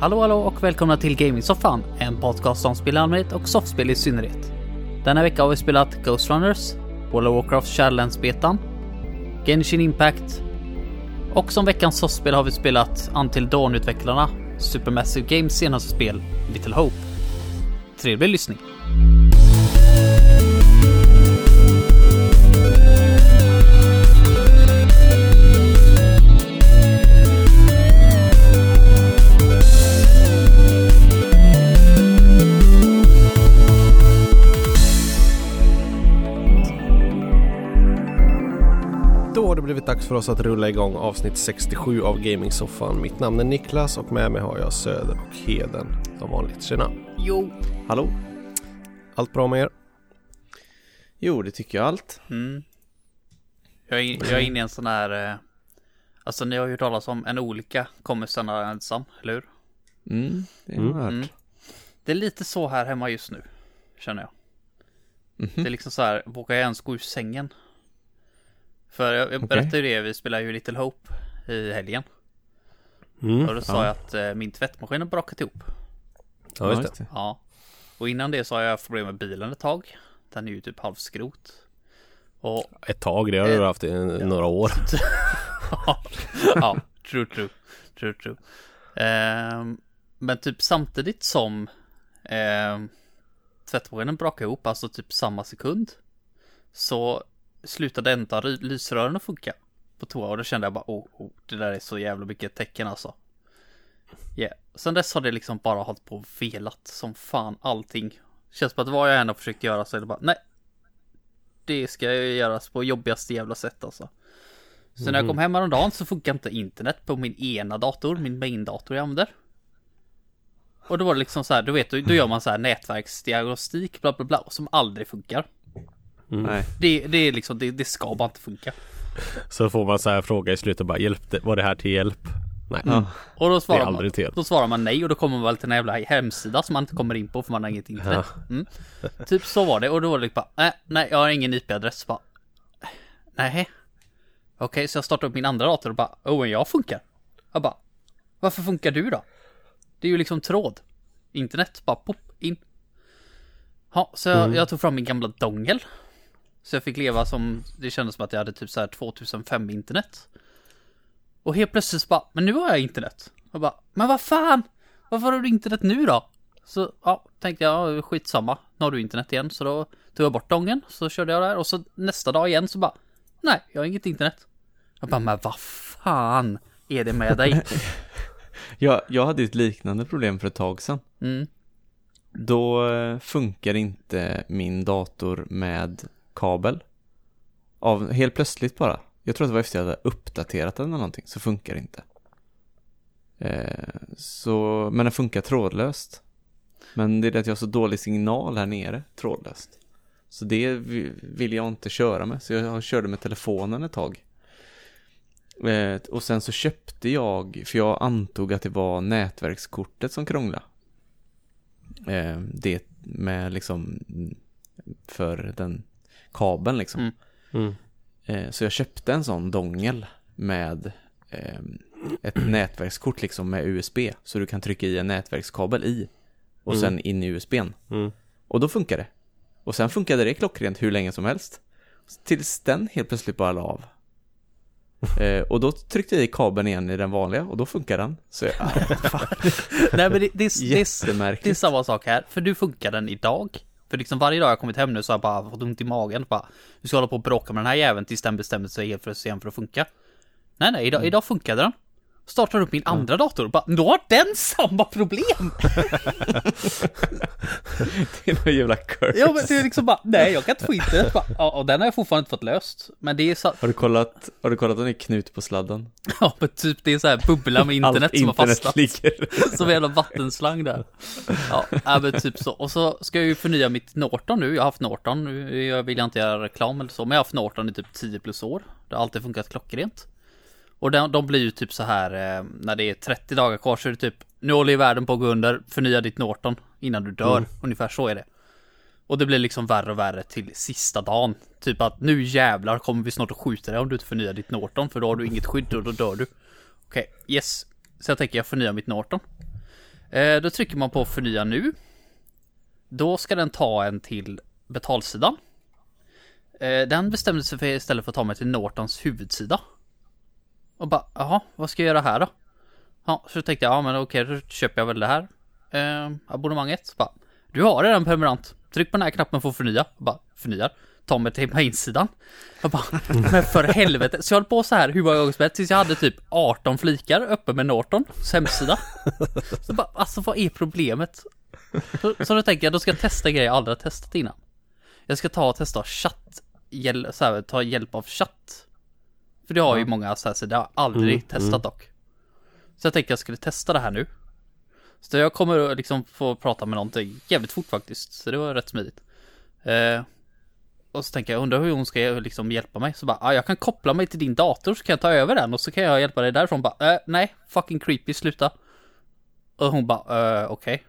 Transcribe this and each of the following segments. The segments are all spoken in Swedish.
Hallå hallå och välkomna till Gaming-soffan, en podcast om spel i allmänhet och softspel i synnerhet. Denna vecka har vi spelat Ghost Runners, World of Warcraft Shadowlands-betan, Genshin Impact och som veckans softspel har vi spelat Until Dawn-utvecklarna Supermassive Games senaste spel, Little Hope. Trevlig lyssning! Blivit dags för oss att rulla igång avsnitt 67 av Gaming-soffan. Mitt namn är Niklas och med mig har jag Söder och Heden som vanligt. Tjena! Jo! Hallå? Allt bra med er? Jo, det tycker jag allt. Mm. Jag, är, in- jag är inne i en sån här... Eh, alltså ni har ju hört talas om en olycka kommer stanna ensam, eller hur? Mm, det har Mm. Mm. Det är lite så här hemma just nu, känner jag. Mhm. Det är liksom så här, vågar jag ens gå ur sängen? För jag, jag berättade ju det, vi spelade ju Little Hope i helgen. Mm. Och då sa ja. jag att eh, min tvättmaskin har brakat ihop. Ja, just det. Ja. Och innan det så har jag haft problem med bilen ett tag. Den är ju typ halvskrot. Och Ett tag, det har du haft i en- några år. ja, ja, true, true, true, true. Ehm, men typ samtidigt som ehm, tvättmaskinen brakade ihop, alltså typ samma sekund, så slutade ry- lysrören att funka på toa och då kände jag bara, oh, oh det där är så jävla mycket tecken alltså. Yeah. Sen dess har det liksom bara hållit på och velat som fan allting. Känns som att vad jag än har försökt göra så är det bara, nej. Det ska ju göras på jobbigaste jävla sätt alltså. Så när jag kom hem häromdagen så funkar inte internet på min ena dator, min main-dator jag använder. Och då var det liksom så här, du vet, då, då gör man så här nätverksdiagnostik, bla bla bla, som aldrig funkar. Nej. Det, det är liksom, det, det ska bara inte funka. Så får man så här fråga i slutet bara, hjälp, det- var det här till hjälp? Nej, Ja. Och då svarar, man, då svarar man nej och då kommer man väl till en jävla hemsida som man inte kommer in på för man har inget internet. Mm. Typ så var det och då var det liksom bara, nej, nej jag har ingen IP-adress. Bara, nej. Okej, så jag startar upp min andra dator och bara, oh jag funkar. Jag bara, varför funkar du då? Det är ju liksom tråd. Internet, bara pop, in. Ja, så jag, jag tog fram min gamla dongel. Så jag fick leva som, det kändes som att jag hade typ så här 2005 internet. Och helt plötsligt bara, men nu har jag internet. Jag bara, men vad fan? Varför har du internet nu då? Så ja, tänkte jag, skitsamma. Nu har du internet igen. Så då tog jag bort dongen, så körde jag där. Och så nästa dag igen så bara, nej, jag har inget internet. Jag bara, men vad fan är det med dig? Jag, jag hade ett liknande problem för ett tag sedan. Mm. Då eh, funkar inte min dator med kabel. Av, helt plötsligt bara. Jag tror att det var efter jag hade uppdaterat den eller någonting, så funkar det inte. Eh, så, men den funkar trådlöst. Men det är det att jag har så dålig signal här nere, trådlöst. Så det vill jag inte köra med, så jag körde med telefonen ett tag. Eh, och sen så köpte jag, för jag antog att det var nätverkskortet som krånglade. Eh, det med liksom för den kabeln liksom. Mm. Mm. Eh, så jag köpte en sån dongel med eh, ett nätverkskort liksom med USB. Så du kan trycka i en nätverkskabel i. Och Mm. sen in i USBn. Mm. Och då funkar det. Och sen funkade det klockrent hur länge som helst. Tills den helt plötsligt bara la av. Eh, och då tryckte jag i kabeln igen i den vanliga och då funkar den. Så jag, ah, fan, nej men det, det, det, det, det är samma sak här. För du funkar den idag. För liksom varje dag jag kommit hem nu så har jag bara fått ont i magen. Bara, du ska hålla på och bråka med den här jäveln tills den bestämmer sig helt för sen för att funka. Nej, nej, idag, idag funkade den. Startar upp min andra dator och bara, då har den samma problem! Det är någon jävla curse. Ja men det är liksom bara, nej jag kan inte få internet. Bara, och den har jag fortfarande inte fått löst. Men det är så, Har du kollat, har du kollat om det är knut på sladden? ja men typ det är så här bubbla med internet som har internet fastnat. ligger. Som en jävla vattenslang där. Ja, men typ så. Och så ska jag ju förnya mitt Norton nu. Jag har haft Norton. Nu vill jag inte göra reklam eller så. Men jag har haft Norton i typ 10 plus år. Det har alltid funkat klockrent. Och de, de blir ju typ så här eh, när det är 30 dagar kvar så är det typ Nu håller ju världen på att gå under. Förnya ditt Norton innan du dör. Ungefär så är det. Och det blir liksom värre och värre till sista dagen. Typ att nu jävlar kommer vi snart att skjuta dig om du inte förnyar ditt Norton. För då har du inget skydd och då dör du. Okej, yes. Så jag tänker jag förnyar mitt Norton. Eh, då trycker man på förnya nu. Då ska den ta en till betalsidan. Eh, den bestämde sig för istället för att ta mig till Nortons huvudsida. Och bara, jaha, vad ska jag göra här då? Ja, så tänkte jag, ja men okej, då köper jag väl det här eh, abonnemanget. Bara, du har redan permanent. Tryck på den här knappen för att förnya. Jag bara, förnyar. Ta mig till mainsidan. Jag bara, men för helvete. Så jag höll på så här hur många gånger som helst tills jag hade typ 18 flikar uppe med Nortons hemsida. Så bara, alltså vad är problemet? Så, så då tänker jag, då ska jag testa grejer jag aldrig har testat innan. Jag ska ta och testa chatt, hjäl, så här, ta hjälp av chatt. För det har ju många så det har jag aldrig Mm, testat mm. dock. Så jag tänkte jag skulle testa det här nu. Så jag kommer att liksom få prata med någonting jävligt fort faktiskt. Så det var rätt smidigt. Eh, och så tänker jag, undrar hur hon ska liksom hjälpa mig. Så bara, ah, jag kan koppla mig till din dator så kan jag ta över den och så kan jag hjälpa dig därifrån. Bara, eh, nej, fucking creepy, sluta. Och hon bara, eh, okej.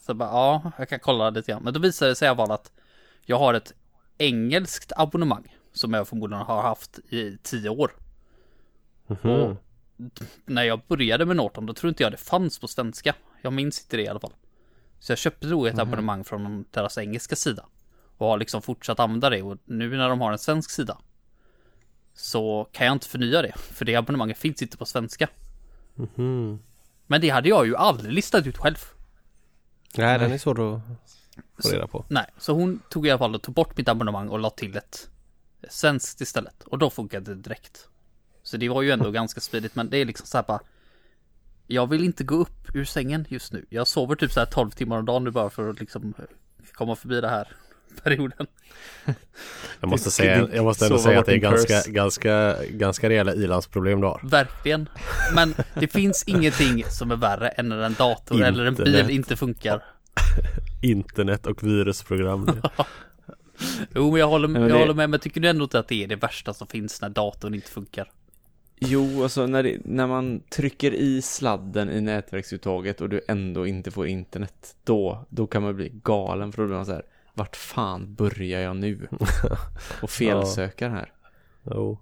Så bara, ja, jag kan kolla lite grann. Men då visade det sig i alla fall att jag har ett engelskt abonnemang. Som jag förmodligen har haft i tio år. Mhm. När jag började med Norton, då tror inte jag det fanns på svenska. Jag minns inte det i alla fall. Så jag köpte då ett abonnemang från deras engelska sida. Och har liksom fortsatt använda det och nu när de har en svensk sida. Så kan jag inte förnya det, för det abonnemanget finns inte på svenska. Mhm. Men det hade jag ju aldrig listat ut själv. Nej, den är svår att få reda på. Nej, så hon tog i alla fall och tog bort mitt abonnemang och la till ett svenskt istället. Och då funkade det direkt. Så det var ju ändå ganska smidigt, men det är liksom så här bara. Jag vill inte gå upp ur sängen just nu. Jag sover typ så här 12 timmar om dagen nu bara för att liksom komma förbi det här perioden. Jag måste säga, det- jag måste ändå säga att det är ganska, ganska, ganska rejäla ilandsproblem du har. Verkligen. Men det finns ingenting som är värre än när en dator eller en bil Internet. inte funkar. Internet och virusprogram. Jo, men jag håller, men jag det- håller med, men tycker du ändå inte att det är det värsta som finns när datorn inte funkar? Jo, alltså när, det, när man trycker i sladden i nätverksuttaget och du ändå inte får internet, då, då kan man bli galen för då blir man så här, vart fan börjar jag nu? Och felsökar här. Jo.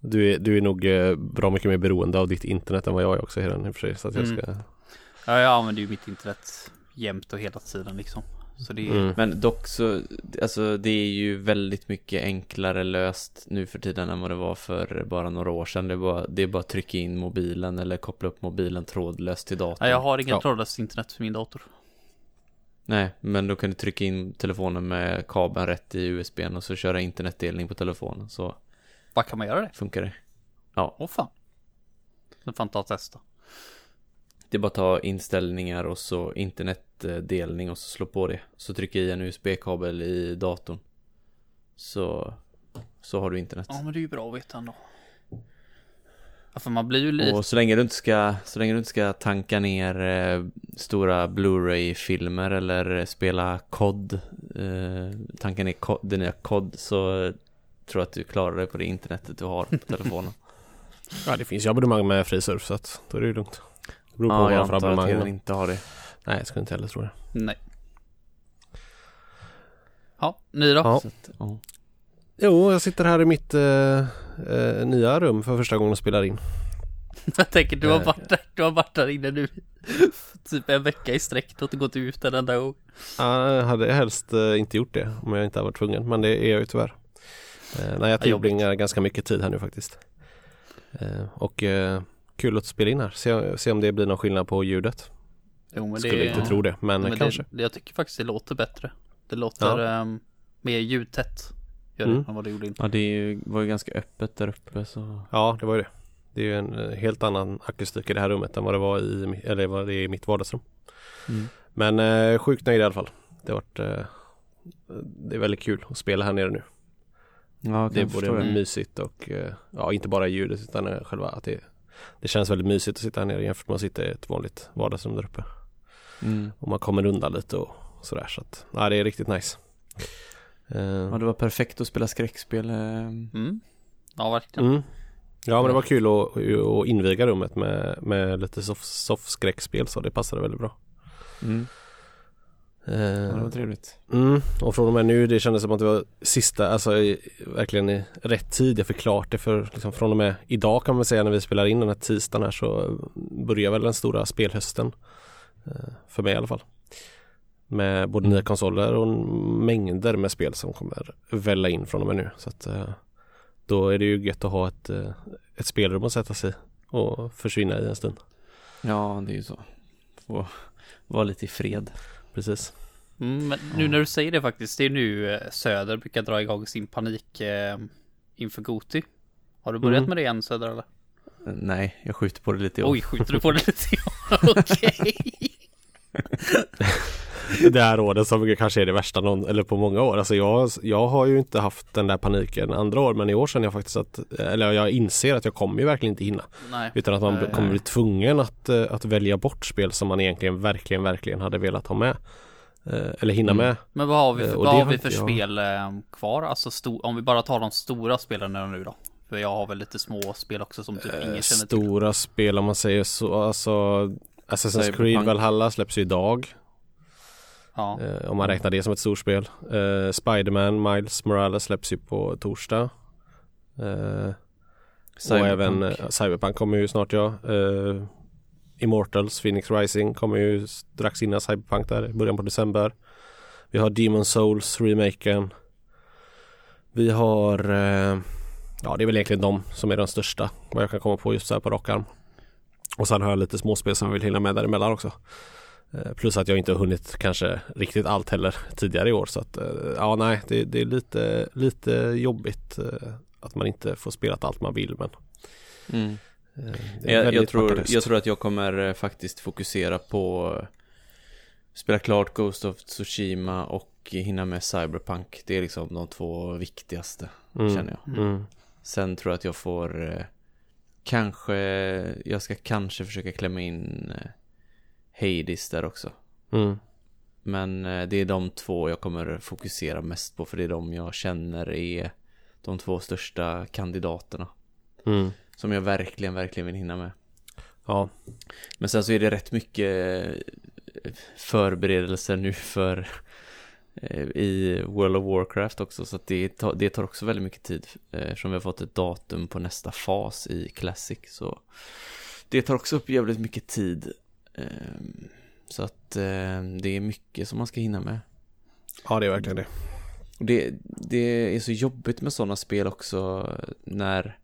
Du är, du är nog eh, bra mycket mer beroende av ditt internet än vad jag är också Hedden i och för sig. Så att jag Mm. ska... Ja, jag använder ju mitt internet jämt och hela tiden liksom. Så det är Mm. Men dock så, alltså det är ju väldigt mycket enklare löst nu för tiden än vad det var för bara några år sedan. Det är bara, det är bara att trycka in mobilen eller koppla upp mobilen trådlöst till datorn. Nej, jag har ingen Ja. trådlöst internet för min dator. Nej, men då kan du trycka in telefonen med kabeln rätt i USBn och så köra internetdelning på telefonen så Vad kan man göra det? funkar det. Åh fan. Det får inte testa. Det är bara att ta inställningar och så internetdelning och så slå på det. Så trycka i en USB-kabel i datorn. Så, så har du internet. Ja, men det är ju bra att veta ändå. Ja, för man blir ju lite... Och så länge du inte ska, så länge du inte ska tanka ner eh, stora Blu-ray-filmer eller spela COD, eh, tanka ner COD, det nya COD så eh, tror jag att du klarar dig på det internetet du har på telefonen. Ja, det finns ju abonnemang med fri surf så att då är det ju lugnt. Beror på ja, vad jag antar att men- inte har det. Nej, jag skulle inte heller tro det. Nej. Ja, ni då? Ja. Att, ja. Jo, jag sitter här i mitt eh, eh, nya rum för första gången och spelar in. Jag tänker, du har, Eh. varit där, du har varit där inne nu. typ en vecka i sträck. Du har inte gått ut en enda gång. Ja, Jag hade helst eh, inte gjort det om jag inte hade varit tvungen, men det är jag ju tyvärr. Nej, jag Ja, tillbringar ganska mycket tid här nu faktiskt. Och kul att spela in här, se, se om det blir någon skillnad på ljudet. Jo, men Skulle det, inte tro det, men, men kanske. Det, jag tycker faktiskt det låter bättre. Det låter ehm, mer ljudtätt. Gör det, Mm. än vad det gjorde innan. ja, det ju, var ju ganska öppet där uppe så. Ja, det var ju det. Det är ju en eh, helt annan akustik i det här rummet än vad det var i, eller vad det är i mitt vardagsrum. Mm. Men eh, sjukt nöjd i alla fall. Det har varit eh, Det är väldigt kul att spela här nere nu. Ja, Det är både det. mysigt och eh, ja, inte bara ljudet utan eh, själva att det Det känns väldigt mysigt att sitta här nere jämfört med att sitta i ett vanligt vardagsrum där uppe. Mm. Och man kommer undan lite och sådär så att ja, det är riktigt nice. Eh, Ja, det var perfekt att spela skräckspel. eh. Mm. Ja, verkligen. mm. Ja men det var kul att, att inviga rummet med, med lite soft, soft skräckspel så det passade väldigt bra. Mm. Ja, det var trevligt. Mm, och från och med nu, det kändes som att det var sista, alltså i, verkligen i rätt tid. Jag fick klart det för liksom, från och med idag kan man säga när vi spelar in den här tisdagen här så börjar väl den stora spelhösten. Eh, för mig i alla fall. Med både nya konsoler och mängder med spel som kommer välla in från och med nu. Så att eh, då är det ju gött att ha ett, eh, ett spelrum att sätta sig och försvinna i en stund. Ja, det är ju så. Få vara lite i fred. Precis. Mm, men nu när du säger det faktiskt, det är nu eh, Söder brukar dra igång sin panik eh, inför Goti. Har du börjat Mm. med det än Söder eller? Nej, jag skjuter på det lite i år. Oj, skjuter du på det lite? Okej. det här året som kanske är det värsta någon, eller på många år. Alltså jag, jag har ju inte haft den där paniken andra år men i år känner jag faktiskt att, eller jag inser att jag kommer ju verkligen inte hinna. Nej. Utan att man Nej. kommer bli tvungen att, eh, att välja bort spel som man egentligen verkligen, verkligen hade velat ha med. Eh, Eller hinna Mm. med. Men vad har vi för, Eh, vad har vi för jag. spel kvar? Alltså sto- om vi bara tar de stora spelen nu då. För jag har väl lite små spel också som typ ingen känner till. Stora spel om man säger så. Alltså Assassin's. Creed Valhalla släpps ju idag. Ja. Eh, om man räknar det som ett stort spel. Eh, Spiderman Miles Morales släpps ju på torsdag. Eh, Och även eh, Cyberpunk kommer ju snart ja. Eh, Immortals Phoenix Rising kommer ju strax innan Cyberpunk där i början på december. Vi har Demon Souls remaken. Vi har eh, Ja det är väl egentligen de som är de största vad jag kan komma på just så här på rak arm. Och sen har jag lite småspel som jag vill hinna med däremellan också. Eh, Plus att jag inte har hunnit kanske riktigt allt heller tidigare i år. Så att eh, ja nej det, det är lite, lite jobbigt eh, att man inte får spelat allt man vill men Mm. Jag, jag, tror, jag tror att jag kommer faktiskt fokusera på Spela klart Ghost of Tsushima och hinna med Cyberpunk. Det är liksom de två viktigaste Mm, känner jag. Mm, Sen tror jag att jag får Kanske Jag ska kanske försöka klämma in Hades där också. Mm, Men eh, det är de två jag kommer fokusera mest på för det är de jag känner är De två största kandidaterna. Mm. Som jag verkligen, verkligen vill hinna med. Ja, Men sen så är det rätt mycket eh, förberedelser nu för eh, i World of Warcraft också så att det tar, det tar också väldigt mycket tid eftersom vi har fått ett datum på nästa fas i Classic så det tar också upp jävligt mycket tid så att eh, det är mycket som man ska hinna med ja det är verkligen det. det, det är så jobbigt med sådana spel också när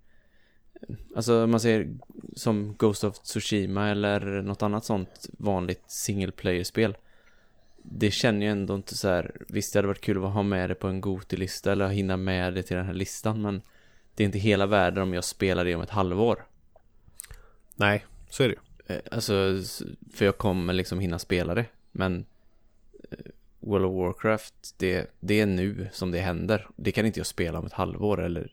Alltså man säger som Ghost of Tsushima eller något annat sånt vanligt single player-spel Det känner ju ändå inte så här Visst det hade varit kul att ha med det på en Goti-lista eller hinna med det till den här listan men Det är inte hela världen om jag spelar det om ett halvår Nej, så är det ju. Eh, Alltså, för jag kommer liksom hinna spela det Men eh, World of Warcraft, det, det är nu som det händer Det kan inte jag spela om ett halvår eller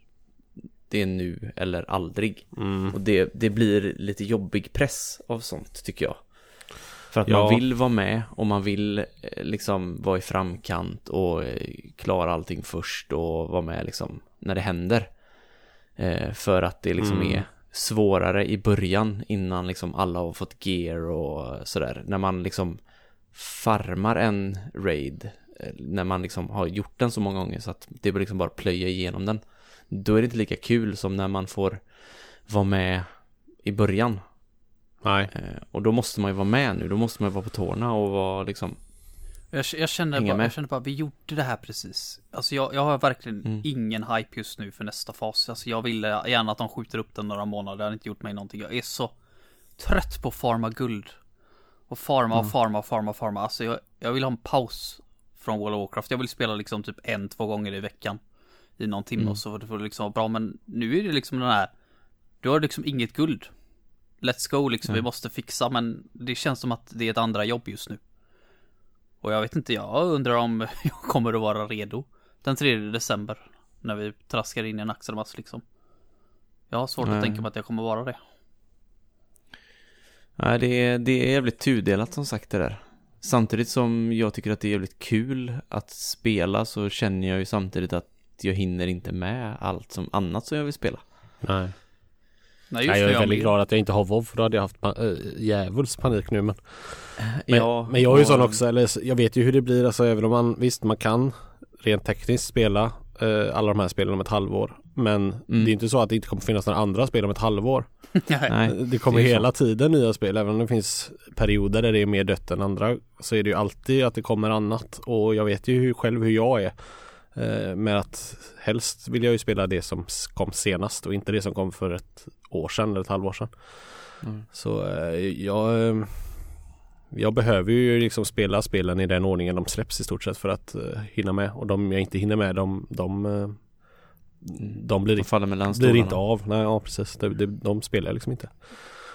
Det är nu eller aldrig Mm. Och det, det blir lite jobbig press av sånt tycker jag För att Ja. man vill vara med och man vill eh, liksom vara i framkant och klara allting först och vara med liksom när det händer eh, För att det liksom Mm. är svårare i början innan liksom alla har fått gear och sådär När man liksom farmar en raid eh, När man liksom har gjort den så många gånger så att det blir liksom bara plöja igenom den Då är det inte lika kul som när man får vara med i början Nej. Eh, Och då måste man ju vara med nu, då måste man ju vara på tårna och vara liksom Jag, jag, känner bara, jag känner bara, vi gjorde det här precis. Alltså jag, jag har verkligen Mm. ingen hype just nu för nästa fas. Alltså jag vill gärna att de skjuter upp den några månader. Det hade inte gjort mig någonting. Jag är så trött på att farma guld. Och farma Mm. och farma och farma och farma. Alltså jag, jag vill ha en paus från World of Warcraft. Jag vill spela liksom typ en, två gånger i veckan. I någon timme Mm. och så får det liksom vara bra. Men nu är det liksom den här. Du har liksom inget guld. Let's go liksom, vi Nej. måste fixa. Men det känns som att det är ett andra jobb just nu. Och jag vet inte, jag undrar om jag kommer att vara redo den 3 december. När vi traskar in i en axelmask liksom. Jag har svårt Nej. att tänka mig att jag kommer vara det. Nej, det är, det är jävligt tudelat som sagt det där. Samtidigt som jag tycker att det är jävligt kul att spela så känner jag ju samtidigt att jag hinner inte med allt som annat som jag vill spela. Nej. Nej, Nej, jag är det, väldigt med. glad att jag inte har WoW för då hade jag haft pa- äh, djävuls panik nu men Men, ja, men jag är ju sån också, eller jag vet ju hur det blir alltså även om man visst man kan rent tekniskt spela eh, alla de här spelen om ett halvår men Mm. det är inte så att det inte kommer finnas några andra spel om ett halvår. Nej. Det kommer det är så. hela tiden nya spel även om det finns perioder där det är mer dött än andra så är det ju alltid att det kommer annat och jag vet ju hur, själv hur jag är. Eh, med att helst vill jag ju spela det som kom senast och inte det som kom för ett år sedan eller ett halvår sedan. Mm. Så eh, jag eh, Jag behöver ju liksom spela spelen i den ordningen de släpps i stort sett för att hinna med och de jag inte hinner med de, de, de blir, De faller mellan blir inte av. Nej, ja precis. De, de, de spelar jag liksom inte.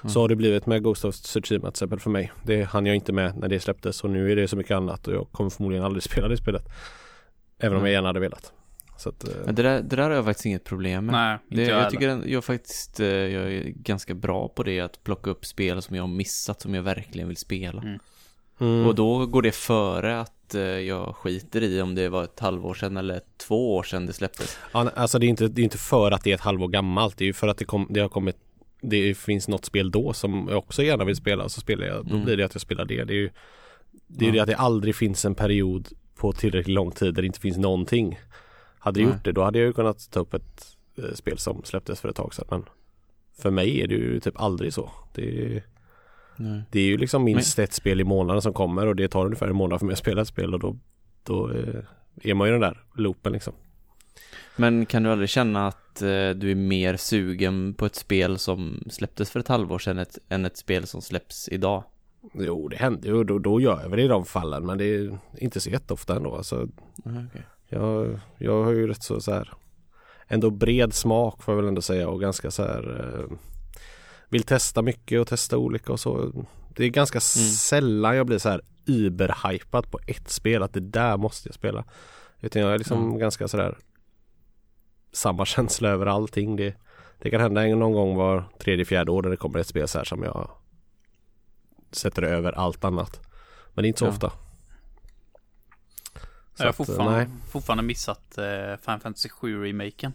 Mm. Så har det blivit med Ghost of Tsushima till exempel för mig. Det hann jag inte med när det släpptes och nu är det så mycket annat och jag kommer förmodligen aldrig spela det spelet. Även om jag gärna hade velat. Så att, eh, Men det där, det där har jag faktiskt inget problem med. Nej, inte Det, jag, jag, tycker jag faktiskt, eh, jag är ganska bra på det, att plocka upp spel som jag har missat, som jag verkligen vill spela. Mm. mm, Och då går det före att eh, jag skiter i om det var ett halvår sedan eller två år sedan det släpptes. ja, alltså det är, inte, det är inte för att det är ett halvår gammalt. Det är ju för att det, kom, det har kommit det finns något spel då som jag också gärna vill spela så spelar jag, då Mm. blir det att jag spelar det. Det är ju det, är Ja. det att det aldrig finns en period på tillräckligt lång tid där det inte finns någonting. Hade det gjort det då hade jag ju kunnat ta upp ett eh, spel som släpptes för ett tag sedan. Men för mig är det ju typ aldrig så. Det är, Nej. det är ju liksom minst ett spel i månaden som kommer och det tar ungefär en månad för mig att spela ett spel och då, då eh, är man ju den där loopen liksom. Men kan du aldrig känna att eh, du är mer sugen på ett spel som släpptes för ett halvår sedan ett, än ett spel som släpps idag? Jo det händer ju då, då gör jag väl i de fallen men det är inte så jätteofta ändå. Alltså, Mm, okay. jag, jag har ju rätt så, så här ändå bred smak får jag väl ändå säga och ganska så här eh, vill testa mycket och testa olika och så. Det är ganska sällan jag blir så här überhypad på ett spel att det där måste jag spela. Utan jag är liksom Mm. ganska sådär samma känsla över allting. Det, det kan hända någon gång var tredje, fjärde år när det kommer ett spel så här som jag sätter över allt annat. Men det är inte så Ja. ofta. Så jag har eh, fortfarande, fortfarande missat eh, Final Fantasy 7 remaken.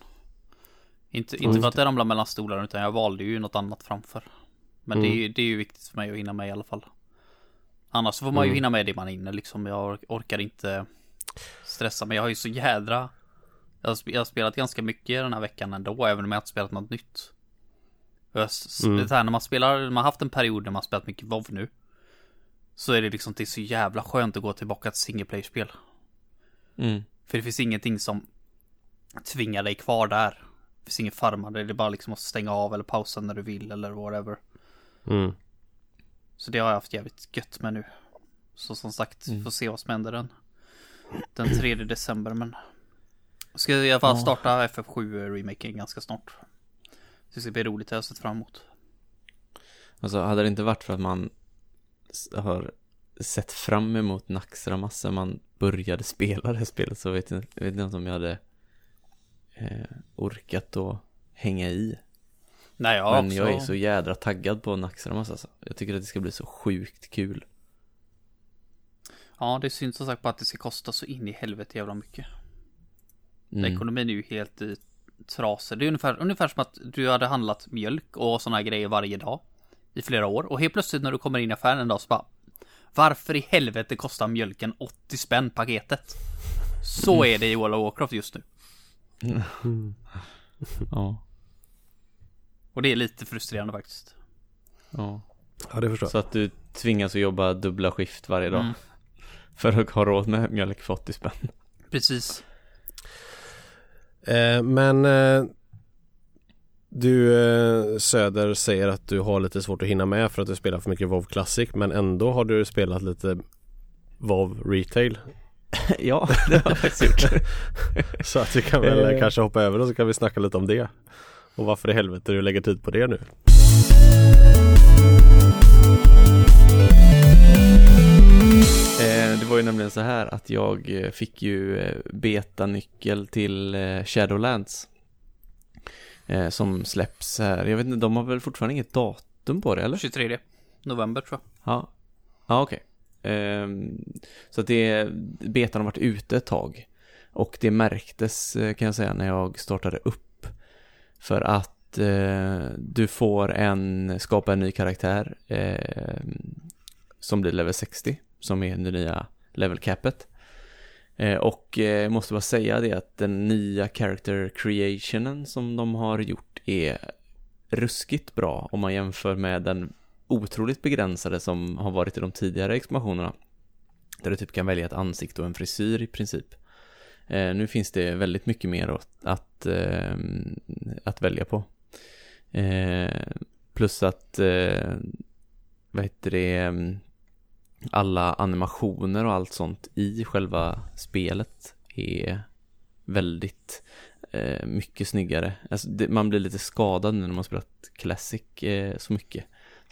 Inte, Mm. inte för att det ramlar mellan stolarna utan jag valde ju något annat framför. Men det, är, Mm. det är ju viktigt för mig att hinna med i alla fall. Annars får man ju Mm. hinna med det man hinner liksom. Jag ork- orkar inte stressa men jag har ju så jädra jag har, sp- jag har spelat ganska mycket den här veckan ändå även om jag inte spelat något nytt. Mm. det här, när man spelar, man har haft en period när man spelat mycket WoW nu. Så är det liksom, det är så jävla skönt att gå tillbaka till single player-spel. Mm. För det finns ingenting som tvingar dig kvar där. Det finns ingen farmande, det är bara liksom att stänga av eller pausa när du vill eller whatever. Mm. Så det har jag haft jävligt gött med nu. Så som sagt, Mm. får se vad som händer den, den 3 december men Ska i alla fall starta FF7 remaken ganska snart. Så det ska bli roligt, det har jag sett fram emot. Alltså hade det inte varit för att man har sett fram emot Naxxramas sen man började spela det här spelet så vet jag, jag vet inte om jag hade eh, orkat att hänga i. Nej, jag Men också... jag är så jädra taggad på Naxxramas alltså. Jag tycker att det ska bli så sjukt kul. Ja, det syns som sagt på att det ska kosta så in i helvete jävla mycket. Mm. Ekonomin är ju helt i trasig. Det är ungefär, ungefär som att du hade handlat mjölk och sådana grejer varje dag. I flera år. Och helt plötsligt när du kommer in i affären en dag så bara. Varför i helvete kostar mjölken 80 spänn paketet? Så är det i World of Warcraft just nu. Ja, Och det är lite frustrerande faktiskt. ja. Ja det förstår jag. Så att du tvingas att jobba dubbla skift varje dag. Mm, För att ha råd med mjölk för 80 spänn. precis. Eh, men eh, du eh, Söder säger att du har lite svårt att hinna med för att du spelar för mycket WoW Classic men ändå har du spelat lite WoW Retail. ja, det har jag faktiskt gjort. Så att vi kan väl kanske hoppa över och så kan vi snacka lite om det. Och varför i helvete du lägger tid på det nu. Eh, det var ju nämligen så här att jag eh, fick ju eh, betanyckel till Shadowlands. Som släpps här. Jag vet inte, de har väl fortfarande inget datum på det eller? 23 november tror jag. Ja, ja okej. Ehm, så att det, betan har varit ute ett tag. Och det märktes kan jag säga när jag startade upp. För att du får en, skapa en ny karaktär eh, som blir level 60, som är det nya level capet. Eh, och eh, jag måste bara säga det att den nya character creationen som de har gjort är ruskigt bra om man jämför med den otroligt begränsade som har varit i de tidigare expansionerna. Där du typ kan välja ett ansikte och en frisyr i princip. Eh, nu finns det väldigt mycket mer att, att, eh, att välja på. Eh, plus att, eh, vad heter det, mm, alla animationer och allt sånt i själva spelet är väldigt eh, mycket snyggare. Alltså, det, man blir lite skadad nu när man spelat Classic eh, så mycket.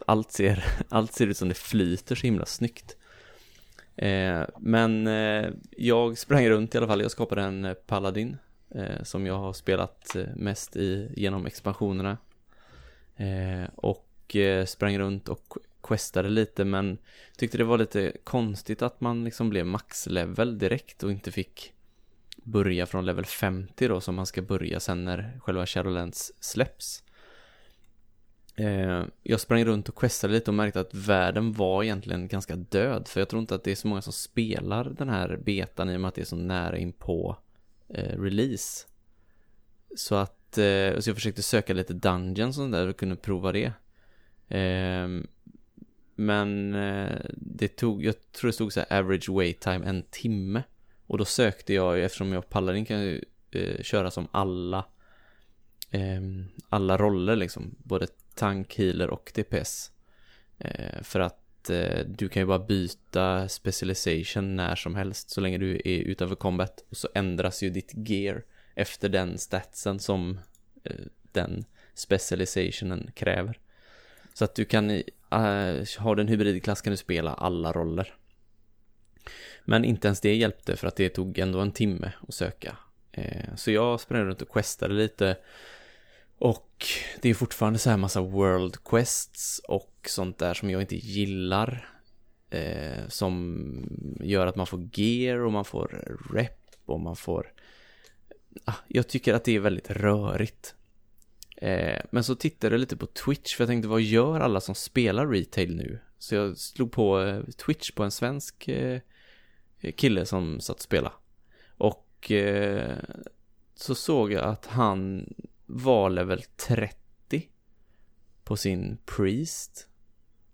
Allt ser, allt ser ut som det flyter så himla snyggt. Eh, men eh, jag sprang runt i alla fall, jag skapade en eh, Paladin eh, som jag har spelat eh, mest i genom expansionerna. Eh, och eh, sprang runt och questade lite men tyckte det var lite konstigt att man liksom blev maxlevel direkt och inte fick börja från level 50 då som man ska börja sen när själva Shadowlands släpps. Eh, jag sprang runt och questade lite och märkte att världen var egentligen ganska död. För jag tror inte att det är så många som spelar den här betan i och med att det är så nära in på eh, release. Så att, eh, så jag försökte söka lite dungeons och där och kunde prova det. Ehm, men eh, det tog, jag tror det stod så här average wait time en timme. Och då sökte jag, eftersom jag pallade kan ju eh, köra som alla eh, alla roller liksom, både tank, healer och DPS. Eh, för att eh, du kan ju bara byta specialization när som helst så länge du är utanför combat. Och så ändras ju ditt gear efter den statsen som eh, den specializationen kräver. Så att du kan, Eh, har du en hybridklass kan du spela alla roller. Men inte ens det hjälpte för att det tog ändå en timme att söka. Eh, så jag sprang runt och questade lite och det är fortfarande så här massa world quests och sånt där som jag inte gillar. Eh, som gör att man får gear och man får rep och man får... Ah, jag tycker att det är väldigt rörigt. Eh, men så tittade jag lite på Twitch för jag tänkte vad gör alla som spelar retail nu? Så jag slog på eh, Twitch på en svensk eh, kille som satt och spelade. Och eh, så såg jag att han var level 30 på sin Priest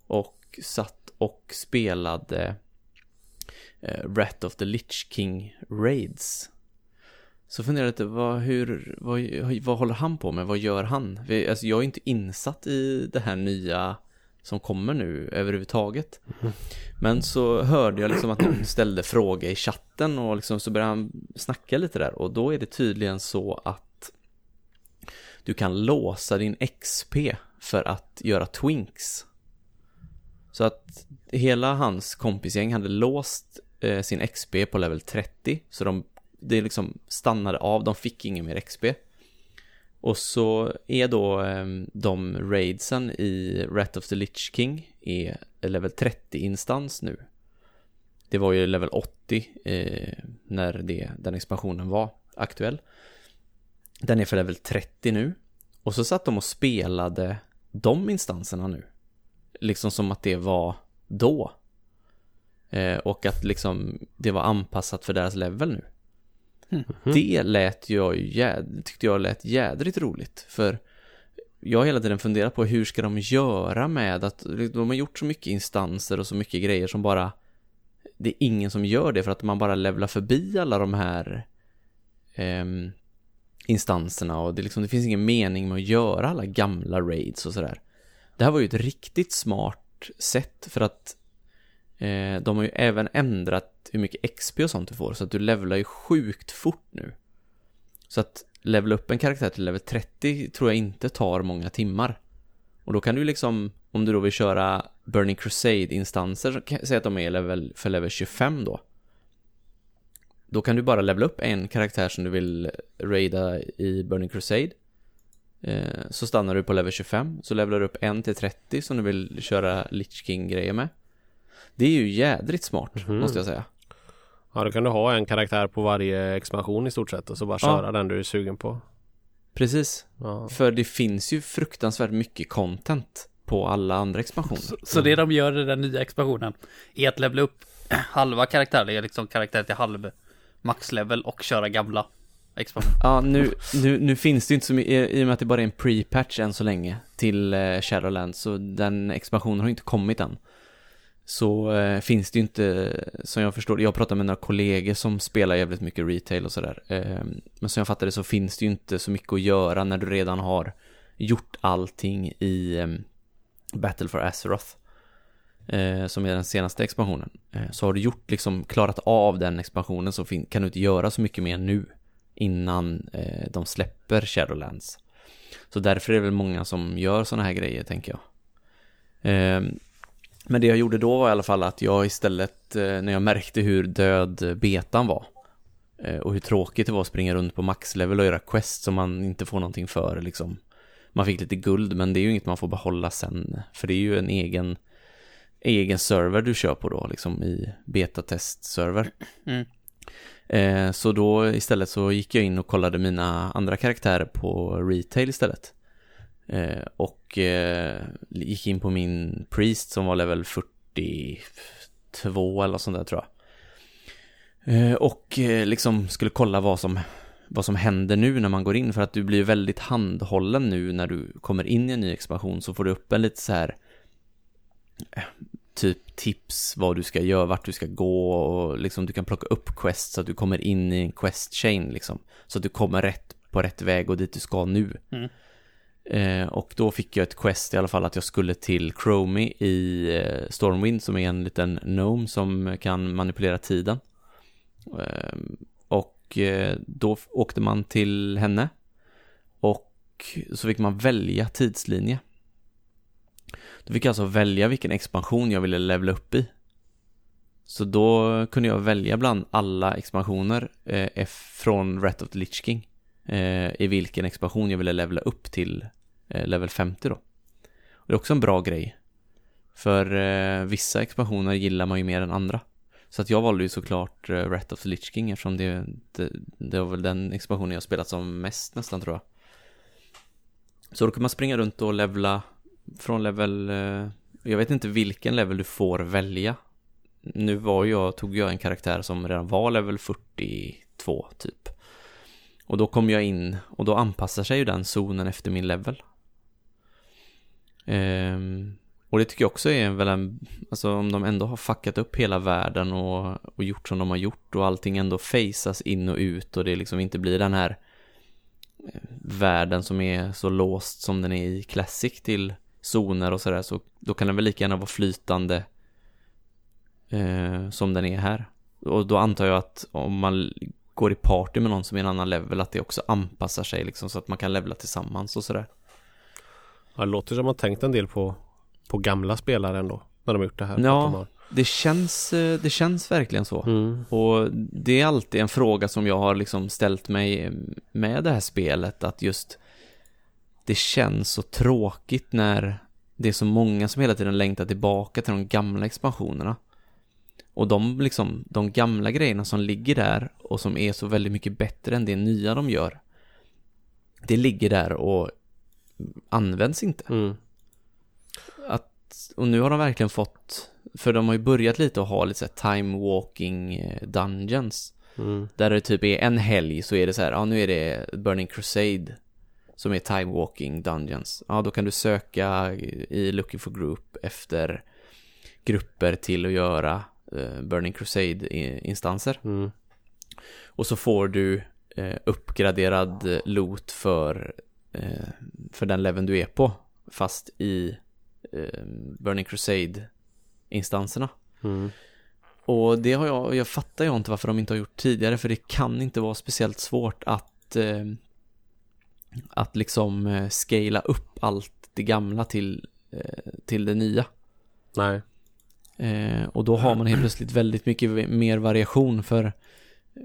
och satt och spelade eh, Rat of the Lich King Raids. Så funderar jag lite, vad, hur, vad, vad håller han på med? Vad gör han? Alltså jag är inte insatt i det här nya som kommer nu överhuvudtaget. Mm. Men så hörde jag liksom att någon ställde fråga i chatten och liksom så började han snacka lite där och då är det tydligen så att du kan låsa din XP för att göra twinks. Så att hela hans kompisgäng hade låst eh, sin XP på level 30. Så de, det liksom stannade av, de fick ingen mer XP. Och så är då ehm, de raidsen i Rat of the Lich King är level 30-instans nu. Det var ju level 80 eh, när det, den expansionen var aktuell. Den är för level 30 nu. Och så satt de och spelade de instanserna nu. Liksom som att det var då. Eh, och att liksom det var anpassat för deras level nu. Mm. Det lät jag ju, tyckte jag lät jädrigt roligt. För jag har hela tiden funderat på hur ska de göra med att de har gjort så mycket instanser och så mycket grejer som bara det är ingen som gör det för att man bara levlar förbi alla de här eh, instanserna och det, liksom, det finns ingen mening med att göra alla gamla raids och sådär. Det här var ju ett riktigt smart sätt för att eh, de har ju även ändrat hur mycket XP och sånt du får så att du levlar ju sjukt fort nu. Så att levla upp en karaktär till level 30 tror jag inte tar många timmar. Och då kan du liksom, om du då vill köra Burning Crusade-instanser, säg att de är level, för level 25 då. Då kan du bara levla upp en karaktär som du vill raida i Burning Crusade. Eh, så stannar du på level 25, så levlar du upp en till 30 som du vill köra Lich King-grejer med. Det är ju jädrigt smart, mm. måste jag säga. Ja, då kan du ha en karaktär på varje expansion i stort sett och så bara köra ja. den du är sugen på. Precis. Ja. För det finns ju fruktansvärt mycket content på alla andra expansioner. Så, så det de gör i den nya expansionen är att levela upp halva karaktärer, liksom karaktär till halv maxlevel och köra gamla expansioner. Ja, nu, nu, nu finns det ju inte så mycket, i i och med att det bara är en pre-patch än så länge till eh, Shadowlands, så den expansionen har inte kommit än. Så eh, finns det ju inte, som jag förstår, jag pratar med några kollegor som spelar jävligt mycket retail och sådär. Eh, men som jag fattar det så finns det ju inte så mycket att göra när du redan har gjort allting i eh, Battle for Azeroth. Eh, som är den senaste expansionen. Eh, så har du gjort, liksom klarat av den expansionen så fin- kan du inte göra så mycket mer nu innan eh, de släpper Shadowlands. Så därför är det väl många som gör sådana här grejer, tänker jag. Ehm, men det jag gjorde då var i alla fall att jag istället, eh, när jag märkte hur död betan var eh, och hur tråkigt det var att springa runt på maxlevel och göra quest som man inte får någonting för, liksom. Man fick lite guld, men det är ju inget man får behålla sen, för det är ju en egen egen server du kör på då, liksom i betatest-server. Mm. Eh, så då istället så gick jag in och kollade mina andra karaktärer på retail istället. Eh, och eh, gick in på min priest som var level 42 eller sånt där tror jag. Eh, och eh, liksom skulle kolla vad som, vad som händer nu när man går in för att du blir väldigt handhållen nu när du kommer in i en ny expansion så får du upp en lite så här eh, typ tips vad du ska göra, vart du ska gå och liksom du kan plocka upp quests så att du kommer in i en quest chain liksom. Så att du kommer rätt på rätt väg och dit du ska nu. Mm. Eh, och då fick jag ett quest i alla fall att jag skulle till Chromie i eh, Stormwind som är en liten gnome som kan manipulera tiden. Ehm, eh, och då åkte man till henne och så fick man välja tidslinje. Då fick jag alltså välja vilken expansion jag ville levla upp i. Så då kunde jag välja bland alla expansioner eh, från Rat of the Lich King. Eh, I vilken expansion jag ville levela upp till eh, level 50 då. Och det är också en bra grej. För eh, vissa expansioner gillar man ju mer än andra. Så att jag valde ju såklart eh, Rat of the Lich King eftersom det, det, det var väl den expansionen jag spelat som mest nästan tror jag. Så då kan man springa runt och levla från level, eh, jag vet inte vilken level du får välja. Nu var jag, tog jag en karaktär som redan var level 42 typ. Och då kommer jag in och då anpassar sig ju den zonen efter min level. Ehm, och det tycker jag också är väl en, alltså om de ändå har fuckat upp hela världen och, och gjort som de har gjort och allting ändå faceas in och ut och det liksom inte blir den här eh, världen som är så låst som den är i Classic till zoner och sådär så då kan den väl lika gärna vara flytande eh, som den är här. Och då antar jag att om man går i party med någon som är en annan level att det också anpassar sig liksom så att man kan levla tillsammans och sådär. Ja, det låter som att man tänkt en del på, på gamla spelare ändå. När de har gjort det här. Ja. De har- Det känns, eh, det känns verkligen så. Mm. Och det är alltid en fråga som jag har liksom ställt mig med det här spelet, att just det känns så tråkigt när det är så många som hela tiden längtar tillbaka till de gamla expansionerna. Och de liksom, de gamla grejerna som ligger där och som är så väldigt mycket bättre än det nya de gör. Det ligger där och används inte. Mm. Att, och nu har de verkligen fått, för de har ju börjat lite att ha lite så time walking eh, dungeons. Mm. Där det typ är en helg så är det så här, ja nu är det Burning Crusade som är time walking dungeons. Ja då kan du söka i Looking for Group efter grupper till att göra Burning Crusade-instanser. Mm. Och så får du eh, uppgraderad eh, loot för, eh, för den leveln du är på. Fast i eh, Burning Crusade-instanserna. Mm. Och det har jag, jag fattar jag inte varför de inte har gjort tidigare för det kan inte vara speciellt svårt att eh, att liksom eh, scala upp allt det gamla till, eh, till det nya. Nej. Eh, och då har man helt plötsligt väldigt mycket mer variation för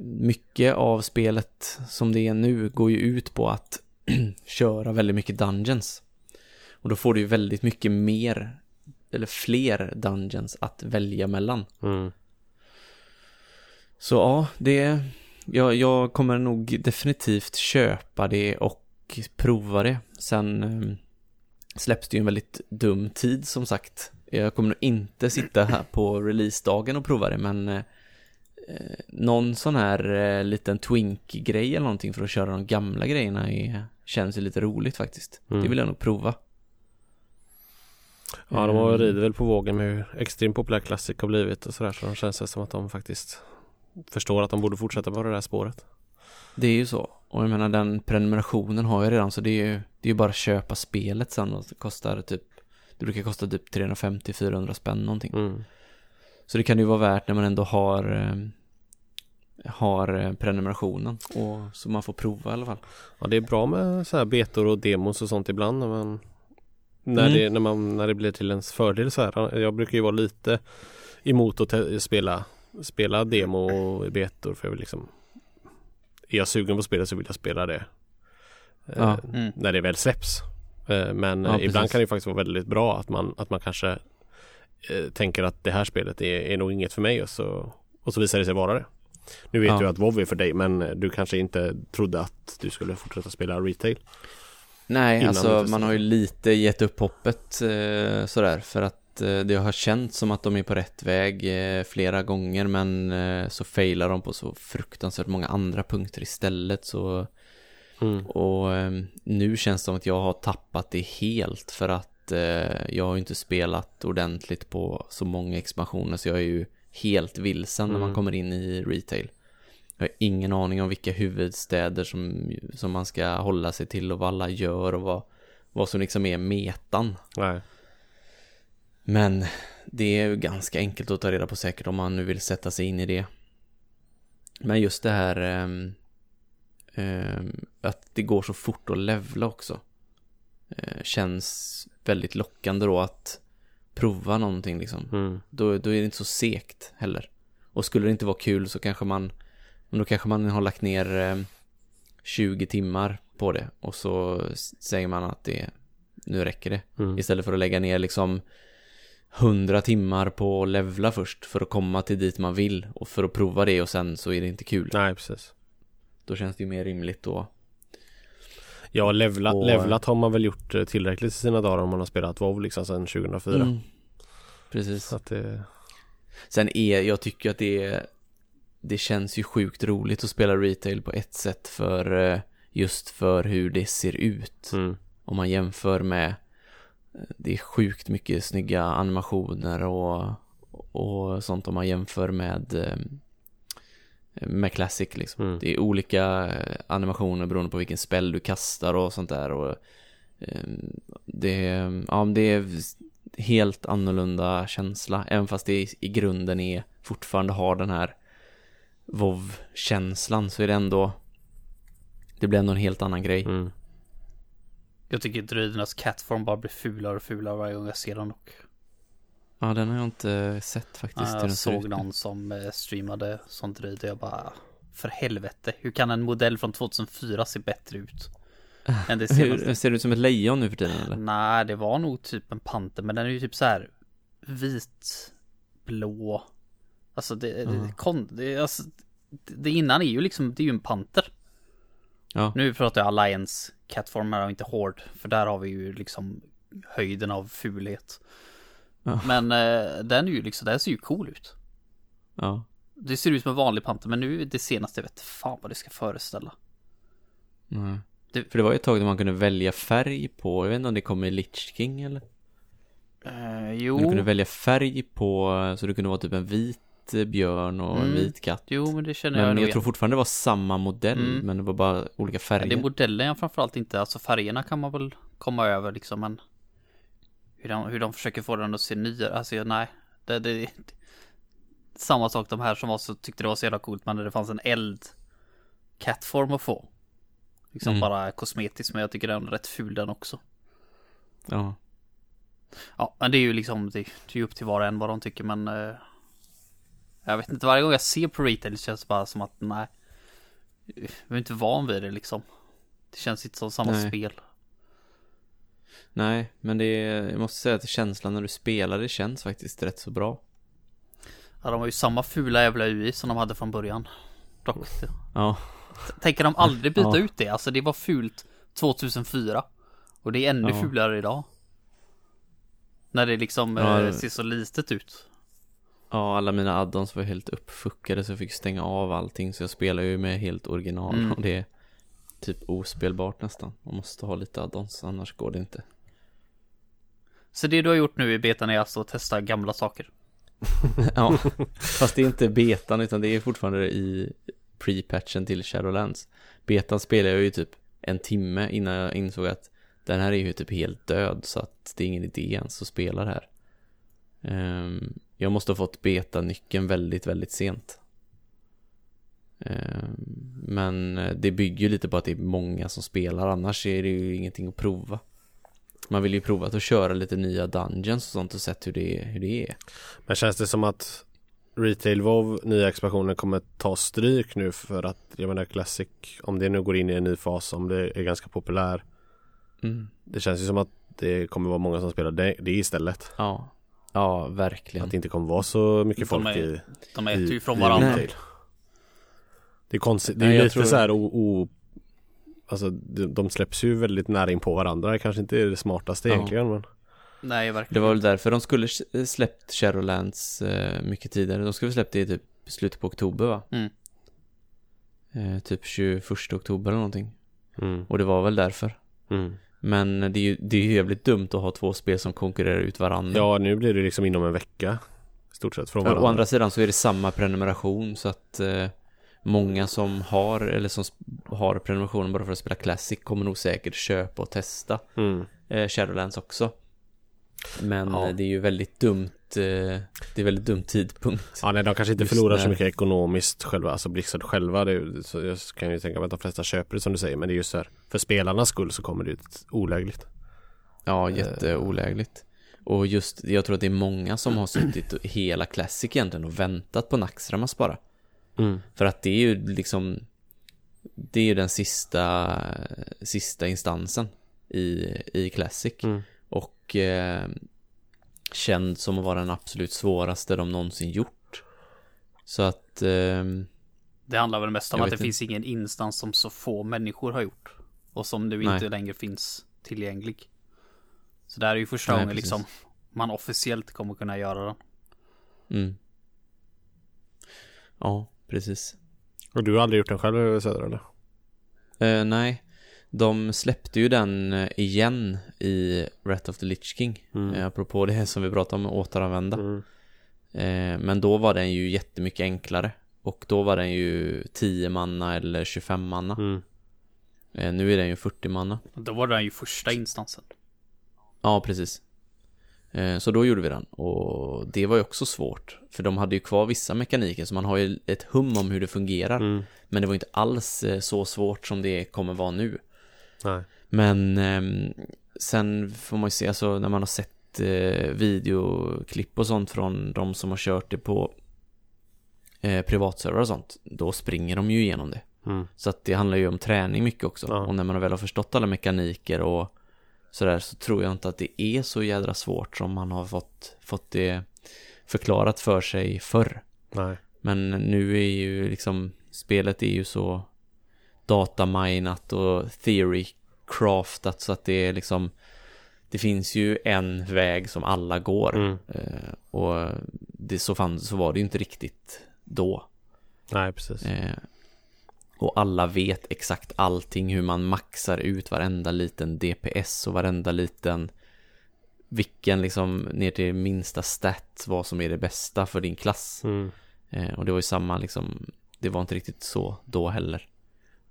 mycket av spelet som det är nu går ju ut på att köra väldigt mycket dungeons. Och då får du ju väldigt mycket mer eller fler dungeons att välja mellan. Mm. Så ja, det jag, jag kommer nog definitivt köpa det och prova det. Sen eh, släpps det ju en väldigt dum tid som sagt. Jag kommer nog inte sitta här på releasedagen och prova det men eh, eh någon sån här eh, liten twink-grej eller någonting för att köra de gamla grejerna är, känns ju lite roligt faktiskt. Mm. Det vill jag nog prova. Ja, de har rider väl på vågen med hur extremt populär Classic har blivit och sådär så de känns som att de faktiskt förstår att de borde fortsätta på det där spåret. Det är ju så. Och jag menar den prenumerationen har jag redan så det är ju det är ju bara att köpa spelet sen och det kostar typ Det brukar kosta typ 350-400 spänn någonting. Mm. Så det kan ju vara värt när man ändå har eh, har eh, prenumerationen och så man får prova i alla fall. Ja det är bra med så här betor och demos och sånt ibland när man när, mm. det, när, man, när det blir till ens fördel så här. Jag brukar ju vara lite emot att spela, spela demo och betor för jag vill liksom Är jag sugen på spelet så vill jag spela det eh, ja. mm. När det väl släpps Men ja, ibland precis. kan det faktiskt vara väldigt bra att man, att man kanske eh, Tänker att det här spelet är, är nog inget för mig och så, och så visar det sig vara det Nu vet ja. du att WoW är för dig men du kanske inte trodde att du skulle fortsätta spela retail Nej, alltså man har ju lite gett upp hoppet eh, sådär för att eh, det har känts som att de är på rätt väg eh, flera gånger men eh, så failar de på så fruktansvärt många andra punkter istället så mm. och ehm, nu känns det som att jag har tappat det helt för att eh, jag har inte spelat ordentligt på så många expansioner så jag är ju helt vilsen mm. när man mm. kommer in i retail. Jag har ingen aning om vilka huvudstäder som, som man ska hålla sig till och vad alla gör och vad, vad som liksom är metan. Nej. Men det är ju ganska enkelt att ta reda på säkert om man nu vill sätta sig in i det. Men just det här um, att det går så fort att levla också. Uh, känns väldigt lockande då att prova någonting liksom. Mm. Då, då är det inte så sekt heller. Och skulle det inte vara kul så kanske man då kanske man har lagt ner 20 eh, timmar på det och så säger man att det nu räcker det. Mm. Istället för att lägga ner liksom 100 timmar på att levla först för att komma till dit man vill och för att prova det och sen så är det inte kul. Nej, precis. Då känns det ju mer rimligt då. Ja, levla, och, levlat har man väl gjort eh, tillräckligt i sina dagar om man har spelat WoW liksom sedan 2004. Mm, precis. Så att det... Sen är, jag tycker att det är det känns ju sjukt roligt att spela retail på ett sätt för eh, just för hur det ser ut. Mm. Om man jämför med eh, det är sjukt mycket snygga animationer och, och sånt om man jämför med med Classic liksom. Mm. Det är olika animationer beroende på vilken spel du kastar och sånt där och det, ja, det är helt annorlunda känsla även fast det i grunden är fortfarande har den här vov känslan så är det ändå Det blir ändå en helt annan grej mm. Jag tycker druidernas catform bara blir fulare och fulare varje gång jag ser den dock Ja den har jag inte sett faktiskt Jag såg någon som eh, streamade sånt druid och jag bara För helvete, hur kan en modell från 2004 se bättre ut? Än det senaste? Ser det ut som ett lejon nu för tiden eller? Nej det var nog typ en panter men den är ju typ så här Vit Blå Alltså det, mm. det, kon, det, alltså, det innan är ju liksom, det är ju en panter. Ja. Nu pratar jag Alliance Catform här och inte Hård. För där har vi ju liksom höjden av fulhet. Ja. Men eh, den är ju liksom, den ser ju cool ut. Ja. Det ser ut som en vanlig panter men nu det senaste jag vet fan vad det ska föreställa. Mm. Det, för det var ju ett tag där man kunde välja färg på, jag vet inte om det kommer i Lich King eller? Uh, jo. Du kunde välja färg på, så det kunde vara typ en vit björn och mm. en vit katt. Jo, men det känner men jag Men jag tror fortfarande det var samma modell, mm. men det var bara olika färger. Ja, det är modellen jag framförallt inte, alltså färgerna kan man väl komma över liksom, men hur de, hur de försöker få den att se nyare, alltså nej, det, det, det samma sak de här som var så tyckte det var så jävla coolt, men det fanns en eld catform att få. Liksom mm. bara kosmetiskt, men jag tycker den är rätt ful den också. Ja. Ja, men det är ju liksom, det, det är ju upp till var och en vad de tycker, men eh, jag vet inte, varje gång jag ser på retail känns det bara som att nej. Jag är inte van vid det liksom. Det känns inte som samma nej. spel. Nej, men det är, jag måste säga att känslan när du spelar det känns faktiskt rätt så bra. Ja, de har ju samma fula jävla UI som de hade från början. Dock. Ja. Tänker de aldrig byta ja. ut det? Alltså det var fult 2004. Och det är ännu Ja. fulare idag. När det liksom Ja, eh, ser så litet ut. Ja, alla mina addons var helt uppfuckade så jag fick stänga av allting så jag spelar ju med helt original Mm. och det typ ospelbart nästan. Man måste ha lite addons annars går det inte. Så det du har gjort nu i betan är alltså att testa gamla saker. ja, fast det är inte betan utan det är fortfarande i pre-patchen till Shadowlands. Betan spelade jag ju typ en timme innan jag insåg att den här är ju typ helt död så att det är ingen idé ens att spela det här. Ehm, jag måste ha fått beta-nyckeln väldigt, väldigt sent. Ehm, men det bygger ju lite på att det är många som spelar, annars är det ju ingenting att prova. Man vill ju prova att köra lite nya dungeons och sånt och sett hur det, hur det är. Men känns det som att Retail WoW nya expansionen kommer ta stryk nu för att jag menar Classic om det nu går in i en ny fas om det är ganska populär. Mm. Det känns ju som att det kommer vara många som spelar det, det istället. Ja, ja verkligen. Att det inte kommer vara så mycket De folk är- i, De äter ju från varandra. Det är konstigt, det är Nej, jag lite tror- så här o, o Alltså de, släpps ju väldigt nära in på varandra. Det kanske inte är det smartaste Ja. egentligen men Nej, verkligen. Det var väl därför de skulle släppt Shadowlands eh, mycket tidigare. De skulle släppt det i typ slutet på oktober va? Mm. Eh, typ 21 oktober eller någonting. mm, Och det var väl därför. mm. Men det är ju det är ju jävligt dumt att ha två spel som konkurrerar ut varandra. Ja nu blir det liksom inom en vecka. I stort sett från Å varandra. å andra sidan så är det samma prenumeration så att eh, många som har eller som har prenumerationen bara för att spela Classic kommer nog säkert köpa och testa Mm. eh, Shadowlands också. Men Ja. det är ju väldigt dumt, eh, det är väldigt dum tidpunkt. Ja nej de kanske inte Just förlorar så när- mycket ekonomiskt själva, alltså Blizzard själva. Det, är så jag kan ju tänka mig att de flesta köper det som du säger. Men det är just så här, för spelarnas skull så kommer det ut olägligt. Ja, jätteolägligt. Och just, jag tror att det är många som har suttit hela Classic egentligen och väntat på Naxxramas bara. Mm. För att det är ju liksom, det är ju den sista, sista instansen i, i Classic. Mm. Och eh, känd som att vara den absolut svåraste de någonsin gjort. Så att, eh, Det handlar väl mest om att det inte. finns ingen instans som så få människor har gjort. Och som nu Nej. inte längre finns tillgänglig. Så det här är ju första Nej, gången precis. liksom man officiellt kommer kunna göra den. mm. Ja, precis. Och du har aldrig gjort den själv Söder eller? Eh, nej, de släppte ju den eh, igen i Wrath of the Lich King. Mm. Eh, apropå det som vi pratade om, återanvända. Mm. Eh, men då var den ju jättemycket enklare. Och då var den ju 10 manna eller 25 manna. Mm. Eh, nu är den ju 40 manna. Då var den ju första instansen. Ja, precis. Eh, så då gjorde vi den. Och det var ju också svårt. För de hade ju kvar vissa mekaniker, så man har ju ett hum om hur det fungerar. Mm. Men det var inte alls eh, så svårt som det kommer vara nu. Nej. Men ehm, sen får man ju se, alltså när man har sett eh, videoklipp och sånt från de som har kört det på privatserver och sånt, då springer de ju igenom det. Mm. Så att det handlar ju om träning mycket också. Ja. Och när man väl har förstått alla mekaniker och sådär så tror jag inte att det är så jädra svårt som man har fått, fått det förklarat för sig förr. Nej. Men nu är ju liksom, spelet är ju så dataminat och theory craftat så att det är liksom det finns ju en väg som alla går Mm. eh, och det så, fann, så var det ju inte riktigt då Nej precis. eh, och alla vet exakt allting hur man maxar ut varenda liten DPS och varenda liten vilken liksom ner till minsta stat vad som är det bästa för din klass Mm. Eh, och det var ju samma liksom, det var inte riktigt så då heller.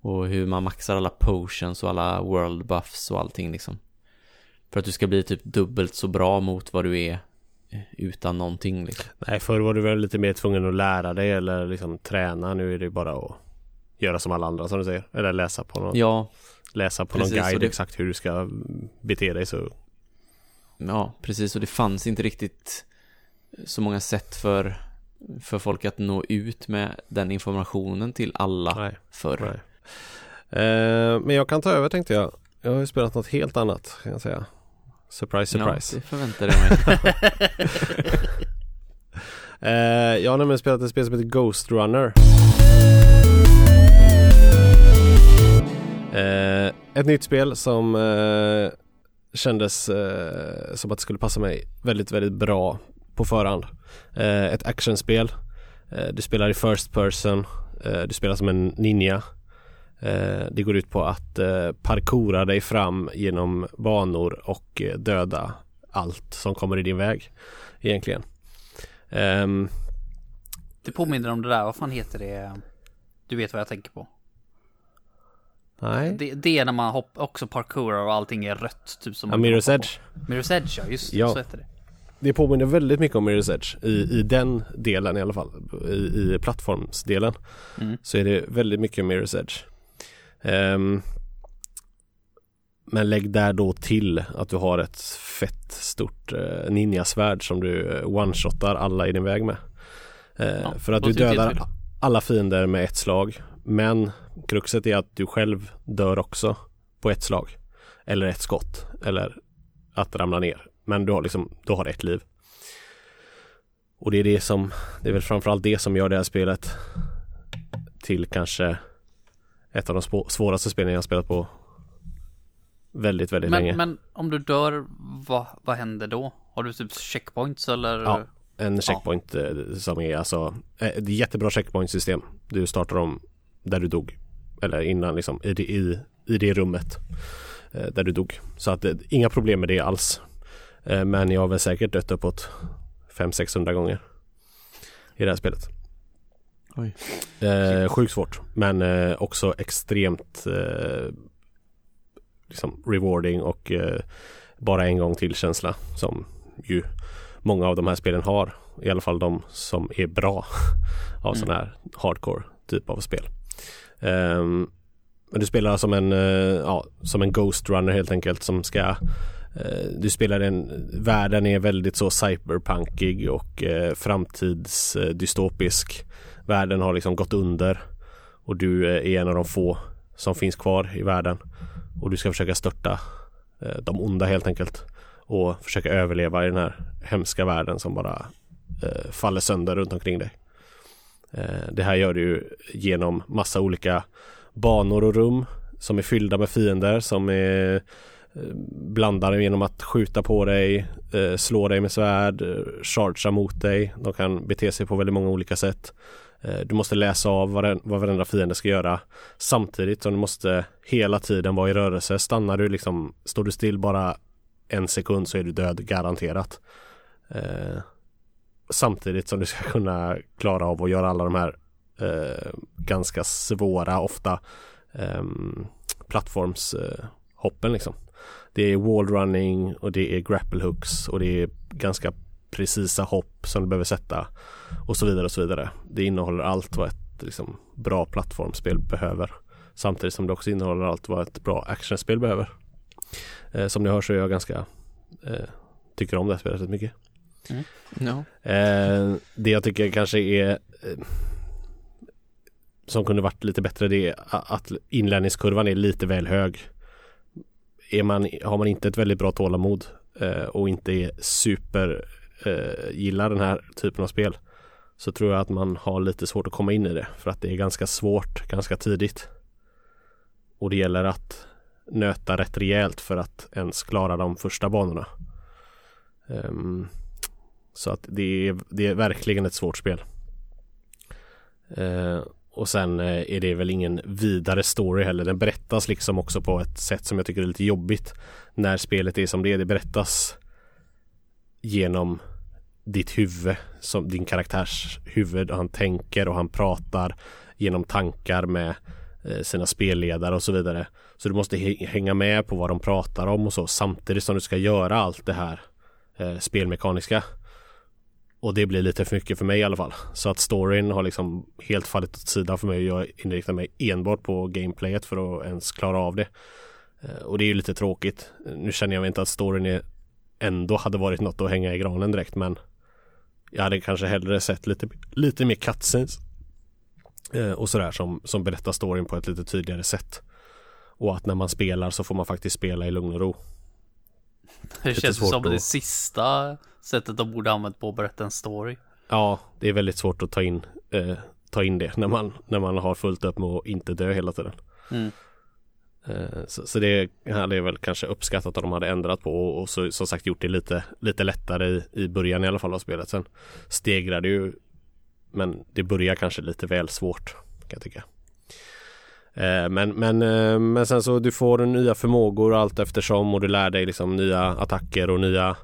Och hur man maxar alla potions och alla world buffs och allting liksom. För att du ska bli typ dubbelt så bra mot vad du är eh, utan någonting liksom. Nej förr var du väl lite mer tvungen att lära dig eller liksom träna. Nu är det bara att göra som alla andra som du säger. Eller läsa på någon, Ja, läsa på precis, någon guide det- exakt hur du ska bete dig så. ja, precis. Och det fanns inte riktigt så många sätt för, för folk att nå ut med den informationen till alla Nej. förr. Nej. Eh, men jag kan ta över tänkte jag. Jag har ju spelat något helt annat kan jag säga. Surprise surprise. Ja, det förväntade jag mig. Eh, jag har nämligen spelat ett spel som heter Ghost Runner. Eh, ett nytt spel som eh, kändes eh, som att det skulle passa mig väldigt, väldigt bra på förhand. Eh, ett actionspel. Eh, du spelar i first person. Eh, du spelar som en ninja. Eh, det går ut på att eh, parkoura dig fram genom banor och eh, döda allt som kommer i din väg egentligen. Ehm, det påminner om det där, vad fan heter det? Du vet vad jag tänker på. Nej. Det, det är när man hopp, också parkourar och allting är rött. Typ som ja, Mirror's Edge. Mirror's Edge, ja just ja. så heter det. Det påminner väldigt mycket om Mirror's Edge i, i den delen i alla fall. I, i plattformsdelen. Mm. Så är det väldigt mycket Mirror's Edge. Um, men lägg där då till att du har ett fett stort uh, ninjasvärd som du uh, one-shotar alla i din väg med. Uh, ja, för att du dödar alla fiender med ett slag. Men kruxet är att du själv dör också på ett slag. Eller ett skott. Eller att ramla ner. Men du har liksom, du har ett liv. Och det är det som, det är väl framförallt det som gör det här spelet till kanske ett av de svåraste spelen jag spelat på väldigt, väldigt men, länge. Men om du dör, vad, vad händer då? Har du typ checkpoints eller? Ja, en checkpoint ja. Eh, som är alltså eh, ett jättebra checkpoint system. Du startar om där du dog. Eller innan liksom i det, i, i det rummet eh, där du dog. Så att inga problem med det alls. men jag har väl säkert dött uppåt 500-600 gånger i det här spelet. Oj. Eh, sjukt svårt men eh, också extremt eh, liksom rewarding och eh, bara en gång till känsla som ju många av de här spelen har. I alla fall de som är bra av mm. sån här hardcore typ av spel. Um, men du spelar som en, uh, ja, som en Ghost Runner helt enkelt som ska uh, Du spelar en, världen är väldigt så cyberpunkig och uh, framtidsdystopisk. Världen har liksom gått under och du är en av de få som finns kvar i världen. Och du ska försöka störta de onda helt enkelt och försöka överleva i den här hemska världen som bara eh, faller sönder runt omkring dig. Eh, det här gör du genom massa olika banor och rum som är fyllda med fiender som är eh, blandade genom att skjuta på dig, eh, slå dig med svärd, chargea mot dig. De kan bete sig på väldigt många olika sätt. Du måste läsa av vad, vad varenda fiende ska göra samtidigt som du måste hela tiden vara i rörelse. Stannar du liksom, står du still bara en sekund så är du död garanterat. Samtidigt som du ska kunna klara av att göra alla de här eh, ganska svåra ofta ehm, eh, plattformshoppen liksom. Det är wallrunning och det är grapple hooks och det är ganska precisa hopp som du behöver sätta och så vidare och så vidare. Det innehåller allt vad ett liksom, bra plattformsspel behöver. Samtidigt som det också innehåller allt vad ett bra actionspel behöver. Eh, som ni hör så är jag ganska eh, tycker om det här spelet rätt mycket. Mm. No. Eh, det jag tycker kanske är eh, som kunde varit lite bättre det är att inlärningskurvan är lite väl hög. Är man, har man inte ett väldigt bra tålamod eh, och inte är super eh, gillar den här typen av spel så tror jag att man har lite svårt att komma in i det för att det är ganska svårt ganska tidigt. Och det gäller att nöta rätt rejält för att ens klara de första banorna. Um, så att det är, det är verkligen ett svårt spel. Eh, och sen eh, är det väl ingen vidare story heller. Den berättas liksom också på ett sätt som jag tycker är lite jobbigt. När spelet är som det är. Det berättas genom ditt huvud, som din karaktärs huvud. Och han tänker och han pratar genom tankar med eh, sina spelledare och så vidare. Så du måste hänga med på vad de pratar om och så samtidigt som du ska göra allt det här eh, spelmekaniska. Och det blir lite för mycket för mig i alla fall. Så att storyn har liksom helt fallit åt sidan för mig. Jag inriktar mig enbart på gameplayet för att ens klara av det. Eh, och det är ju lite tråkigt. Nu känner jag inte att storyn är ändå hade varit något att hänga i granen direkt men jag hade kanske hellre sett lite, lite mer cutscenes Eh, och sådär som, som berättar storyn på ett lite tydligare sätt. Och att när man spelar så får man faktiskt spela i lugn och ro. Det känns som att... det sista sättet de borde använt på att berätta en story. Ja, det är väldigt svårt att ta in, eh, ta in det när man, när man har fullt upp med att inte dö hela tiden. Mm. Eh, så, så, det hade jag väl kanske uppskattat om de hade ändrat på och, och så, som sagt gjort det lite, lite lättare i, i början i alla fall av spelet. Sen stegrar det ju men det börjar kanske lite väl svårt kan jag tycka. Eh, men, men, eh, men sen så du får nya förmågor allt eftersom och du lär dig liksom nya attacker och nya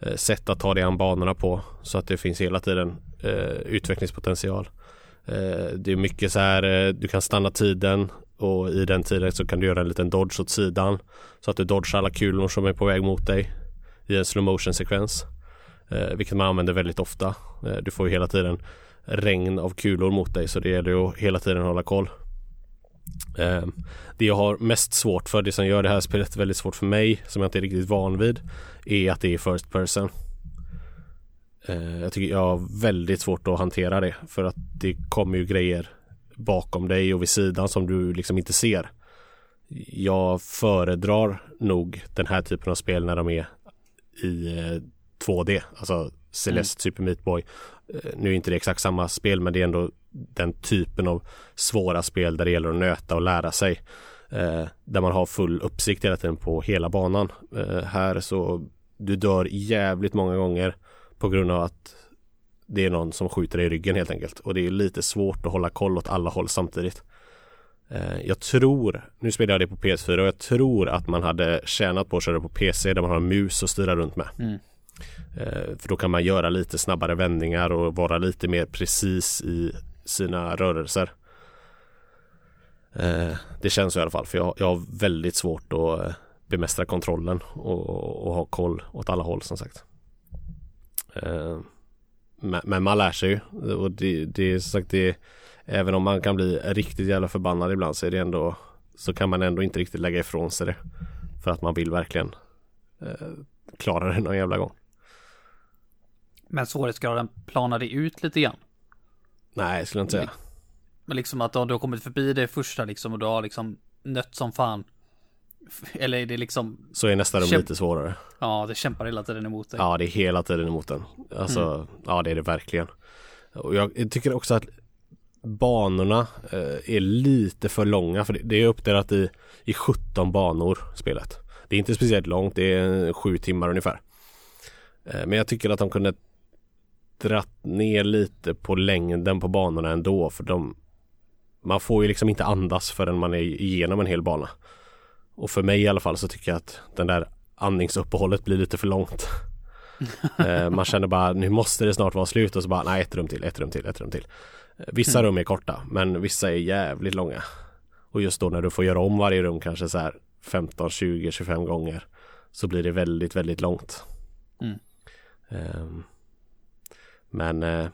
Eh, sätt att ta dig an banorna på så att det finns hela tiden eh, utvecklingspotential. Eh, det är mycket så här du kan stanna tiden och i den tiden så kan du göra en liten dodge åt sidan så att du dodgar alla kulor som är på väg mot dig i en slow motion sekvens. Eh, vilket man använder väldigt ofta. Eh, du får ju hela tiden regn av kulor mot dig så det gäller att hela tiden hålla koll. Eh, det jag har mest svårt för, det som gör det här spelet väldigt svårt för mig, som jag inte är riktigt van vid, är att det är first person. Eh, jag tycker jag har väldigt svårt att hantera det för att det kommer ju grejer bakom dig och vid sidan som du liksom inte ser. Jag föredrar nog den här typen av spel när de är i 2D, eh, alltså Celeste, mm. Super Meat Boy. Eh, nu är inte det exakt samma spel men det är ändå den typen av svåra spel där det gäller att nöta och lära sig. Eh, där man har full uppsikt hela tiden på hela banan. Eh, här så du dör jävligt många gånger på grund av att det är någon som skjuter dig i ryggen helt enkelt och det är lite svårt att hålla koll åt alla håll samtidigt. Eh, jag tror, nu spelar jag det på PS4 och jag tror att man hade tjänat på att köra på PC där man har en mus att styra runt med. Mm. Eh, för då kan man göra lite snabbare vändningar och vara lite mer precis i sina rörelser. Eh, det känns så i alla fall för jag, jag har väldigt svårt att eh, bemästra kontrollen och, och ha koll åt alla håll som sagt. Men, men man lär sig ju och det, det är som sagt det Även om man kan bli riktigt jävla förbannad ibland så är det ändå Så kan man ändå inte riktigt lägga ifrån sig det För att man vill verkligen eh, Klara det någon jävla gång men svårighetsgraden planade ut lite grann? Nej, skulle jag inte säga. Men liksom att du har kommit förbi det första liksom och du har liksom nött som fan. Eller är det liksom Så är nästa rum kämp... lite svårare. Ja det kämpar hela tiden emot dig. Ja det är hela tiden emot den. Alltså mm. ja det är det verkligen. Och jag tycker också att Banorna eh, är lite för långa för det är uppdelat i, i 17 banor spelet. Det är inte speciellt långt, det är sju timmar ungefär. Eh, Men jag tycker att de kunde dratt ner lite på längden på banorna ändå för de Man får ju liksom inte andas förrän man är igenom en hel bana och för mig i alla fall så tycker jag att den där andningsuppehållet blir lite för långt. Eh, man känner bara nu måste det snart vara slut och så bara nej ett rum till, ett rum till, ett rum till. Eh, vissa mm. rum är korta men vissa är jävligt långa. Och just då när du får göra om varje rum kanske så här 15, 20, 25 gånger så blir det väldigt, väldigt långt. Mm. Um, men eh,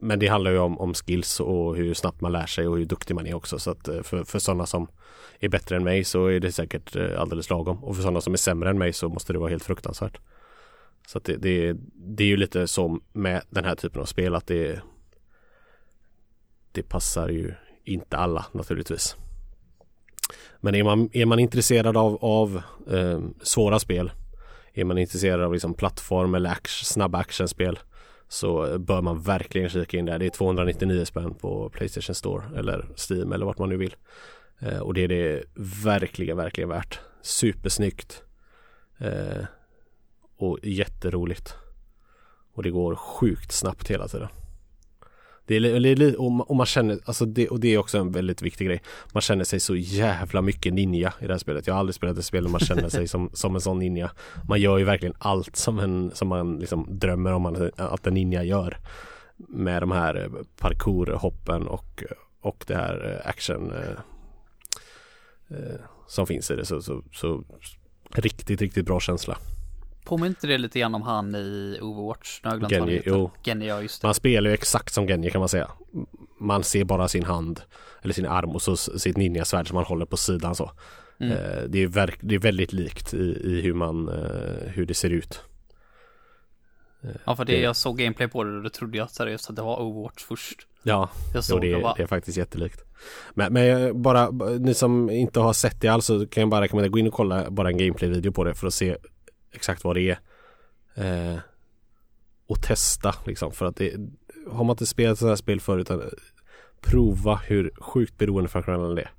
men det handlar ju om, om skills och hur snabbt man lär sig och hur duktig man är också. Så att eh, för, för sådana som är bättre än mig så är det säkert eh, alldeles lagom. Och för sådana som är sämre än mig så måste det vara helt fruktansvärt. Så att det, det, det är ju lite som med den här typen av spel att det Det passar ju inte alla naturligtvis. Men är man, är man intresserad av, av eh, svåra spel Är man intresserad av liksom plattform eller action, snabba actionspel så bör man verkligen kika in där. Det är 299 spänn på Playstation Store eller Steam eller vart man nu vill. Eh, och det är det verkligen, verkligen värt. Supersnyggt. Eh, och jätteroligt. Och det går sjukt snabbt hela tiden. Det är, och man känner, alltså det, och det är också en väldigt viktig grej. Man känner sig så jävla mycket ninja i det här spelet. Jag har aldrig spelat ett spel där man känner sig som, som en sån ninja. Man gör ju verkligen allt som, en, som man liksom drömmer om att en ninja gör. Med de här eh, parkourhoppen och, och det här eh, action eh, eh, som finns i det. Så, så, så riktigt, riktigt bra känsla. Påminner inte det lite grann om han i Overwatch? Genji, jo. Genji, ja just det. Man spelar ju exakt som Genji kan man säga. Man ser bara sin hand eller sin arm och så sitt ninjasvärd som man håller på sidan så. Mm. Eh, det, är verk, det är väldigt likt i, i hur man, eh, hur det ser ut. Ja för det, det jag såg gameplay på det då trodde jag seriöst att det var Overwatch först. Ja, jag såg jo, det, är, bara... det är faktiskt jättelikt. Men, men bara, ni som inte har sett det alls så kan jag bara rekommendera gå in och kolla bara en gameplay-video på det för att se exakt vad det är. Eh, och testa liksom för att det, har man inte spelat sådana här spel förut prova hur sjukt beroendeframkallande det är.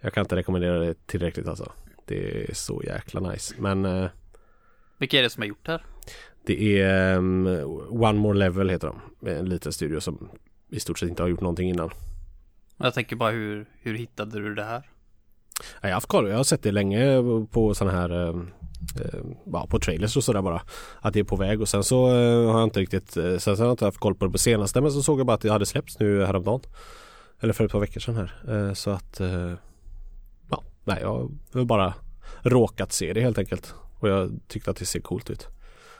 Jag kan inte rekommendera det tillräckligt alltså. Det är så jäkla nice. Men eh, Vilka är det som har gjort det här? det är um, One More Level heter de. En liten studio som i stort sett inte har gjort någonting innan. Jag tänker bara hur, hur hittade du det här? Jag har haft koll. Jag har sett det länge på sådana här eh, eh, ja, på trailers och sådär bara. Att det är på väg och sen så eh, har jag inte riktigt eh, Sen så har jag inte haft koll på det på senaste men så såg jag bara att det hade släppts nu häromdagen. Eller för ett par veckor sedan här. Eh, så att eh, Ja, nej jag har bara råkat se det helt enkelt. Och jag tyckte att det ser coolt ut.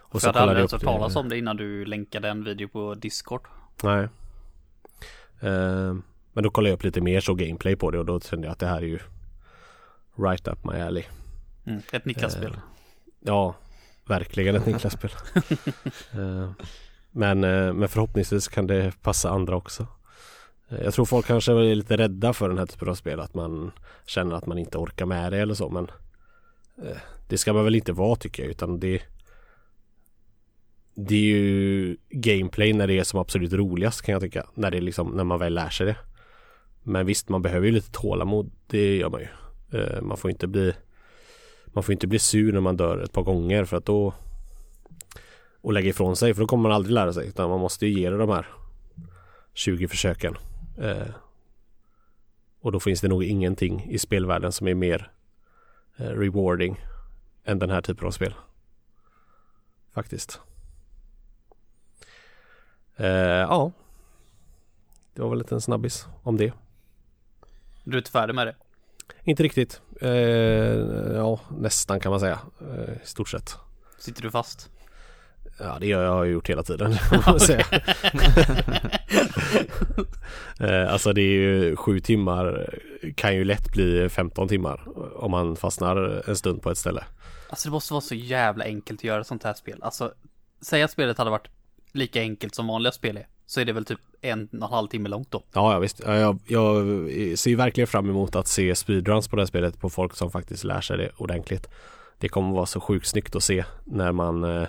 Och För jag hade aldrig ens hört talas om det innan du länkade en video på Discord. Nej. Eh, men då kollade jag upp lite mer så gameplay på det och då kände jag att det här är ju Right up my alley. Mm, ett Niklas-spel. Eh, ja, verkligen ett Niklas-spel. Eh, men, eh, men förhoppningsvis kan det passa andra också. Eh, Jag tror folk kanske är lite rädda för den här typen av spel. Att man känner att man inte orkar med det eller så. Men eh, det ska man väl inte vara tycker jag. Utan det, det är ju gameplay när det är som absolut roligast kan jag tycka. När, det är liksom, när man väl lär sig det. Men visst, man behöver ju lite tålamod. Det gör man ju. Man får inte bli man får inte bli sur när man dör ett par gånger för att då Och lägga ifrån sig för då kommer man aldrig lära sig utan man måste ju ge det de här 20 försöken eh, Och då finns det nog ingenting i spelvärlden som är mer eh, rewarding än den här typen av spel. Faktiskt. Eh, ja. Det var väl en liten snabbis om det. Du är inte färdig med det? Inte riktigt. Eh, ja, nästan kan man säga. Eh, I stort sett. Sitter du fast? Ja, det har jag gjort hela tiden. eh, alltså det är ju sju timmar kan ju lätt bli 15 timmar om man fastnar en stund på ett ställe. Alltså det måste vara så jävla enkelt att göra sånt här spel. Alltså, säg att spelet hade varit lika enkelt som vanliga spel är. Så är det väl typ en och en halv timme långt då. Ja, ja visst. Ja, Jag, jag ser verkligen fram emot att se speedruns på det här spelet på folk som faktiskt lär sig det ordentligt. Det kommer vara så sjukt snyggt att se när man eh,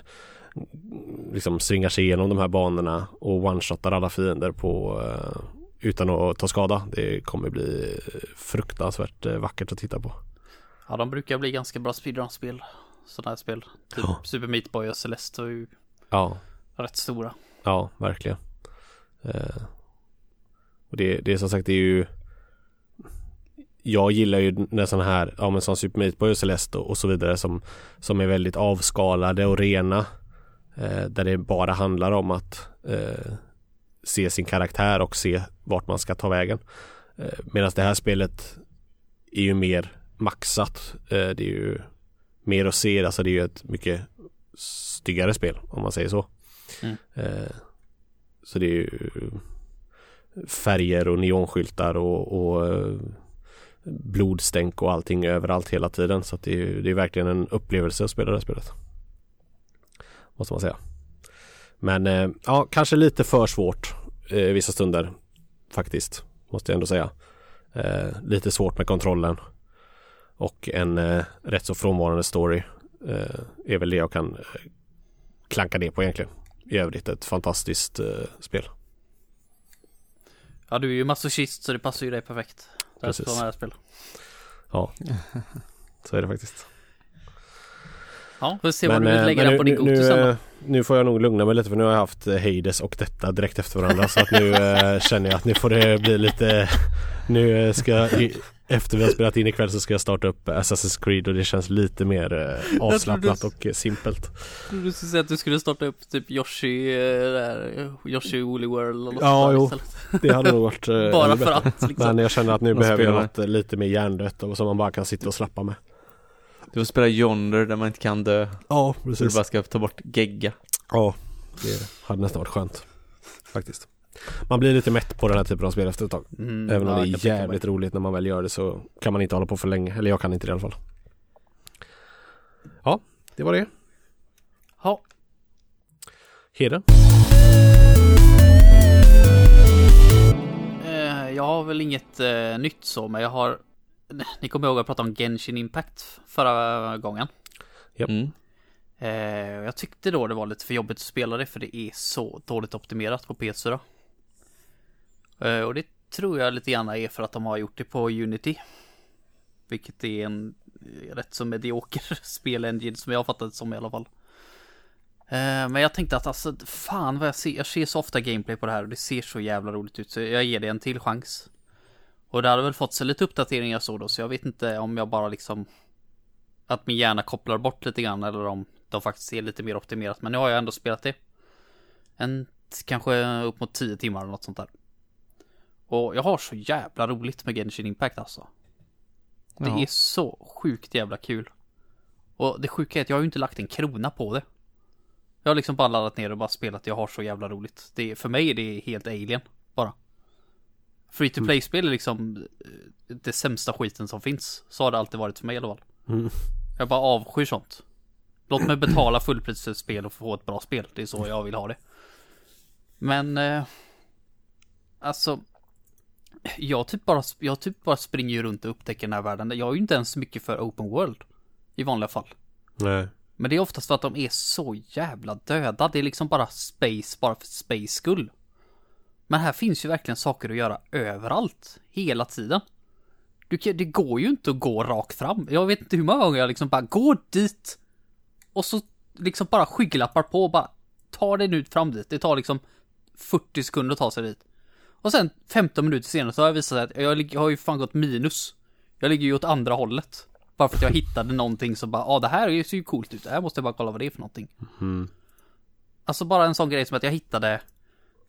liksom svingar sig igenom de här banorna och one-shotar alla fiender på eh, utan att ta skada. Det kommer bli fruktansvärt eh, vackert att titta på. Ja, de brukar bli ganska bra speedrun-spel. Sådana här spel. Typ Ja. Super Meat Boy och Celeste var ju Ja, rätt stora. ja verkligen. Eh, och det, det är som sagt det är ju jag gillar ju när sådana här, ja men som Super Meat Boy och Celeste och, så vidare som, som är väldigt avskalade och rena. Eh, där det bara handlar om att eh, se sin karaktär och se vart man ska ta vägen. Eh, Medan det här spelet är ju mer maxat. Eh, det är ju mer att se, alltså det är ju ett mycket styggare spel om man säger så. Mm. Så det är ju färger och neonskyltar och, och eh, blodstänk och allting överallt hela tiden. Så att det, är, det är verkligen en upplevelse att spela det här spelet. Måste man säga. Men eh, ja, kanske lite för svårt eh, vissa stunder faktiskt. Måste jag ändå säga. Eh, lite svårt med kontrollen. Och en eh, rätt så frånvarande story eh, är väl det jag kan eh, klanka ner på egentligen. I övrigt ett fantastiskt eh, spel. Ja, du är ju masochist så det passar ju dig perfekt. Precis. sådana här spel. Ja, så är det faktiskt. Ja, får se vad du vill lägga men den på din nu, eh, nu får jag nog lugna mig lite för nu har jag haft eh, Hades och detta direkt efter varandra så att nu eh, känner jag att nu får det bli lite Nu ska jag, efter vi har spelat in ikväll så ska jag starta upp Assassin's Creed och det känns lite mer avslappnat och simpelt. Du skulle säga att du skulle starta upp typ Yoshi, där, Yoshi Woolly World eller något Ja, jo. istället. Det hade nog varit Bara för att liksom. Men jag känner att nu Man behöver jag något lite mer hjärndött och som man bara kan sitta och slappa med. Du får spela Yonder där man inte kan dö. Ja, Så du bara ska ta bort gegga. Ja, det hade nästan varit skönt. Faktiskt. Man blir lite mätt på den här typen av spel efter ett tag. Mm, Även om ja, det är jävligt roligt när man väl gör det så kan man inte hålla på för länge. Eller jag kan inte det i alla fall. Ja, det var det. Ja, Heden. eh, jag har väl inget eh, nytt så, men jag har Ni kommer ihåg att jag pratade om Genshin Impact förra gången. Japp. Mm. Eh, jag tyckte då det var lite för jobbigt att spela det för det är så dåligt optimerat på PS4. Eh, och det tror jag lite grann är för att de har gjort det på Unity. Vilket är en eh, rätt så medioker spelengine som jag har fattat det som i alla fall. Eh, men jag tänkte att alltså, fan vad jag ser, jag ser så ofta gameplay på det här och det ser så jävla roligt ut så jag ger det en till chans. Och det hade väl fått sig lite uppdateringar så då, så jag vet inte om jag bara liksom att min hjärna kopplar bort lite grann eller om de faktiskt är lite mer optimerat. Men nu har jag ändå spelat det. En, kanske upp mot 10 timmar eller något sånt där. Och jag har så jävla roligt med Genshin Impact alltså. Det ja. är så sjukt jävla kul. Och det sjuka är att jag har ju inte lagt en krona på det. Jag har liksom bara laddat ner och bara spelat. Jag har så jävla roligt. Det, för mig är det helt alien. Bara. Free to play-spel är liksom eh, det sämsta skiten som finns. Så har det alltid varit för mig i alla fall. Mm. Jag bara avskyr sånt. Låt mig betala fullpris för ett spel och få ett bra spel. Det är så jag vill ha det. Men eh, Alltså Jag typ bara, jag typ bara springer runt och upptäcker den här världen. Jag är ju inte ens mycket för open world. I vanliga fall. Nej. Men det är oftast för att de är så jävla döda. Det är liksom bara space bara för space skull. Men här finns ju verkligen saker att göra överallt. Hela tiden. Du, det går ju inte att gå rakt fram. Jag vet inte hur många gånger jag liksom bara går dit. Och så liksom bara skygglappar på och bara tar det nu fram dit. Det tar liksom 40 sekunder att ta sig dit. Och sen 15 minuter senare så har jag visat att jag har ju fan gått minus. Jag ligger ju åt andra hållet. Bara för att jag hittade någonting som bara, ja ah, det här ser ju coolt ut. Det här måste jag bara kolla vad det är för någonting. Mm. Alltså bara en sån grej som att jag hittade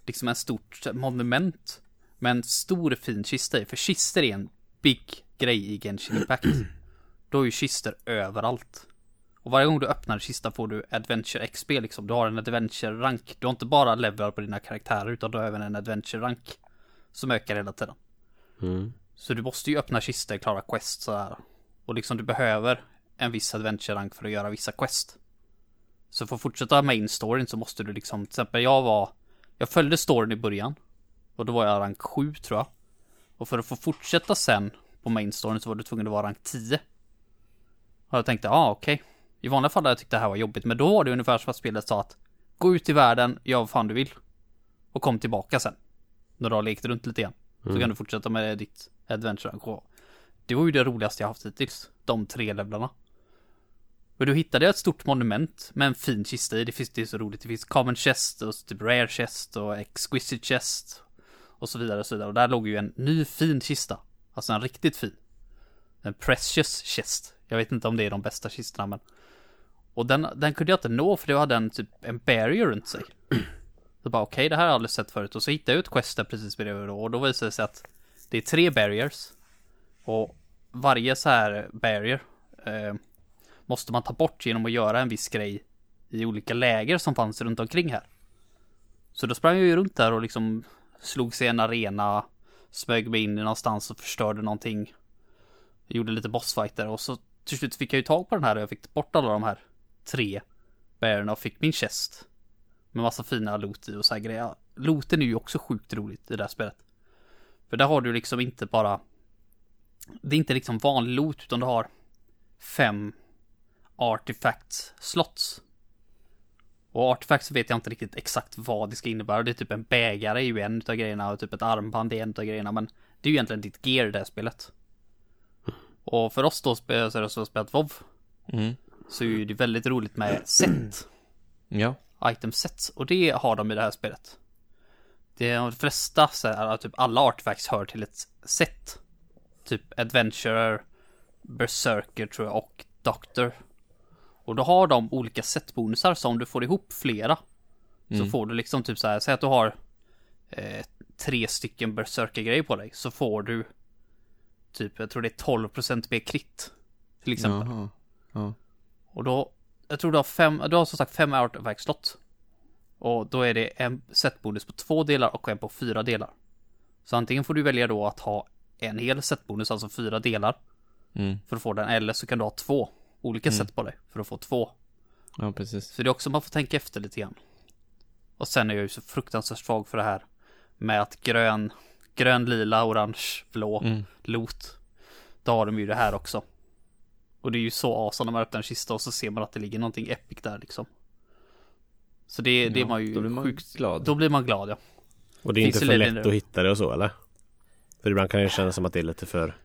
liksom en stort monument med en stor fin kista i. För kister är en big grej i Genshin Impact. Då är ju kister överallt. Och varje gång du öppnar en kista får du Adventure XP liksom. Du har en Adventure-rank. Du har inte bara levelar på dina karaktärer utan du har även en Adventure-rank. Som ökar hela tiden. Mm. Så du måste ju öppna kistor, klara quest sådär. Och liksom du behöver en viss Adventure-rank för att göra vissa quest. Så för att fortsätta main storyn så måste du liksom, till exempel jag var Jag följde storyn i början. Och då var jag rank 7 tror jag. Och för att få fortsätta sen på main storyn så var du tvungen att vara rank 10 Och jag tänkte, ja ah, okej. Okay. I vanliga fall hade jag tyckt det här var jobbigt men då var det ungefär som att spelet sa att Gå ut i världen, gör vad fan du vill. Och kom tillbaka sen. När du har lekt runt lite igen. Mm. Så kan du fortsätta med ditt adventure Det var ju det roligaste jag haft hittills. De tre levlarna och då hittade jag ett stort monument med en fin kista i. Det finns det är så roligt. Det finns common chest och typ rare chest och exquisite chest. Och så vidare och så vidare. Och där låg ju en ny fin kista. Alltså en riktigt fin. En precious chest. Jag vet inte om det är de bästa kistorna men. Och den, den kunde jag inte nå för det hade en typ en barrier runt sig. Så bara okej, okay, det här har jag aldrig sett förut. Och så hittade jag ut questen precis bredvid då. Och då visade det sig att det är tre barriers. Och varje så här barrier. Eh, måste man ta bort genom att göra en viss grej i olika läger som fanns runt omkring här. Så då sprang jag ju runt där och liksom slog sig en arena, smög mig in någonstans och förstörde någonting. Gjorde lite bossfighter och så till slut fick jag ju tag på den här och jag fick bort alla de här tre bärarna och fick min chest. Med massa fina loot i och så här grejer. Looten är ju också sjukt roligt i det här spelet. För där har du liksom inte bara Det är inte liksom vanlig loot utan du har fem artifact slots. Och artifacts vet jag inte riktigt exakt vad det ska innebära. Det är typ en bägare är ju en utav grejerna och typ ett armband är en utav grejerna. Men det är ju egentligen ditt gear i det här spelet. Och för oss då så är det så att spelat WoW. Mm. Så är det väldigt roligt med set. Ja. Item sets. Och det har de i det här spelet. Det är de flesta så här, typ alla artifacts hör till ett set. Typ Adventurer, Berserker tror jag och Doctor. Och då har de olika setbonusar så om du får ihop flera. Mm. Så får du liksom typ så här, säg att du har eh, tre stycken berserker-grejer på dig. Så får du typ, jag tror det är 12% mer krit. Till exempel. Jaha. Ja. Och då, jag tror du har fem, du har som sagt fem artwork slott. Och då är det en setbonus på två delar och en på fyra delar. Så antingen får du välja då att ha en hel setbonus, alltså fyra delar. Mm. För att få den, eller så kan du ha två olika mm. sätt på dig för att få två. Ja, precis. Så det är också man får tänka efter lite grann. Och sen är jag ju så fruktansvärt svag för det här med att grön, grön, lila, orange, blå, mm. lot. Då har de ju det här också. Och det är ju så asan när man öppnar en kista och så ser man att det ligger någonting epic där liksom. Så det, det är man ju då blir man sjukt glad. Då blir man glad ja. Och det är Finns inte det för lätt lätt att hitta det och så eller? För ibland kan det kännas som att det är lite för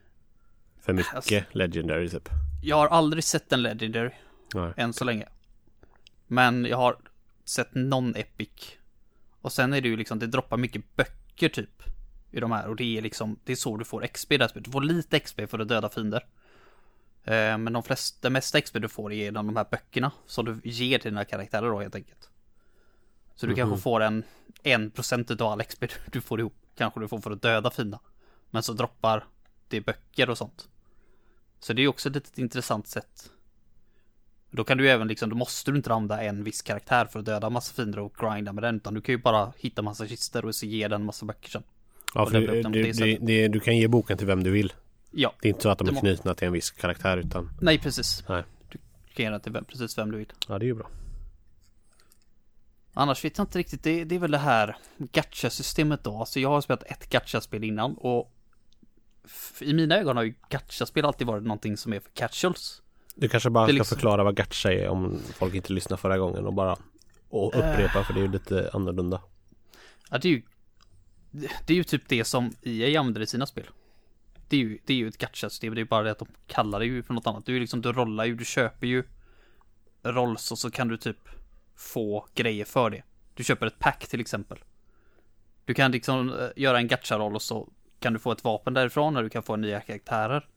För mycket alltså, Legendary typ. Jag har aldrig sett en Legendary. Nej. Än så länge. Men jag har sett någon Epic. Och sen är det ju liksom, det droppar mycket böcker typ. I de här och det är liksom, det är så du får XP där. Du får lite XP för att döda fiender. Eh, men de flesta, det mesta XP du får är genom de här böckerna. Som du ger till dina karaktärer då helt enkelt. Så du mm -hmm. kanske mhm. får en, en procent av all XP du får ihop. Kanske du får för att döda fiender. Men så droppar det böcker och sånt. Så det är också ett litet intressant sätt. Då kan du även liksom, då måste du inte använda en viss karaktär för att döda massa fiender och grinda med den. Utan du kan ju bara hitta massa kister och så ge den massa böcker sen. Ja, för det, det, det, det, du kan ge boken till vem du vill. Ja. Det är inte så att de är knutna till en viss karaktär utan... Nej, precis. Nej. Du kan ge den till vem, precis vem du vill. Ja, det är ju bra. Annars vet jag inte riktigt, det, det är väl det här gacha-systemet då. Alltså jag har spelat ett gacha-spel innan och i mina ögon har ju gacha-spel alltid varit någonting som är för casuals. Du kanske bara ska liksom... förklara vad gacha är om folk inte lyssnade förra gången och bara och upprepa uh... för det är ju lite annorlunda. Ja, det är ju det är ju typ det som EA använder i sina spel. Det är ju, det är ju ett gacha-system, det är bara det att de kallar det ju för något annat. Du liksom, du rollar ju, du köper ju rolls och så kan du typ få grejer för det. Du köper ett pack till exempel. Du kan liksom eh, göra en gacha-roll och så kan du få ett vapen därifrån och du kan få nya karaktärer.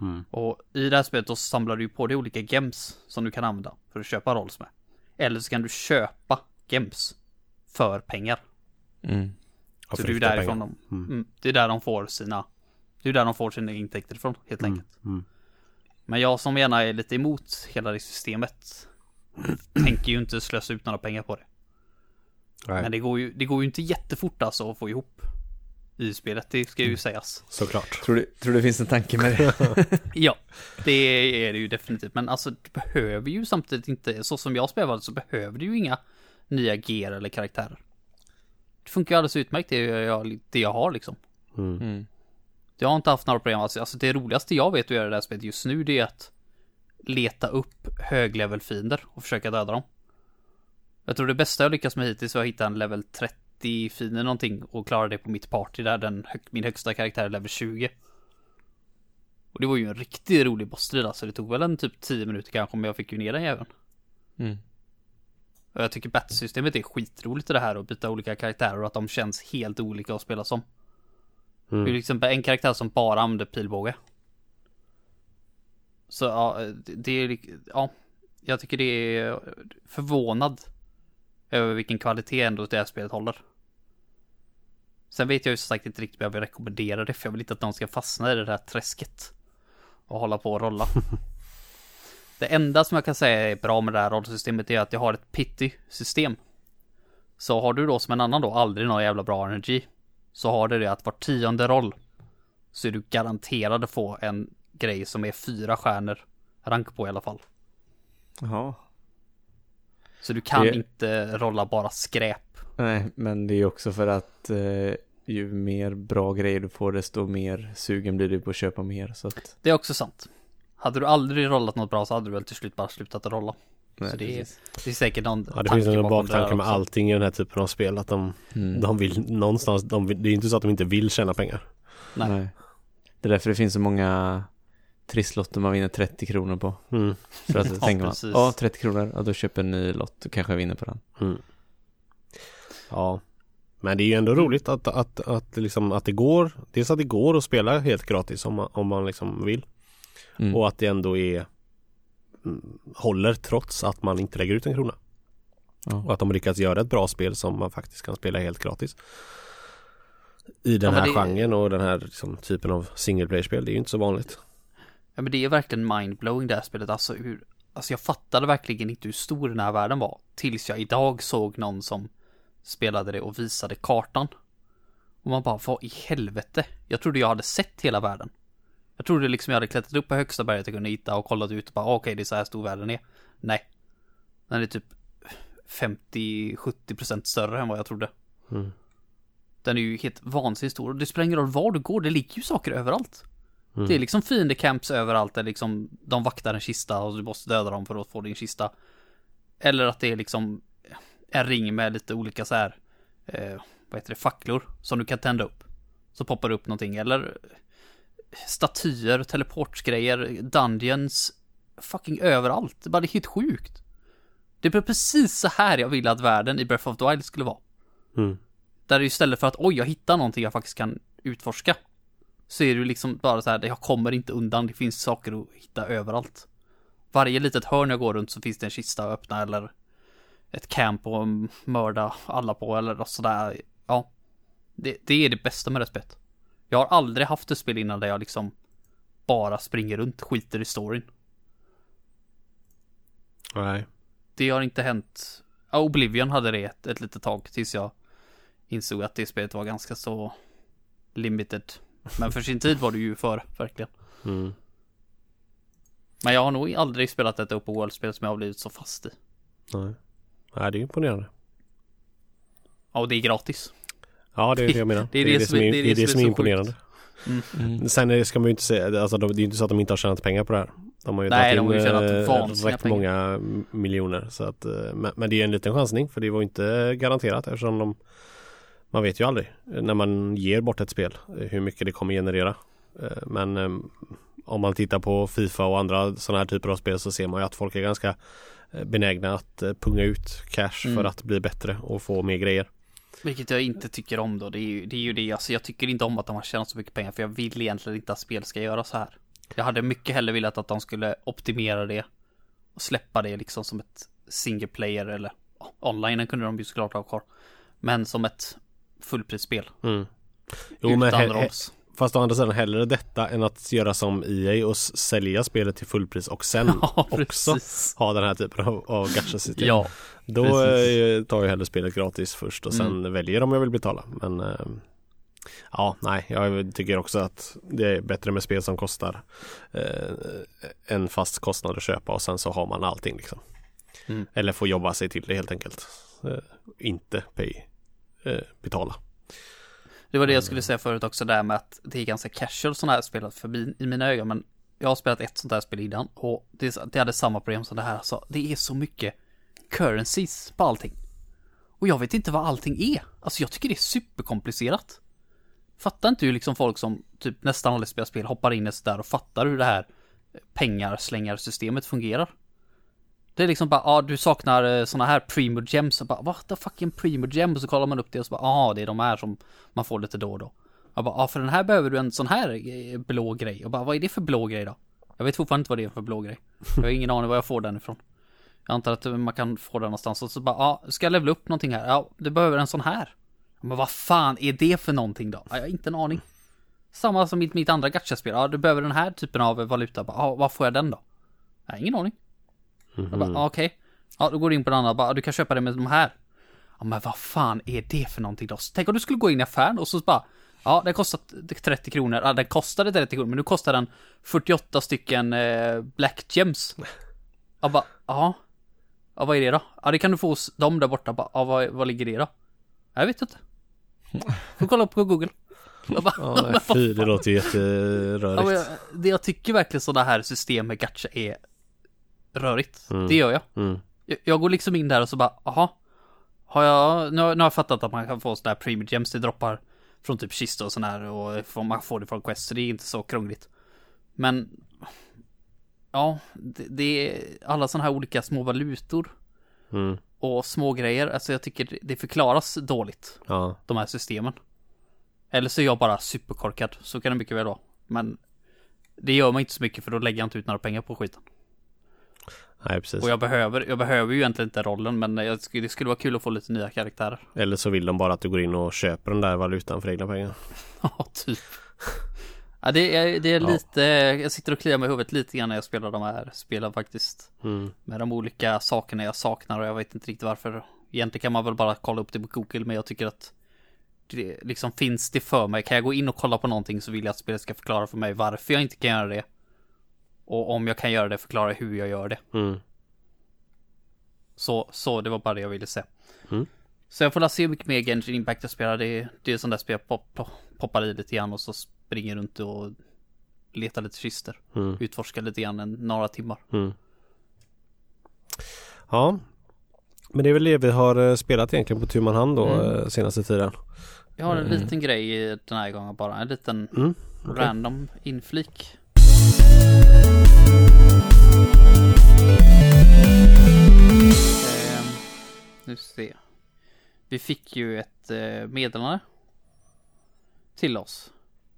Mm. Och i det här spelet då samlar du på dig olika gems som du kan använda för att köpa rolls med. Eller så kan du köpa gems för pengar. Mm. Så det är därifrån de, mm. mm. det är där de får sina, det är där de får sina intäkter ifrån helt mm. enkelt. Mm. Men jag som gärna är lite emot hela det systemet tänker ju inte slösa ut några pengar på det. Nej. Men det går, ju, det går ju inte jättefort alltså att få ihop i spelet, det ska ju mm. sägas. Såklart. Tror du, tror du det finns en tanke med det? ja, det är det ju definitivt. Men alltså, du behöver ju samtidigt inte, så som jag spelar så behöver du ju inga nya gear eller karaktärer. Det funkar ju alldeles utmärkt det jag, det jag har liksom. Mm. mm. Jag har inte haft några problem. Alltså, alltså det roligaste jag vet att göra i det här spelet just nu det är att leta upp höglevelfiender och försöka döda dem. Jag tror det bästa jag lyckats med hittills var att hitta en level 30 fiender någonting och klara det på mitt party där den, min högsta karaktär är level 20. Och det var ju en riktigt rolig bossstrid alltså. Det tog väl en typ 10 minuter kanske om jag fick ju ner den jäveln. Mm. Och jag tycker batsystemet är skitroligt i det här och byta olika karaktärer och att de känns helt olika att spela som. Mm. Det är liksom en karaktär som bara använder pilbåge. Så ja, det är, ja, jag tycker det är förvånad över vilken kvalitet ändå det här spelet håller. Sen vet jag ju som sagt inte riktigt om jag vill rekommendera det för jag vill inte att någon ska fastna i det där träsket. Och hålla på och rolla. det enda som jag kan säga är bra med det här rollsystemet är att jag har ett pity-system. Så har du då som en annan då aldrig någon jävla bra energi. Så har du det att var tionde roll. Så är du garanterad att få en grej som är fyra stjärnor rank på i alla fall. Jaha. Så du kan det... inte rolla bara skräp. Nej, men det är också för att eh, ju mer bra grejer du får desto mer sugen blir du på att köpa mer. Så att... Det är också sant. Hade du aldrig rollat något bra så hade du väl till slut bara slutat att rolla. Nej, så det är, det är säkert någon Ja det finns en baktanke med allting i den här typen av spel att de, mm. de vill någonstans, de vill, det är inte så att de inte vill tjäna pengar. Nej. Nej. Det är därför det finns så många trisslotter man vinner 30 kronor på. Mm. För att ja, tänker man, ja 30 kronor, ja då köper en ny lott och kanske jag vinner på den. Mm. Ja, men det är ju ändå roligt att, att, att, liksom, att det går, dels att det går att spela helt gratis om man, om man liksom vill. Mm. Och att det ändå är mm, håller trots att man inte lägger ut en krona. Ja. Och att de lyckats göra ett bra spel som man faktiskt kan spela helt gratis. I den ja, här det... genren och den här liksom, typen av single player-spel. Det är ju inte så vanligt. Ja men det är verkligen mindblowing det här spelet. Alltså hur, alltså jag fattade verkligen inte hur stor den här världen var. Tills jag idag såg någon som spelade det och visade kartan. Och man bara, vad i helvete? Jag trodde jag hade sett hela världen. Jag trodde liksom jag hade klättrat upp på högsta berget jag kunde hitta och kollat ut och bara, okej okay, det är så här stor världen är. Nej. Den är typ 50-70% större än vad jag trodde. Mm. Den är ju helt vansinnigt stor och det spelar ingen roll var du går, det ligger ju saker överallt. Mm. Det är liksom fiendecamps överallt där liksom de vaktar en kista och du måste döda dem för att få din kista. Eller att det är liksom en ring med lite olika så här, eh, vad heter det, facklor som du kan tända upp. Så poppar det upp någonting eller statyer, teleportsgrejer, dungeons, fucking överallt. Det bara det är helt sjukt. Det är precis så här jag ville att världen i Breath of the Wild skulle vara. Mm. Där istället för att oj, jag hittar någonting jag faktiskt kan utforska. Så är det liksom bara så här, jag kommer inte undan, det finns saker att hitta överallt. Varje litet hörn jag går runt så finns det en kista att öppna eller ett camp och mörda alla på eller sådär. Ja, det, det är det bästa med det spelet. Jag har aldrig haft ett spel innan där jag liksom bara springer runt, skiter i storyn. Nej. Det har inte hänt. Oblivion hade det ett, ett litet tag tills jag insåg att det spelet var ganska så limited. Men för sin tid var det ju för, verkligen. Mm. Men jag har nog aldrig spelat ett open world-spel som jag har blivit så fast i. Nej. Nej, det är imponerande. Ja, och det är gratis. Ja, det är det jag menar. Det är det som är- det är det som är imponerande. Mm. Sen ska man ju inte säga, alltså de- det är ju inte så att de inte har tjänat pengar på det här. De har ju Nej, ju in tjänat eh, rätt pengar. många miljoner. Så att, eh, men, men det är en liten chansning för det var inte garanterat eftersom de Man vet ju aldrig eh, när man ger bort ett spel eh, hur mycket det kommer generera. Eh, Men eh, om man tittar på Fifa och andra sådana här typer av spel så ser man ju att folk är ganska eh, benägna att eh, punga ut cash Mm. för att bli bättre och få mer grejer. Vilket jag inte tycker om då. Det är ju det, är ju det. Alltså, jag tycker inte om att de har tjänat så mycket pengar. För jag vill egentligen inte att spel ska göra så här. Jag hade mycket hellre velat att de skulle optimera det. Och släppa det liksom som ett single player eller online kunde de ju såklart ha kvar. Men som ett fullprisspel. Mm. Jo, utan men he- he-. Fast å andra sidan hellre detta än att göra som EA och sälja spelet till fullpris och sen Ja, också precis. ha den här typen av, av gacha-system. Ja, Då precis. eh, tar jag hellre spelet gratis först och sen Mm. väljer om jag vill betala. Men eh, ja, nej, jag tycker också att det är bättre med spel som kostar eh, en fast kostnad att köpa och sen så har man allting liksom. Mm. Eller får jobba sig till det helt enkelt. Eh, inte pay, eh, betala. Det var det jag skulle säga förut också där med att det är ganska casual sådana här spel förbi i mina ögon. Men jag har spelat ett sånt här spel innan och det, det hade samma problem som det här. Alltså, det är så mycket currencies på allting. Och jag vet inte vad allting är. Alltså jag tycker det är superkomplicerat. Fattar inte hur liksom folk som typ nästan aldrig spelar spel hoppar in i sådär och fattar hur det här pengarslängarsystemet fungerar. Det är liksom bara, ja ah, du saknar eh, sådana här primo gems och bara, what the fucking primo gem? Och så kollar man upp det och så bara, ja ah, det är de här som man får lite då och då. Jag bara, ja ah, för den här behöver du en sån här eh, blå grej. Och bara, vad är det för blå grej då? Jag vet fortfarande inte vad det är för blå grej. Jag har ingen aning var jag får den ifrån. Jag antar att man kan få den någonstans och så bara, ja, ska jag levla upp någonting här? Ja, du behöver en sån här. Men vad fan är det för någonting då? Jag har inte en aning. Samma som mitt, mitt andra gacha-spel. Ja, du behöver den här typen av valuta. Ja, ah, vad får jag den då? Jag har ingen aning. Jag bara, ja, okej. Ja, då går du in på den andra. Bara, du kan köpa det med de här. Ja, men vad fan är det för någonting då? Tänk om du skulle gå in i affären och så bara, ja, den kostar 30 kronor. Ja, den kostade 30 kronor, men nu kostar den 48 stycken eh, Black Gems. Jag bara, ja. Ja, vad är det då? Ja, det kan du få hos dem där borta. Bara, ja, vad, vad ligger det då? Jag vet inte. Får kolla upp på Google. Jag bara, Ja, fy, det låter ju Ja, jätterörigt. jag, det jag tycker verkligen sådana här system med gacha är rörigt. Mm. Det gör jag. Mm. jag. Jag går liksom in där och så bara, aha. Har jag, nu, har- nu har jag fattat att man kan få sådana här premium gems, det droppar från typ kista och sån här och får- man får det från quest, så det är inte så krångligt. Men, ja, det, det är alla sådana här olika små valutor Mm. och små grejer, alltså jag tycker det- det förklaras dåligt Ja, de här systemen. Eller så är jag bara superkorkad, så kan det mycket väl vara. Men det gör man inte så mycket för då lägger jag inte ut några pengar på skiten. Nej precis. Och jag behöver, jag behöver ju egentligen inte rollen men jag, det skulle vara kul att få lite nya karaktärer. Eller så vill de bara att du går in och köper den där valutan för egna pengar. Ja, typ. Ja, det är, det är Ja. lite, jag sitter och kliar mig i huvudet lite grann när jag spelar de här spelen faktiskt. Mm. Med de olika sakerna jag saknar och jag vet inte riktigt varför. Egentligen kan man väl bara kolla upp det på Google men jag tycker att det liksom finns det för mig. Kan jag gå in och kolla på någonting så vill jag att spelet ska förklara för mig varför jag inte kan göra det. Och om jag kan göra det förklara hur jag gör det. Mm. Så, så det var bara det jag ville säga. Mm. Så jag får se hur mycket mer Genshin Impact jag spelar. Det är, det är sånt där spel jag pop, pop, poppar i lite grann och så springer runt och letar lite kister. Mm. Utforskar lite grann en, några timmar. Mm. Ja. Men det är väl det vi har eh, spelat egentligen på tu man hand då Mm. eh, senaste tiden. Jag har en Mm. liten grej den här gången bara. En liten Mm. okej. random inflik. Eh, nu se. Vi fick ju ett eh, meddelande till oss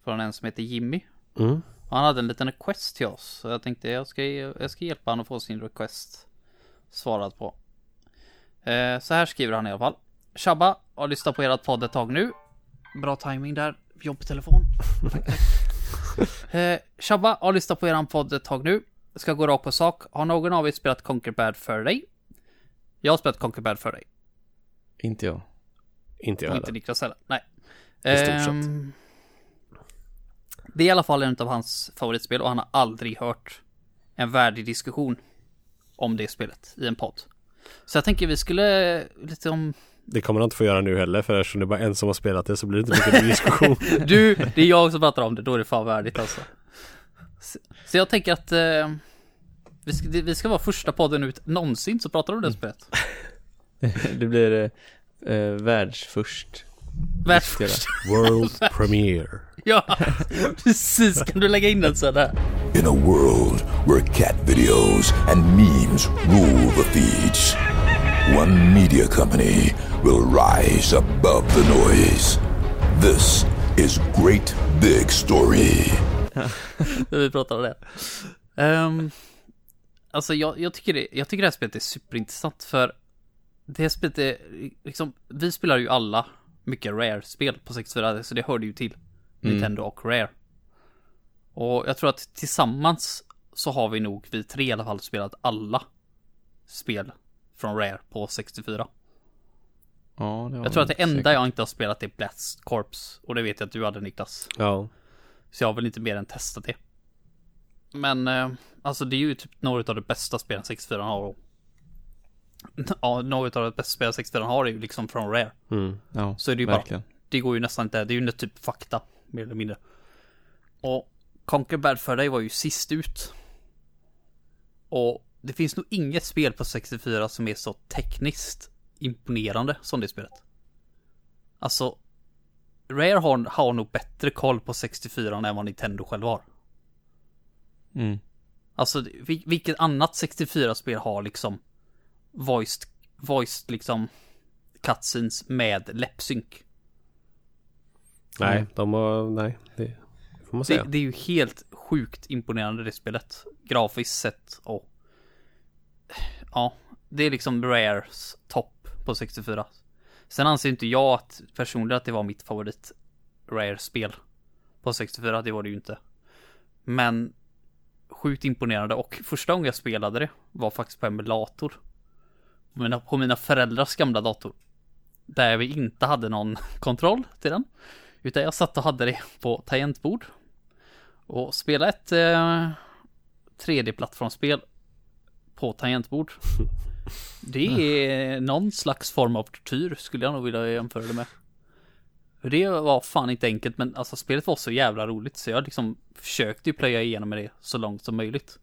från en som heter Jimmy. Mm. Han hade en liten request till oss. Så jag tänkte jag ska, jag ska hjälpa honom att få sin request svarad på. Eh, så här skriver han i alla fall. Shabba, har lyssnat på ert podd ett tag nu. Bra timing där. Jobbtelefon. Tack, tack. Eh, Shabba, har lyssnat på eran podd ett tag nu. Ska gå rakt på sak. Har någon av er spelat Conquer Bad för dig? Jag har spelat Conquer Bad för dig. Inte jag. Inte jag Och inte heller. Niklas heller. Nej. I stort sett. Ehm, Det är i alla fall en av hans favoritspel och han har aldrig hört en värdig diskussion om det spelet i en podd. Så jag tänker vi skulle lite om... Det kommer han inte få göra nu heller för eftersom det är bara en som har spelat det så blir det inte mycket diskussion. Du, det är jag som pratar om det, då är det fan värdigt alltså. Så, så jag tänker att eh, vi, ska, vi ska vara första podden ut någonsin så pratar om det spelet. det blir eh, eh, världsförst. Världsförst. World Premiere. Ja, precis. Kan du lägga in den sådär? In a world where cat videos and memes rule the feeds, one media company will rise above the noise. This is Great Big Story. Vi pratar om det. Um, alltså jag, jag, tycker det, jag tycker det här spelet är superintressant för det här spelet är liksom, vi spelar ju alla mycket Rare-spel på 64, så det hörde ju till Nintendo och Rare. Och jag tror att tillsammans så har vi nog, vi tre i alla fall, spelat alla spel från Rare på 64. Ja, det Jag tror att det enda säkert. jag inte har spelat är Blast Corps. Och det vet jag att du hade Niklas. Ja. Så jag har väl inte mer än testat det. Men eh, alltså det är ju typ några av de bästa spelen 64 har. Och... Ja, några av de bästa spelen 64 har är ju liksom från Rare. Mm. Ja, Så är det ju verkligen. bara, det går ju nästan inte, det är ju typ fakta, mer eller mindre. Och Conquer Bad för dig var ju sist ut. Och det finns nog inget spel på 64 som är så tekniskt imponerande som det spelet. Alltså, Rare har, har nog bättre koll på 64 än vad Nintendo själv har. Mm. Alltså, vil- vilket annat 64-spel har liksom voiced, voiced liksom cutscenes med läppsynk? Nej, de har, nej, det får man Det, säga. det är ju helt sjukt imponerande det spelet. Grafiskt sett och... Ja, det är liksom Rares topp på 64. Sen anser inte jag att personligen att det var mitt favorit Rare-spel på 64. Det var det ju inte. Men sjukt imponerande och första gången jag spelade det var faktiskt på emulator. På mina, på mina föräldrars gamla dator. Där vi inte hade någon kontroll till den. Utan jag satt och hade det på tangentbord. Och spela ett eh, 3D-plattformsspel på tangentbord. Det är någon slags form av tortyr skulle jag nog vilja jämföra det med. Det var fan inte enkelt men alltså spelet var så jävla roligt så jag liksom försökte ju plöja igenom med det så långt som möjligt.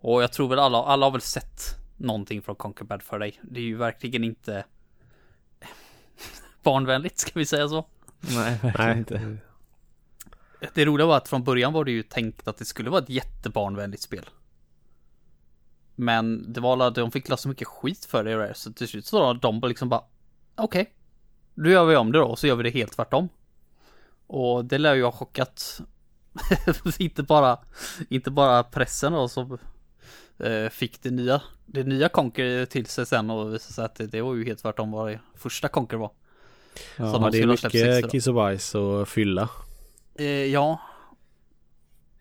Och jag tror väl alla, alla har väl sett någonting från Conquer Bad för dig. Det är ju verkligen inte barnvänligt ska vi säga så. Nej, verkligen Nej, inte. Det roliga var att från början var det ju tänkt att det skulle vara ett jättebarnvänligt spel. Men det var alla, de fick la så mycket skit för det Rare, så till slut så var de liksom bara Okej, då gör vi om det då, och så gör vi det helt tvärtom. Och det lär ju ha chockat inte bara, inte bara pressen då som eh, fick det nya, det nya Conquer till sig sen och visade sig att det, det var ju helt tvärtom vad det första Conquer var. Ja, Som det är mycket 60 då. kiss och bajs och fylla. Eh, ja.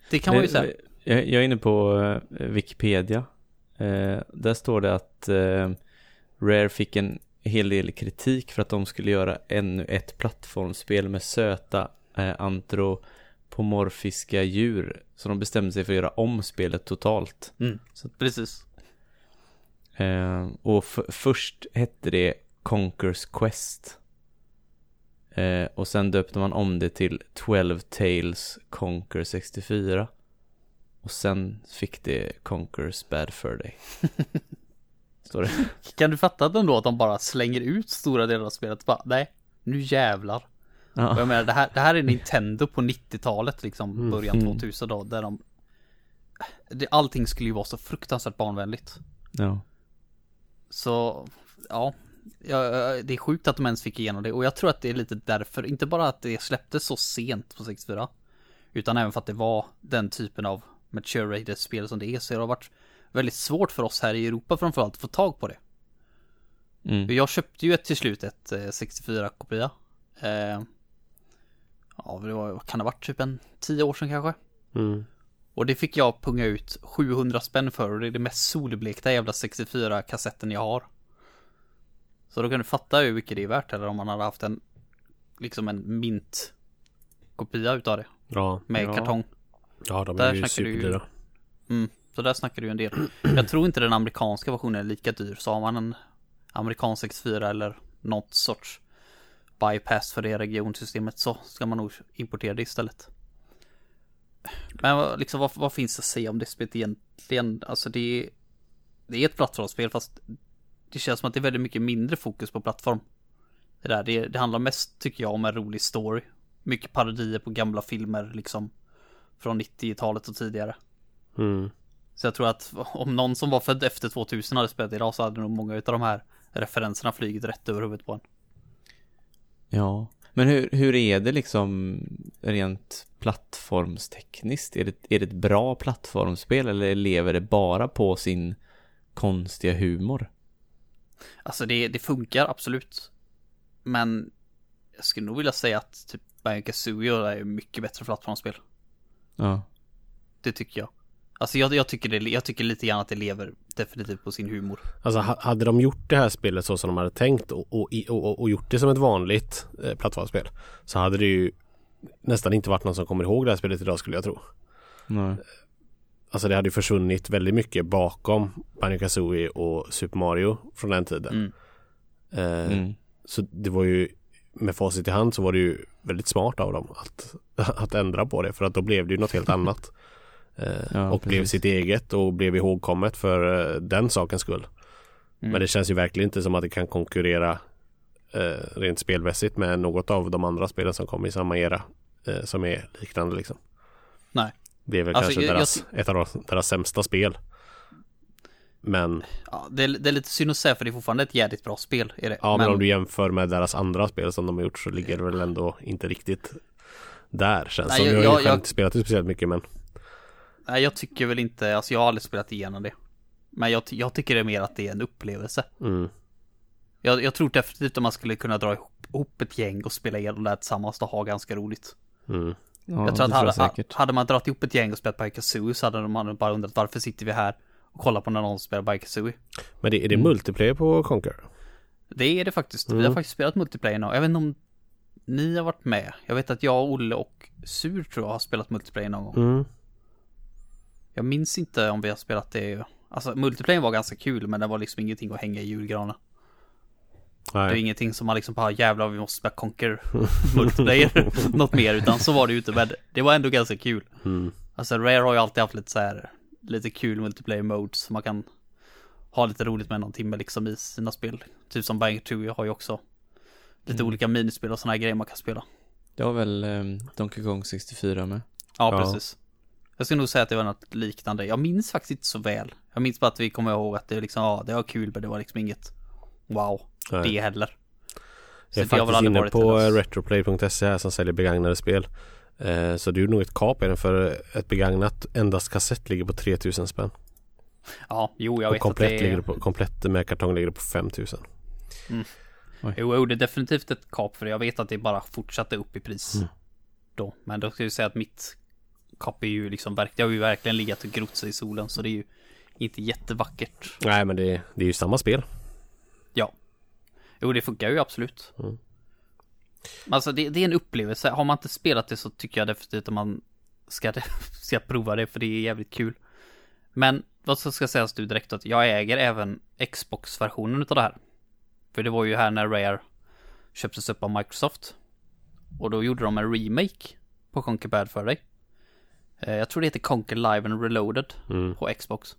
Det kan man ju Det- säga. Jag, jag är inne på eh, Wikipedia. Eh, där står det att eh, Rare fick en hel del kritik för att de skulle göra ännu ett plattformsspel med söta eh, antropomorfiska djur. Så de bestämde sig för att göra om spelet totalt. Mm, Så- precis. Eh, och först hette det Conquers Quest. Eh, och sen döpte man om det till 12 Tales Conquer 64. Och sen fick det Conquers Bad Fur Day. Står det. Kan du fatta att då att de bara slänger ut stora delar av spelet? Bara, nej, nu jävlar. Och Ja. jag menar, det här, det här är Nintendo på 90-talet, liksom, början Mm. 2000 då, där de... Det, allting skulle ju vara så fruktansvärt barnvänligt. ja. Så, ja. ja. Det är sjukt att de ens fick igenom det och jag tror att det är lite därför, inte bara att det släpptes så sent på 64 Utan även för att det var den typen av mature rated spel som det är så det har varit väldigt svårt för oss här i Europa framförallt att få tag på det. Mm. Jag köpte ju ett till slut ett eh, 64-kopia. Eh, ja, det var, kan det ha varit? Typ en 10 år sedan kanske? Mm. Och det fick jag punga ut 700 spänn för och det är det mest solblekta jävla 64-kassetten jag har. Så då kan du fatta hur mycket det är värt eller om man hade haft en liksom en mint kopia utav det Ja. med Ja. kartong. Ja, de Där är ju du superdyra. Mm, så där snackar du ju en del. Jag tror inte den amerikanska versionen är lika dyr. Så har man en amerikansk 64 eller något sorts bypass för det regionsystemet så ska man nog importera det istället. Men liksom vad, vad finns det att säga om det spelet egentligen? Alltså det är, det är ett plattformsspel fast det känns som att det är väldigt mycket mindre fokus på plattform. Det där, det, det handlar mest tycker jag om en rolig story. Mycket parodier på gamla filmer liksom. Från 90-talet och tidigare. Mm. Så jag tror att om någon som var född efter 2000 hade spelat idag så hade nog många utav de här referenserna flugit rätt över huvudet på en. Ja. Men hur, hur är det liksom rent plattformstekniskt? Är det, är det ett bra plattformsspel eller lever det bara på sin konstiga humor? Alltså det, det funkar absolut. Men jag skulle nog vilja säga att typ Banjo Kazooie är mycket bättre plattformsspel. Ja. Det tycker jag. Alltså jag, jag, tycker det, jag tycker lite grann att det lever definitivt på sin humor. Alltså ha- hade de gjort det här spelet så som de hade tänkt och, och, och, och gjort det som ett vanligt eh, plattformsspel så hade det ju nästan inte varit någon som kommer ihåg det här spelet idag skulle jag tro. Nej. Alltså det hade ju försvunnit väldigt mycket bakom Banjo Kazooie och Super Mario från den tiden. Mm. Eh, Mm. Så det var ju med facit i hand så var det ju väldigt smart av dem att, att ändra på det för att då blev det ju något helt annat. Eh, Ja, och blev precis. sitt eget och blev ihågkommet för eh, den sakens skull. Mm. Men det känns ju verkligen inte som att det kan konkurrera eh, rent spelmässigt med något av de andra spelen som kom i samma era eh, som är liknande liksom. Nej. Det är väl Alltså, kanske jag- deras, ett av deras sämsta spel. Men Ja, det, är, det är lite synd att säga för det är fortfarande ett jävligt bra spel. Är det. Ja men, om du jämför med deras andra spel som de har gjort så ligger det väl ändå inte riktigt där känns Nej, som. jag- Jag, jag har ju jag- inte spelat det speciellt mycket men Nej, jag tycker väl inte, alltså jag har aldrig spelat igenom det. Men jag, jag tycker det är mer att det är en upplevelse. mm, Jag, jag tror definitivt att man skulle kunna dra ihop, ihop ett gäng och spela igenom det här tillsammans och ha ganska roligt. mm, Ja, jag tror att det hade, hade man dragit ihop ett gäng och spelat Banjo Kazooie så hade man bara undrat varför sitter vi här och kollar på när någon spelar Kazooie. Men det, är det Mm. multiplayer på Conquer? Det är det faktiskt. Vi Mm. har faktiskt spelat multiplayer nu. Jag vet inte om ni har varit med. Jag vet att jag, Olle och Sur tror jag har spelat multiplayer någon gång. Mm. Jag minns inte om vi har spelat det. Alltså multiplayer var ganska kul men det var liksom ingenting att hänga i julgranen. Det är Nej. ingenting som man liksom bara jävlar vi måste spela Conquer multiplayer något mer utan så var det ju inte men det var ändå ganska kul. Mm. Alltså Rare har ju alltid haft lite så här lite kul multiplayer modes som man kan ha lite roligt med någon timme liksom i sina spel. Typ som Bang 2 har ju också lite Mm. olika minispel och sådana här grejer man kan spela. Det var väl um, Donkey Kong 64 med. Ja, Ja. precis. Jag skulle nog säga att det var något liknande. Jag minns faktiskt inte så väl. Jag minns bara att vi kommer ihåg att det liksom, ja, det var kul men det var liksom inget wow, Nej. det heller. Så Jag är har faktiskt inne på deras- retroplay.se här som säljer begagnade spel. Eh, så du gjorde nog ett kap i den för ett begagnat endast kassett ligger på 3000 spänn. Ja, jo jag och vet komplett, att det ligger är... det på, komplett med kartong ligger det på 5000. Jo, jo, det är definitivt ett kap för. Jag vet att det bara fortsatte upp i pris. Mm. Då. Men då ska jag säga att mitt kap är ju liksom. Det har ju verkligen legat och grott sig i solen så det är ju inte jättevackert. Nej men det, det är ju samma spel. Ja. Jo, det funkar ju absolut. Mm. Alltså det, det är en upplevelse. Har man inte spelat det så tycker jag definitivt att man ska, ska prova det för det är jävligt kul. Men vad så ska sägas du direkt att jag äger även Xbox-versionen utav det här. För det var ju här när Rare köptes upp av Microsoft. Och då gjorde de en remake på Conquer Bad för dig. Eh, Jag tror det heter Conquer Live and Reloaded Mm. på Xbox.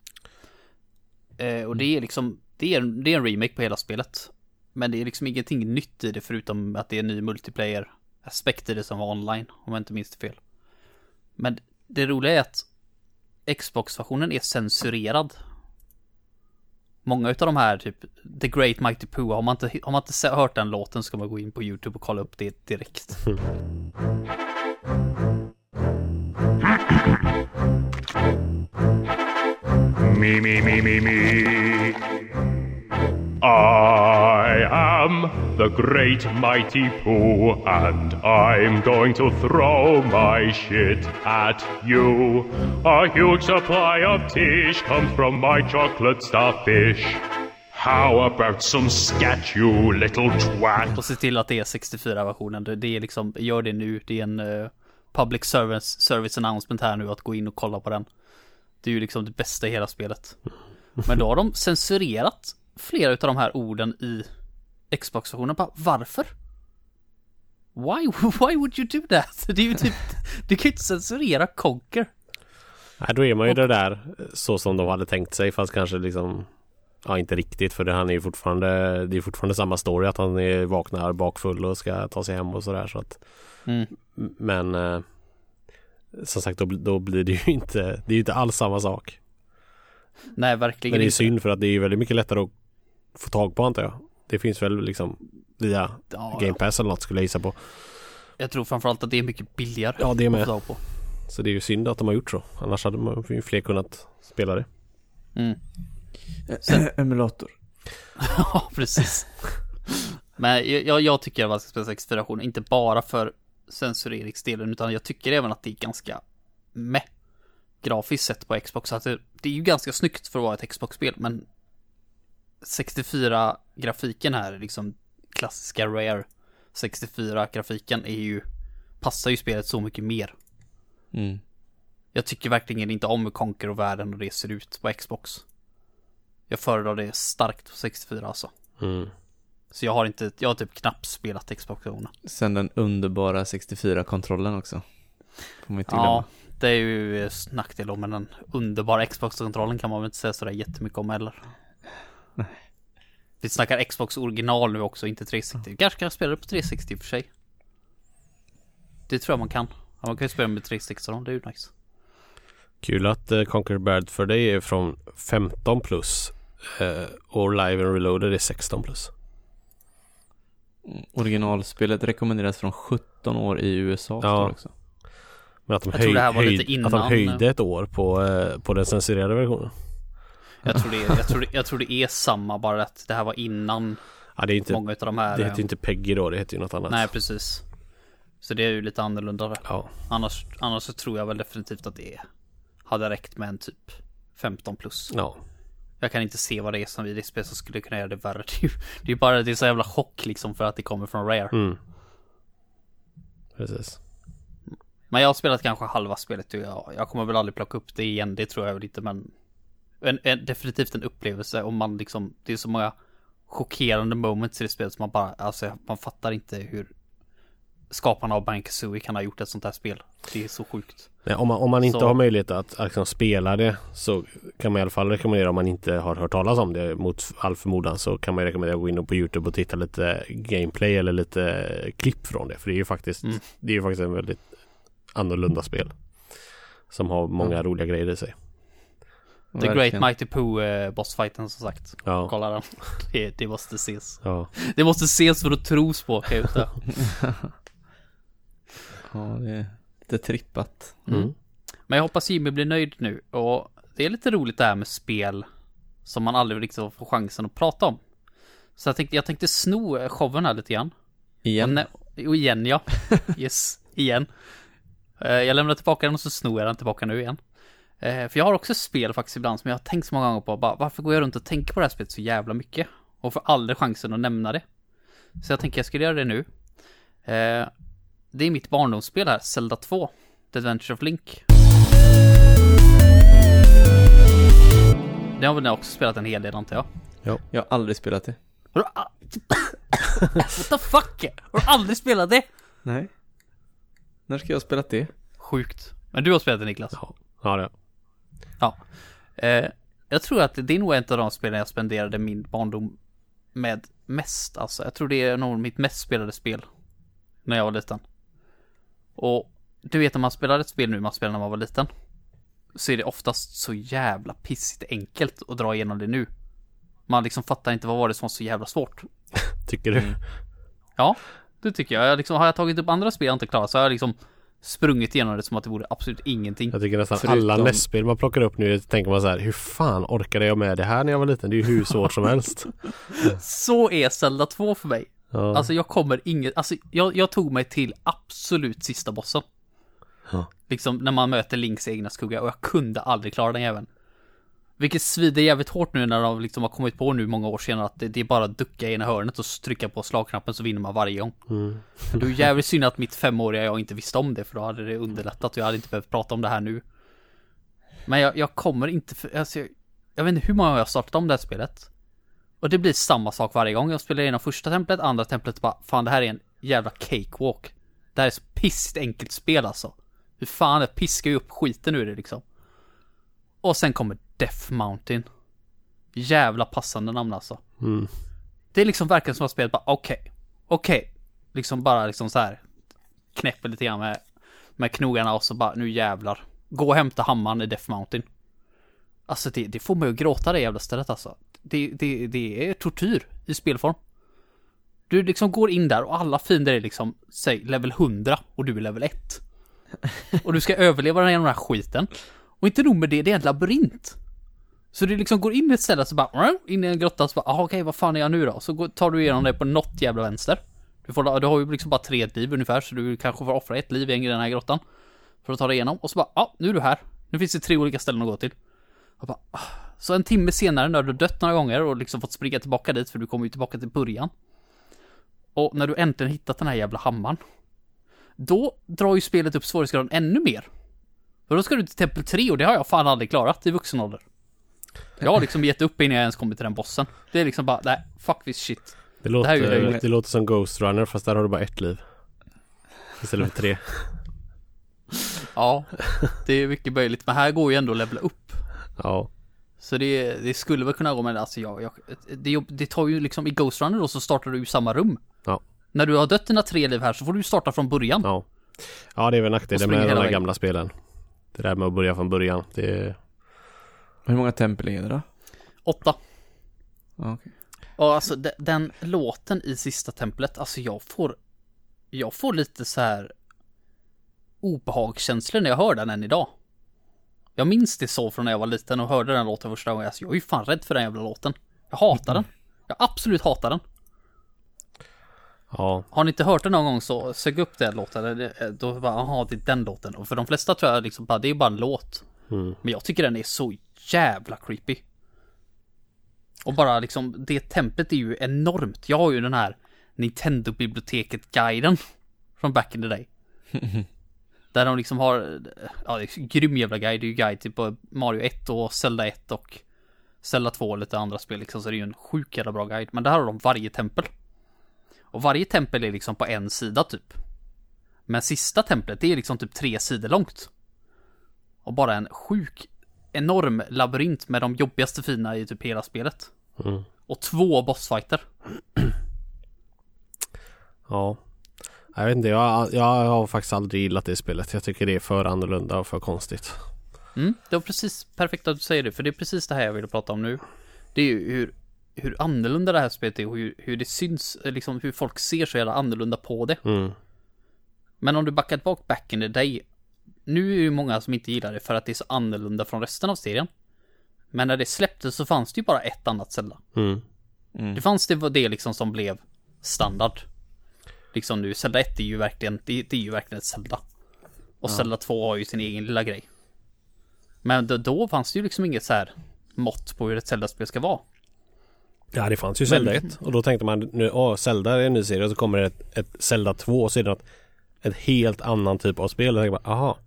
Eh, och det är liksom det är, det är en remake på hela spelet. Men det är liksom ingenting nytt i det förutom att det är en ny multiplayer aspekt i det som var online, om jag inte minns det fel. Men det roliga är att Xbox-versionen är censurerad. Många utav de här, typ The Great Mighty Pooh, har man inte, har man inte hört den låten ska man gå in på YouTube och kolla upp det direkt. Me, me, me, me, me. I am the great mighty Pooh, and I'm going to throw my shit at you. A huge supply of tish comes from my chocolate starfish. How about some scat you little twat? Och se till att det är 64-versionen. Det, är liksom, gör det nu. Det är en uh, public service, service announcement här nu att gå in och kolla på den. Det är ju liksom det bästa i hela spelet. Men då har de censurerat flera av de här orden i Xbox-versionen. Varför? Why, why would you do that? Det är ju typ, du kan ju inte censurera Conker. Nej, då är man ju det där så som de hade tänkt sig fast kanske liksom Ja, inte riktigt för det, han är ju fortfarande Det är fortfarande samma story att han är vaknar bakfull och ska ta sig hem och sådär så att mm. Men eh, Som sagt då, då blir det ju inte Det är ju inte alls samma sak Nej verkligen Men det är synd för att det är väldigt mycket lättare att Få tag på antar jag Det finns väl liksom Via ja, Game Pass eller något skulle jag gissa på Jag tror framförallt att det är mycket billigare Ja det är med på. Så det är ju synd att de har gjort så Annars hade man ju fler kunnat spela det mm. Sen... Emulator. ja, precis. Men jag, jag tycker att man ska spela 64 inte bara för censureringsdelen, utan jag tycker även att det är ganska med grafiskt sett på Xbox. Att det, det är ju ganska snyggt för att vara ett Xbox-spel, men 64-grafiken här, liksom klassiska Rare 64-grafiken är ju, passar ju spelet så mycket mer. Mm. Jag tycker verkligen inte om Conquer och världen och det ser ut på Xbox. Jag föredrar det starkt på 64 alltså. Mm. Så jag har inte, jag har typ knappt spelat Xbox-versionen. Sen den underbara 64-kontrollen också. Får man inte ja, det är ju nackdel om, men den underbara Xbox-kontrollen kan man väl inte säga sådär jättemycket om heller. Nej. Vi snackar Xbox original nu också, inte 360. Kanske kan spela det på 360 för sig. Det tror jag man kan. Ja, man kan ju spela med 360 då, det är ju nice. Kul att uh, Conquer Bad för dig är från 15 plus Uh, och Live and Reloaded är 16 plus. Originalspelet rekommenderas från 17 år i USA. Ja. Också. Men att de, höj, höj, innan... att de höjde ett år på, uh, på den censurerade versionen. Jag tror, det är, jag, tror det, jag tror det är samma, bara att det här var innan ja, det är inte, många av de här. Det heter ju inte Peggy då, det heter ju något annat. Nej, precis. Så det är ju lite annorlunda. Ja. Annars, annars så tror jag väl definitivt att det hade räckt med en typ 15 plus. Ja. Jag kan inte se vad det är som vid spel som skulle kunna göra det värre. Det är ju det är bara det är så jävla chock liksom för att det kommer från Rare. Mm. Precis. Men jag har spelat kanske halva spelet och jag, jag kommer väl aldrig plocka upp det igen. Det tror jag väl inte men en, en, definitivt en upplevelse om man liksom Det är så många chockerande moments i det spelet som man bara Alltså man fattar inte hur skaparna av Bank Kazooie kan ha gjort ett sånt här spel. Det är så sjukt. Nej, om, man, om man inte så... har möjlighet att, att liksom spela det så kan man i alla fall rekommendera om man inte har hört talas om det mot all förmodan så kan man rekommendera att gå in på Youtube och titta lite gameplay eller lite klipp från det. För det är ju faktiskt, mm. det är ju faktiskt en väldigt annorlunda spel. Som har många mm. roliga grejer i sig. The Verkligen. Great Mighty Pooh eh, bossfighten som sagt. Ja. Kolla den. Det, det måste ses. Ja. Det måste ses för att tros på kan jag. Ja, det är lite trippat. Mm. mm. Men jag hoppas Jimmy blir nöjd nu. Och det är lite roligt det här med spel som man aldrig riktigt får chansen att prata om. Så jag tänkte, jag tänkte sno showen här lite grann. Igen? Och, igen ja. Yes, igen. Eh, jag lämnar tillbaka den och så snor jag den tillbaka nu igen. Eh, för jag har också spel faktiskt ibland som jag har tänkt så många gånger på. Bara, varför går jag runt och tänker på det här spelet så jävla mycket? Och får aldrig chansen att nämna det. Så jag tänker jag ska göra det nu. Eh, det är mitt barndomsspel här, Zelda 2. The Adventure of Link. Det har väl ni också spelat en hel del antar jag? Ja. Jag har aldrig spelat det. Har du What the fuck? Har du aldrig spelat det? Nej. När ska jag ha spelat det? Sjukt. Men du har spelat det Niklas? Ja, ja det Ja. Eh, jag tror att det är nog ett av de spelen jag spenderade min barndom med mest. Alltså, jag tror det är nog mitt mest spelade spel. När jag var liten. Och du vet när man spelar ett spel nu man spelade när man var liten. Så är det oftast så jävla pissigt enkelt att dra igenom det nu. Man liksom fattar inte vad var det som var så jävla svårt. Tycker du? Ja, det tycker jag. jag liksom, har jag tagit upp andra spel jag inte klarat så har jag liksom sprungit igenom det som att det vore absolut ingenting. Jag tycker nästan Förutom- alla NES-spel man plockar upp nu tänker man så här, hur fan orkade jag med det här när jag var liten? Det är ju hur svårt som helst. Så är Zelda 2 för mig. Ja. Alltså jag kommer inget, alltså jag, jag tog mig till absolut sista bossen. Ja. Liksom när man möter Links egna skugga och jag kunde aldrig klara den jäveln. Vilket svider jävligt hårt nu när de liksom har kommit på nu många år senare att det, det är bara att ducka i ena hörnet och trycka på slagknappen så vinner man varje gång. Mm. Det är jävligt synd att mitt femåriga jag inte visste om det för då hade det underlättat och jag hade inte behövt prata om det här nu. Men jag, jag kommer inte, för, alltså, jag, jag vet inte hur många gånger jag har startat om det här spelet. Och det blir samma sak varje gång. Jag spelar igenom första templet, andra templet bara, fan det här är en jävla cakewalk. Det här är så pissigt enkelt spel alltså. Hur fan, det piskar ju upp skiten ur det liksom. Och sen kommer Death Mountain. Jävla passande namn alltså. Mm. Det är liksom verkligen som att spelet bara, okej, okej. Liksom bara liksom så här knäpper lite grann med, med knogarna och så bara, nu jävlar. Gå och hämta hammaren i Death Mountain. Alltså det, det får mig att gråta det jävla stället alltså. Det, det, det är tortyr i spelform. Du liksom går in där och alla fiender är liksom, säg level 100 och du är level 1. Och du ska överleva den här skiten. Och inte nog med det, det är en labyrint. Så du liksom går in i ett ställe så bara, in i en grotta så bara, ah, okej vad fan är jag nu då? Så tar du igenom det på något jävla vänster. Du, får, du har ju liksom bara tre liv ungefär så du kanske får offra ett liv i den här grottan. För att ta dig igenom och så bara, ja nu är du här. Nu finns det tre olika ställen att gå till. Bara, ah. Så en timme senare när du dött några gånger och liksom fått springa tillbaka dit för du kommer ju tillbaka till början. Och när du äntligen hittat den här jävla hammaren. Då drar ju spelet upp svårighetsgraden ännu mer. För då ska du till tempel 3 och det har jag fan aldrig klarat i vuxen ålder. Jag har liksom gett upp innan jag ens kommit till den bossen. Det är liksom bara, nej, fuck this shit. Det, här är ju låter, löjligt. det låter som Ghost Runner fast där har du bara ett liv. Istället för tre. Ja, det är mycket möjligt. Men här går ju ändå att levela upp. Ja. Så det, det skulle väl kunna gå men alltså jag, jag det, det tar ju liksom i Ghost Runner då så startar du i samma rum. Ja. När du har dött dina tre liv här så får du starta från början. Ja. Ja det är väl nackdelen med de här vägen. gamla spelen. Det där med att börja från början. Det Hur många tempel är det då? Åtta. Ja, okej. Och alltså de, den låten i sista templet, alltså jag får Jag får lite så här Obehagskänslor när jag hör den än idag Jag minns det så från när jag var liten och hörde den låten första gången alltså, Jag är ju fan rädd för den jävla låten Jag hatar den Jag absolut hatar den Ja. Har ni inte hört den någon gång så sök upp den låten Då bara, jaha det är den låten Och för de flesta tror jag liksom bara, det är bara en låt Mm. Men jag tycker den är så jävla creepy. Och bara liksom, det templet är ju enormt. Jag har ju den här Nintendo-biblioteket-guiden Från back in the day. Där de liksom har Ja, grym jävla guide. Det är ju guide till på Mario 1 och Zelda 1 och Zelda 2 och lite andra spel liksom. Så det är ju en sjuk jävla bra guide. Men där har de varje tempel. Och varje tempel är liksom på en sida typ. Men sista templet det är liksom typ tre sidor långt. Och bara en sjuk Enorm labyrint med de jobbigaste fina i typ hela spelet Mm. Och två bossfighter Ja. Jag vet inte, jag, jag har faktiskt aldrig gillat det spelet. Jag tycker det är för annorlunda och för konstigt. Mm, det var precis perfekt att du säger det, för det är precis det här jag ville prata om nu. Det är ju hur, hur annorlunda det här spelet är och hur, hur det syns, eh, liksom hur folk ser så jävla annorlunda på det. Mm. Men om du backar tillbaka back in the day. Nu är det ju många som inte gillar det för att det är så annorlunda från resten av serien. Men när det släpptes så fanns det ju bara ett annat Zelda. Mm. Det fanns det det liksom som blev standard. Liksom nu, Zelda 1 är ju verkligen, det, det är ju verkligen ett Zelda. Och Zelda 2 har ju sin egen lilla grej. Men då, då fanns det ju liksom inget så här mått på hur ett Zelda-spel ska vara. Ja det fanns ju Zelda 1 och då tänkte man nu, åh Zelda är en ny serie och så kommer det ett, ett Zelda 2 och det något, ett helt annan typ av spel och jag tänkte bara, aha.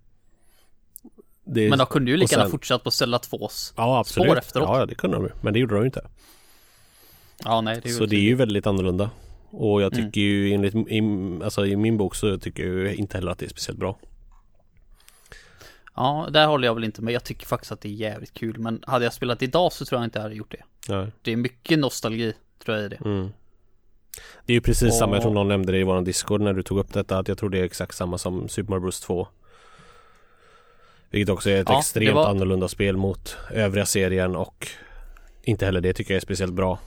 Det, Men de kunde ju lika gärna sen- fortsatt på Zelda 2s. Ja absolut. spår efteråt. Ja det kunde de ju. Men det gjorde de ju inte. Ja, nej, det Så det är ju väldigt annorlunda. Och jag tycker ju enligt, i, alltså i min bok så tycker jag ju inte heller att det är speciellt bra. Ja, där håller jag väl inte med. Jag tycker faktiskt att det är jävligt kul. Men hade jag spelat idag så tror jag inte jag hade gjort det. Nej. Det är mycket nostalgi, tror jag i det. Mm. Det är ju precis Och- samma, jag tror någon nämnde det i våran Discord när du tog upp detta, att jag tror det är exakt samma som Super Mario Bros 2. Vilket också är ett Ja, extremt var- annorlunda spel mot övriga serien och inte heller det tycker jag är speciellt bra.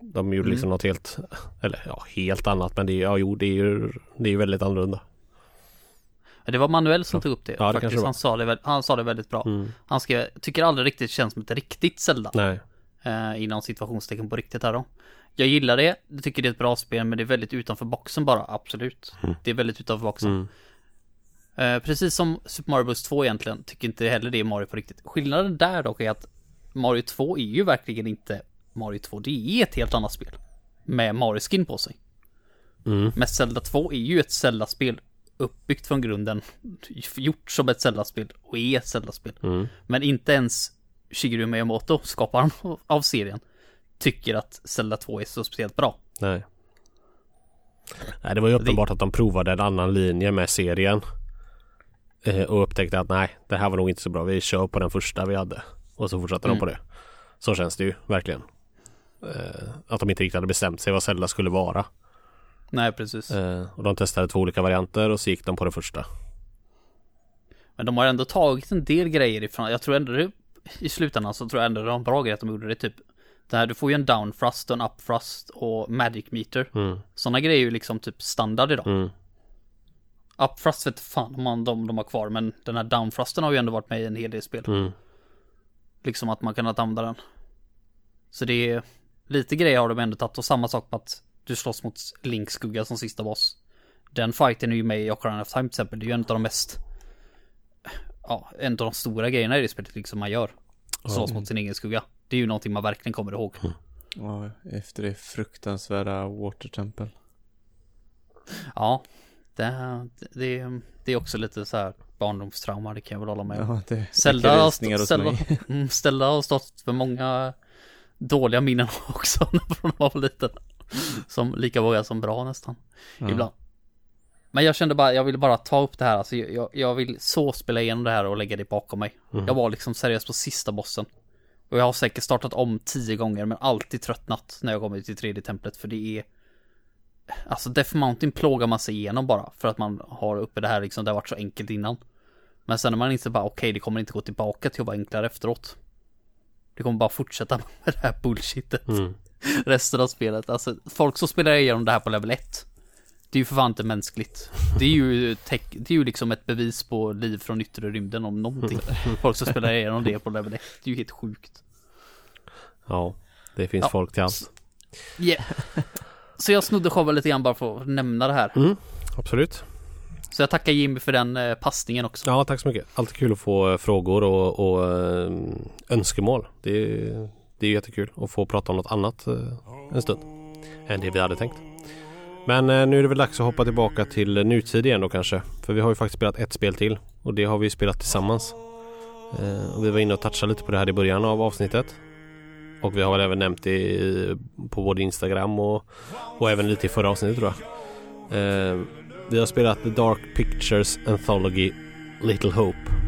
De gjorde Mm. liksom något helt, eller ja, helt annat men det är, ja jo det är ju, det är väldigt annorlunda. Det var Manuel som tog upp det. Ja, det faktiskt. Han, sa det, han sa det väldigt bra. Mm. Han skrev, tycker aldrig riktigt känns som ett riktigt Zelda. Nej. Eh, inom situationstecken på riktigt här då. Jag gillar det, jag tycker det är ett bra spel men det är väldigt utanför boxen bara, absolut. Det är väldigt utanför boxen. Mm. Eh, precis som Super Mario Bros 2 egentligen, tycker inte heller det är Mario på riktigt. Skillnaden där dock är att Mario 2 är ju verkligen inte Mario 2, det är ett helt annat spel. Med Mario-skin på sig. Mm. Men Zelda 2 är ju ett Zelda-spel uppbyggt från grunden, gjort som ett Zelda-spel och är ett Zelda-spel. Mm. Men inte ens Shigeru Miyamoto, skaparen av serien, tycker att Zelda 2 är så speciellt bra. Nej. Nej det var ju uppenbart att de provade en annan linje med serien. Eh, och upptäckte att nej, det här var nog inte så bra. Vi kör på den första vi hade. Och så fortsatte Mm. de på det. Så känns det ju verkligen. Eh, att de inte riktigt hade bestämt sig vad Zelda skulle vara. Nej, precis. Eh, och de testade två olika varianter och så gick de på den första. Men de har ändå tagit en del grejer ifrån, jag tror ändå det, i slutändan så tror jag ändå det var en bra grej att de gjorde det typ. Det här, du får ju en down thrust och en up thrust och magic meter. Mm. Sådana grejer är ju liksom typ standard idag. Mm. Up thrust vet fan om man, de, de har kvar, men den här down thrusten har ju ändå varit med i en hel del spel. Mm. Liksom att man kan använda den. Så det är lite grejer har de ändå tagit och samma sak på att du slåss mot Link skugga som sista boss. Den fighten är ju med i Ocarina of Time till exempel. Det är ju en av de mest Ja, en av de stora grejerna i det spelet liksom man gör. Slåss mot sin egen skugga. Det är ju någonting man verkligen kommer ihåg. Ja, efter det fruktansvärda Water Temple. Ja, det, det, det är också lite så här barndomstrauma, det kan jag väl hålla med om. Ja, det Zelda har, hos Zelda, mm, Zelda har stått för många dåliga minnen också från när man var liten. Som lika många som bra nästan. Ibland. Men jag kände bara, jag ville bara ta upp det här. Alltså jag, jag vill så spela igenom det här och lägga det bakom mig. Jag var liksom seriös på sista bossen. Och jag har säkert startat om tio gånger men alltid tröttnat när jag kommer till tredje templet för det är Alltså Death Mountain plågar man sig igenom bara för att man har uppe det här liksom, det har varit så enkelt innan. Men sen när man inte bara okej, det kommer inte gå tillbaka till att vara enklare efteråt. Det kommer bara fortsätta med det här bullshitet. Mm. Resten av spelet. Alltså folk som spelar igenom det här på level 1. Det är ju för fan inte mänskligt. Det är ju, tech, det är ju liksom ett bevis på liv från yttre rymden om någonting. Folk som spelar igenom det på level 1. Det är ju helt sjukt. Ja, det finns Ja. folk till allt. Yeah. Så jag snodde showen lite grann bara för att nämna det här. Mm, absolut. Så jag tackar Jimmy för den eh, passningen också. Ja, tack så mycket. Alltid kul att få eh, frågor och, och eh, önskemål. Det är, det är jättekul att få prata om något annat en stund än det vi hade tänkt. Men nu är det väl dags att hoppa tillbaka till nutid igen då kanske. För vi har ju faktiskt spelat ett spel till och det har vi spelat tillsammans. Och vi var inne och touchade lite på det här i början av avsnittet. Och vi har väl även nämnt det i, på både Instagram och, och även lite i förra avsnittet tror jag. Eh, vi har spelat The Dark Pictures Anthology Little Hope.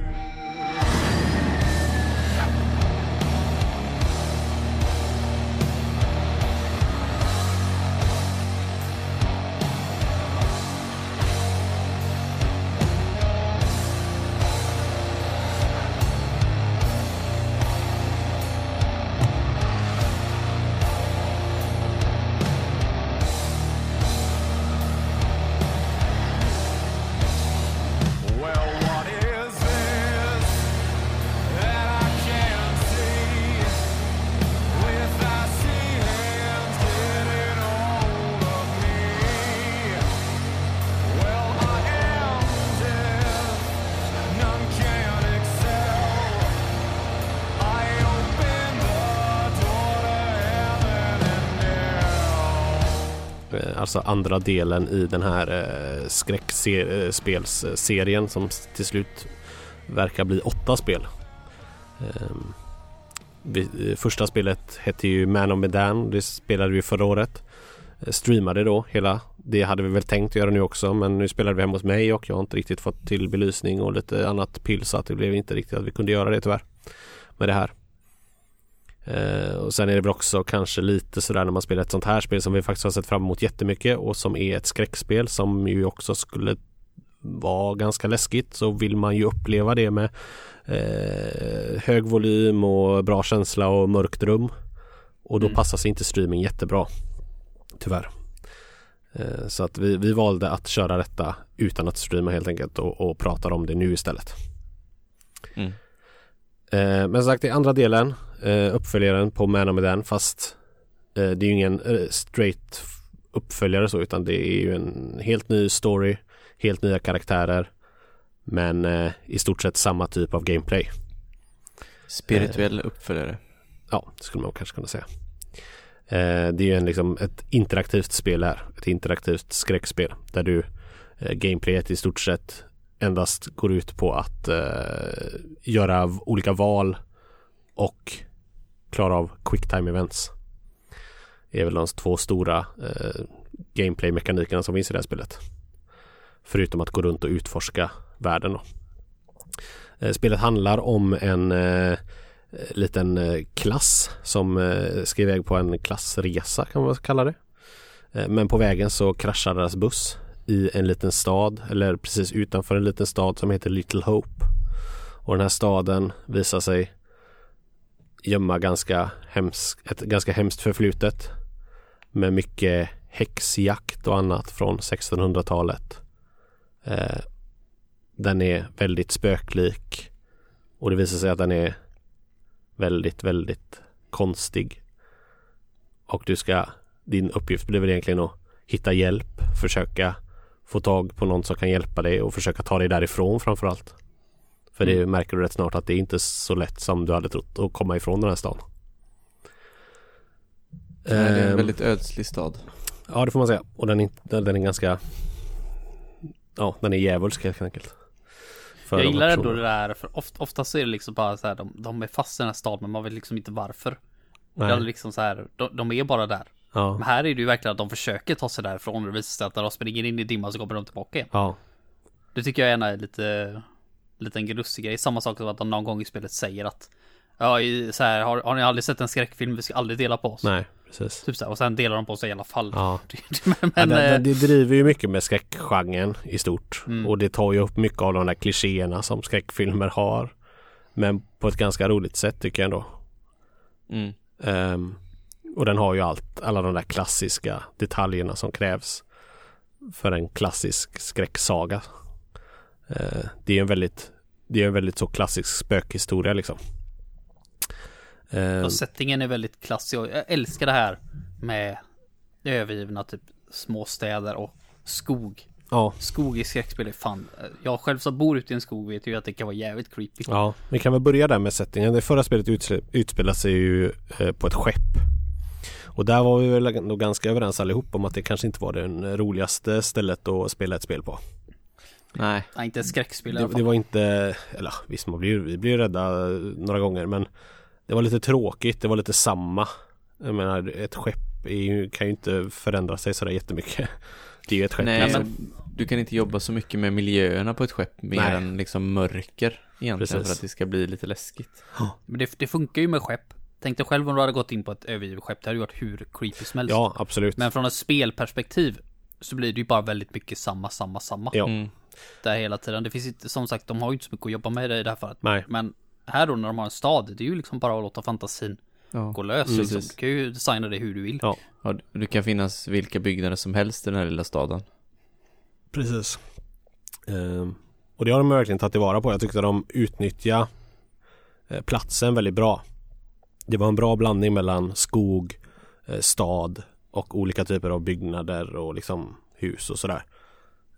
Andra delen i den här eh, skräckspelsserien som till slut verkar bli åtta spel. Ehm, eh, första spelet hette ju Man of Medan. Det spelade vi förra året. Eh, streamade då hela. Det hade vi väl tänkt göra nu också men nu spelade vi hemma hos mig och jag har inte riktigt fått till belysning och lite annat pill så att det blev inte riktigt att vi kunde göra det tyvärr. Med det här. Eh, och sen är det väl också kanske lite sådär när man spelar ett sånt här spel som vi faktiskt har sett fram emot jättemycket och som är ett skräckspel som ju också skulle vara ganska läskigt så vill man ju uppleva det med eh, hög volym och bra känsla och mörkt rum. Och då Mm. passar sig inte streaming jättebra. Tyvärr. Eh, så att vi, vi valde att köra detta utan att streama helt enkelt och, och pratar om det nu istället. Mm. Eh, men som sagt, det är andra delen, eh, uppföljaren på Man of Medan fast eh, det är ju ingen straight uppföljare så utan det är ju en helt ny story, helt nya karaktärer men i stort sett samma typ av gameplay. Spirituell uppföljare. Ja, det skulle man kanske kunna säga. Det är ju en, liksom, ett interaktivt spel här. Ett interaktivt skräckspel där du gameplayet i stort sett endast går ut på att eh, göra olika val och klara av quicktime events. Det är väl de två stora eh, gameplay-mekanikerna som finns i det här spelet. Förutom att gå runt och utforska världen då. Eh, spelet handlar om en eh, liten eh, klass som eh, ska iväg på en klassresa kan man kalla det. Eh, Men på vägen så kraschar deras buss i en liten stad eller precis utanför en liten stad som heter Little Hope. Och den här staden visar sig gömma ganska hemsk, ett ganska hemskt förflutet med mycket häxjakt och annat från 1600-talet. Eh, Den är väldigt spöklik och det visar sig att den är väldigt, väldigt konstig. Och du ska, din uppgift blir väl egentligen att hitta hjälp, försöka få tag på någon som kan hjälpa dig och försöka ta dig därifrån framförallt. För det märker du rätt snart att det är inte så lätt som du hade trott att komma ifrån den här stan. Det är en Ehm, väldigt ödslig stad. Ja det får man säga. Och den är, den är ganska Ja den är djävulsk helt enkelt. För Jag gillar ändå det där, för ofta, oftast är det liksom bara så här, de, de är fast i den här staden men man vet liksom inte varför. Nej. Det är liksom så här, de, de är bara där. Ja. Men här är det ju verkligen att de försöker ta sig därifrån och det visar sig att när de springer in i dimman så kommer de tillbaka igen. Ja. Det tycker jag gärna är lite, lite en grusig grej. Samma sak som att de någon gång i spelet säger att Ja, så här, har, har ni aldrig sett en skräckfilm? Vi ska aldrig dela på oss. Nej precis. Typ så här, och sen delar de på sig i alla fall. Ja. men, Ja, men, det, eh, det driver ju mycket med skräckgenren i stort. Mm. Och det tar ju upp mycket av de där klichéerna som skräckfilmer har. Men på ett ganska roligt sätt tycker jag ändå. Mm. Ehm, och den har ju allt, alla de där klassiska detaljerna som krävs för en klassisk skräcksaga. Eh, det är en väldigt, det är en väldigt så klassisk spökhistoria liksom. Ehm, Och settingen är väldigt klassisk jag älskar det här med övergivna typ småstäder och skog. ja, Skog i skräckspel är fan. Jag själv som bor ute i en skog vet ju att det kan vara jävligt creepy. ja, vi kan väl börja där med settingen. Det förra spelet utspe- utspelar sig ju eh, på ett skepp. Och där var vi väl nog ganska överens allihop om att det kanske inte var det roligaste stället att spela ett spel på. Nej, Nej, inte ett skräckspel i Det, alla fall. det var inte, eller visst man blir, vi blir rädda några gånger men det var lite tråkigt, det var lite samma. Jag menar ett skepp är ju, kan ju inte förändra sig sådär jättemycket. Det är ju ett skepp nej liksom. men du kan inte jobba så mycket med miljöerna på ett skepp mer Nej. än liksom mörker egentligen Precis. för att det ska bli lite läskigt. Men det, det funkar ju med skepp. Tänk dig själv om du hade gått in på ett övergivet skepp. Det hade ju varit hur creepy som helst. Ja absolut. Men från ett spelperspektiv så blir det ju bara väldigt mycket samma, samma, samma. Ja, Mm. Där hela tiden. Det finns inte, som sagt, de har ju inte så mycket att jobba med i det här fallet. nej. Men här då när de har en stad, det är ju liksom bara att låta fantasin Ja. gå lös. Mm, liksom. Du kan ju designa det hur du vill. Ja. Ja, det kan finnas vilka byggnader som helst i den här lilla staden. Precis. Ehm, och det har de verkligen tagit tillvara på. Jag tyckte de utnyttjade eh, platsen väldigt bra. Det var en bra blandning mellan skog, eh, stad och olika typer av byggnader och liksom hus och sådär.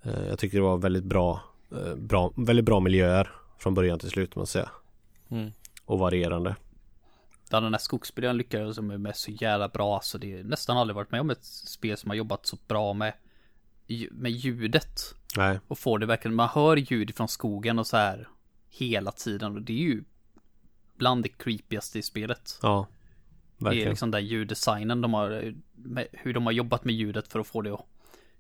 Eh, jag tycker det var väldigt bra, eh, bra, väldigt bra miljöer från början till slut jag säga. Mm. Och varierande. Den här skogsmiljön lyckades de med så jävla bra. Alltså det är nästan aldrig varit med om ett spel som har jobbat så bra med, med ljudet. Nej, Och får det verkligen, man hör ljud från skogen och så här hela tiden. Och det är ju bland det creepigaste i spelet. ja. Det är Verkligen. liksom den ljuddesignen de har. med hur de har jobbat med ljudet för att få det att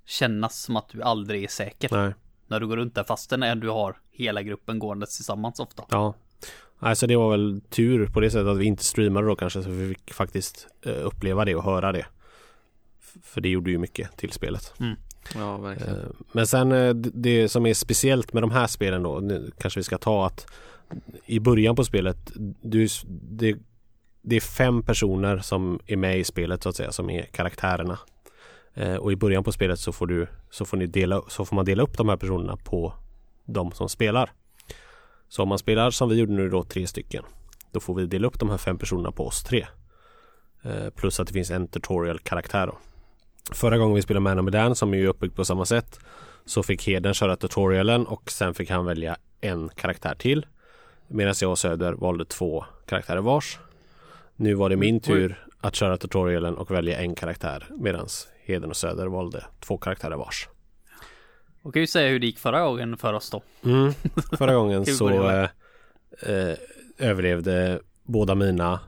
kännas som att du aldrig är säker. Nej. När du går runt där fastän du har hela gruppen gåendes tillsammans ofta. Ja. Alltså det var väl tur på det sättet att vi inte streamade då kanske så vi fick faktiskt eh, uppleva det och höra det. För det gjorde ju mycket till spelet. Ja, verkligen. Eh, Men sen eh, det som är speciellt med de här spelen då, nu kanske vi ska ta att i början på spelet, du, det, det är fem personer som är med i spelet så att säga, som är karaktärerna. Eh, Och i början på spelet så får, du, så, får ni dela, så får man dela upp de här personerna på de som spelar. Så om man spelar som vi gjorde nu då tre stycken, då får vi dela upp de här fem personerna på oss tre. Eh, Plus att det finns en tutorial-karaktär då. Förra gången vi spelade Man of Medan som är uppbyggd uppbyggt på samma sätt så fick Heden köra tutorialen och sen fick han välja en karaktär till. Medan jag och Söder valde två karaktärer vars. Nu var det min tur att köra tutorialen och välja en karaktär medan Heden och Söder valde två karaktärer vars. Och kan ju säga hur det gick förra gången för oss då. Mm. Förra gången så eh, eh, överlevde båda mina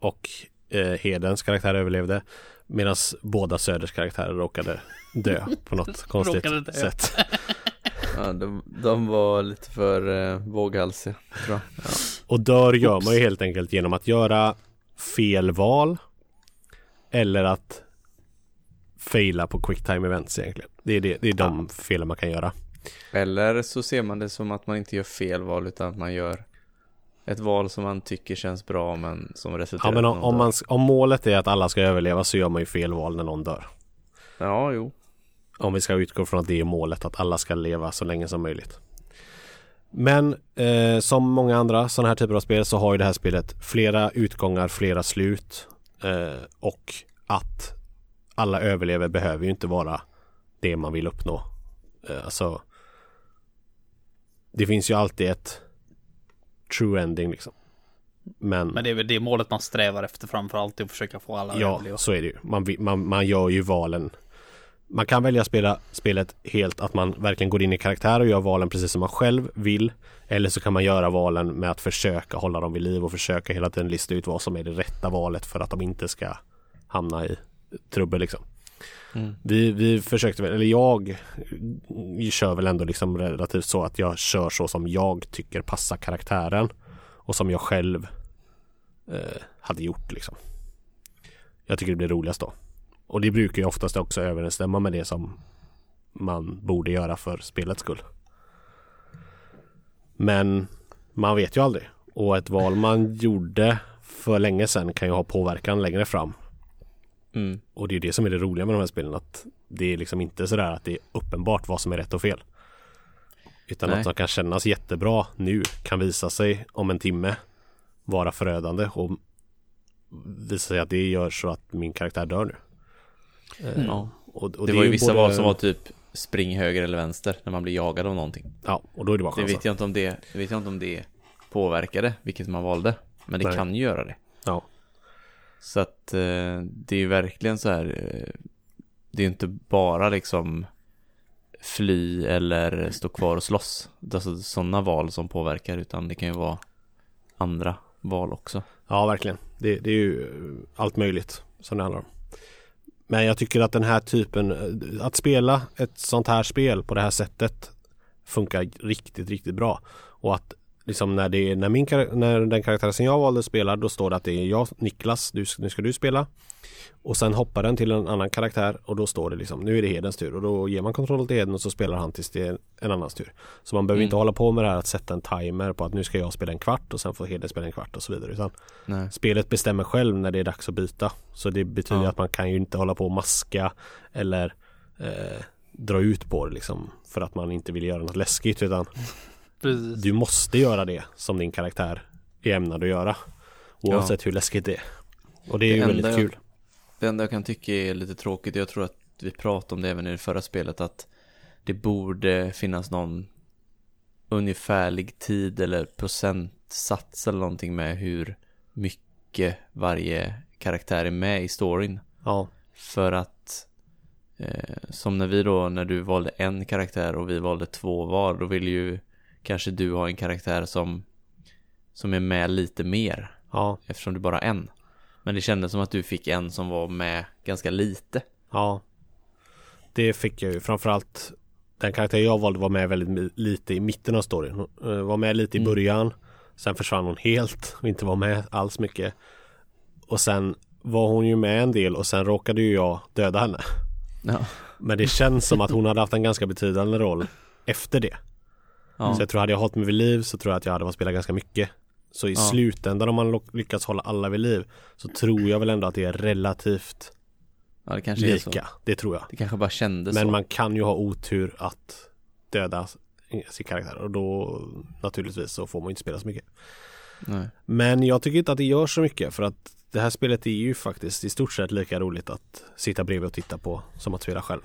och eh, Hedens karaktär överlevde medan båda Söders karaktärer råkade dö på något konstigt sätt. Ja, de, de var lite för eh, våghalsiga, tror jag. Och dör gör man ju helt enkelt genom att göra fel val eller att faila på quicktime events egentligen. Det är, det, det är de felen man kan göra. Eller så ser man det som att man inte gör fel val utan att man gör ett val som man tycker känns bra men som resulterar Ja, men i om, om, man, om målet är att alla ska överleva så gör man ju fel val när någon dör. Ja, jo. Om vi ska utgå från att det är målet, att alla ska leva så länge som möjligt. Men eh, som många andra sådana här typer av spel så har ju det här spelet flera utgångar, flera slut. Eh, och att alla överlever behöver ju inte vara det man vill uppnå. Eh, alltså Det finns ju alltid ett true ending liksom. Men, Men det är väl det målet man strävar efter framförallt, att försöka få alla att ja, överleva. så är det ju. Man, man, man gör ju valen man kan välja att spela spelet helt att man verkligen går in i karaktär och gör valen precis som man själv vill. Eller så kan man göra valen med att försöka hålla dem vid liv och försöka hela tiden lista ut vad som är det rätta valet för att de inte ska hamna i trubbel liksom. Mm. Vi, vi försökte eller jag kör väl ändå liksom relativt så att jag kör så som jag tycker passar karaktären och som jag själv eh, hade gjort liksom. Jag tycker det blir roligast då. Och det brukar ju oftast också överensstämma med det som man borde göra för spelets skull. Men man vet ju aldrig. Och ett val man gjorde för länge sedan kan ju ha påverkan längre fram. Mm. Och det är det som är det roliga med de här spelen. Att det är liksom inte sådär att det är uppenbart vad som är rätt och fel. Utan Nej. att som kan kännas jättebra nu kan visa sig om en timme vara förödande och visa sig att det gör så att min karaktär dör nu. Eh, Ja. och, och Det, är var ju vissa både- val som var typ spring höger eller vänster när man blir jagad av någonting. Ja, och då är det bara Det chansa. vet jag inte om det, det vet jag inte om det påverkade vilket man valde. Men det Nej. kan ju göra det. Ja, Så att eh, det är ju verkligen så här. Eh, det är ju inte bara liksom fly eller stå kvar och slåss. Alltså sådana val som påverkar utan det kan ju vara andra val också. ja verkligen. Det, det är ju allt möjligt som det handlar om. Men jag tycker att den här typen, att spela ett sånt här spel på det här sättet funkar riktigt, riktigt bra. Och att liksom när, det är, när, min, när den karaktär som jag valde spelar då står det att det är jag, Niklas, du, nu ska du spela. Och sen hoppar den till en annan karaktär och då står det liksom nu är det Hedens tur och då ger man kontroll till Heden och så spelar han tills det är en annans tur. Så man behöver Mm. inte hålla på med det här att sätta en timer på att nu ska jag spela en kvart och sen får Heden spela en kvart och så vidare. Utan Nej. spelet bestämmer själv när det är dags att byta. Så det betyder Ja. att man kan ju inte hålla på och maska eller eh, dra ut på det liksom för att man inte vill göra något läskigt utan Precis. du måste göra det som din karaktär är ämnad att göra. Oavsett hur läskigt det är. Och det är Det ju väldigt jag- kul. Det enda jag kan tycka är lite tråkigt, jag tror att vi pratade om det även i det förra spelet, att det borde finnas någon ungefärlig tid eller procentsats eller någonting med hur mycket varje karaktär är med i storyn. Ja, För att eh, som när vi då, när du valde en karaktär och vi valde två var, då vill ju kanske du ha en karaktär som som är med lite mer ja, eftersom du bara har en. Men det kändes som att du fick en som var med ganska lite. Ja. Det fick jag ju. Framförallt den karaktär jag valde var med väldigt lite i mitten av storyn. Hon eh, var med lite i Mm. början. Sen försvann hon helt och inte var med alls mycket. Och sen var hon ju med en del och sen råkade ju jag döda henne. Ja. Men det känns som att hon hade haft en ganska betydande roll efter det. Ja. Så jag tror hade jag hållit mig vid liv så tror jag att jag hade fått spela ganska mycket. Så i Ja. slutändan om man lyckas hålla alla vid liv så tror jag väl ändå att det är relativt ja, det kanske är så. lika. Det tror jag. Det kanske bara kändes Men så. man kan ju ha otur att döda sin karaktär och då naturligtvis så får man inte spela så mycket. Nej. Men jag tycker inte att det gör så mycket för att det här spelet är ju faktiskt i stort sett lika roligt att sitta bredvid och titta på som att spela själv.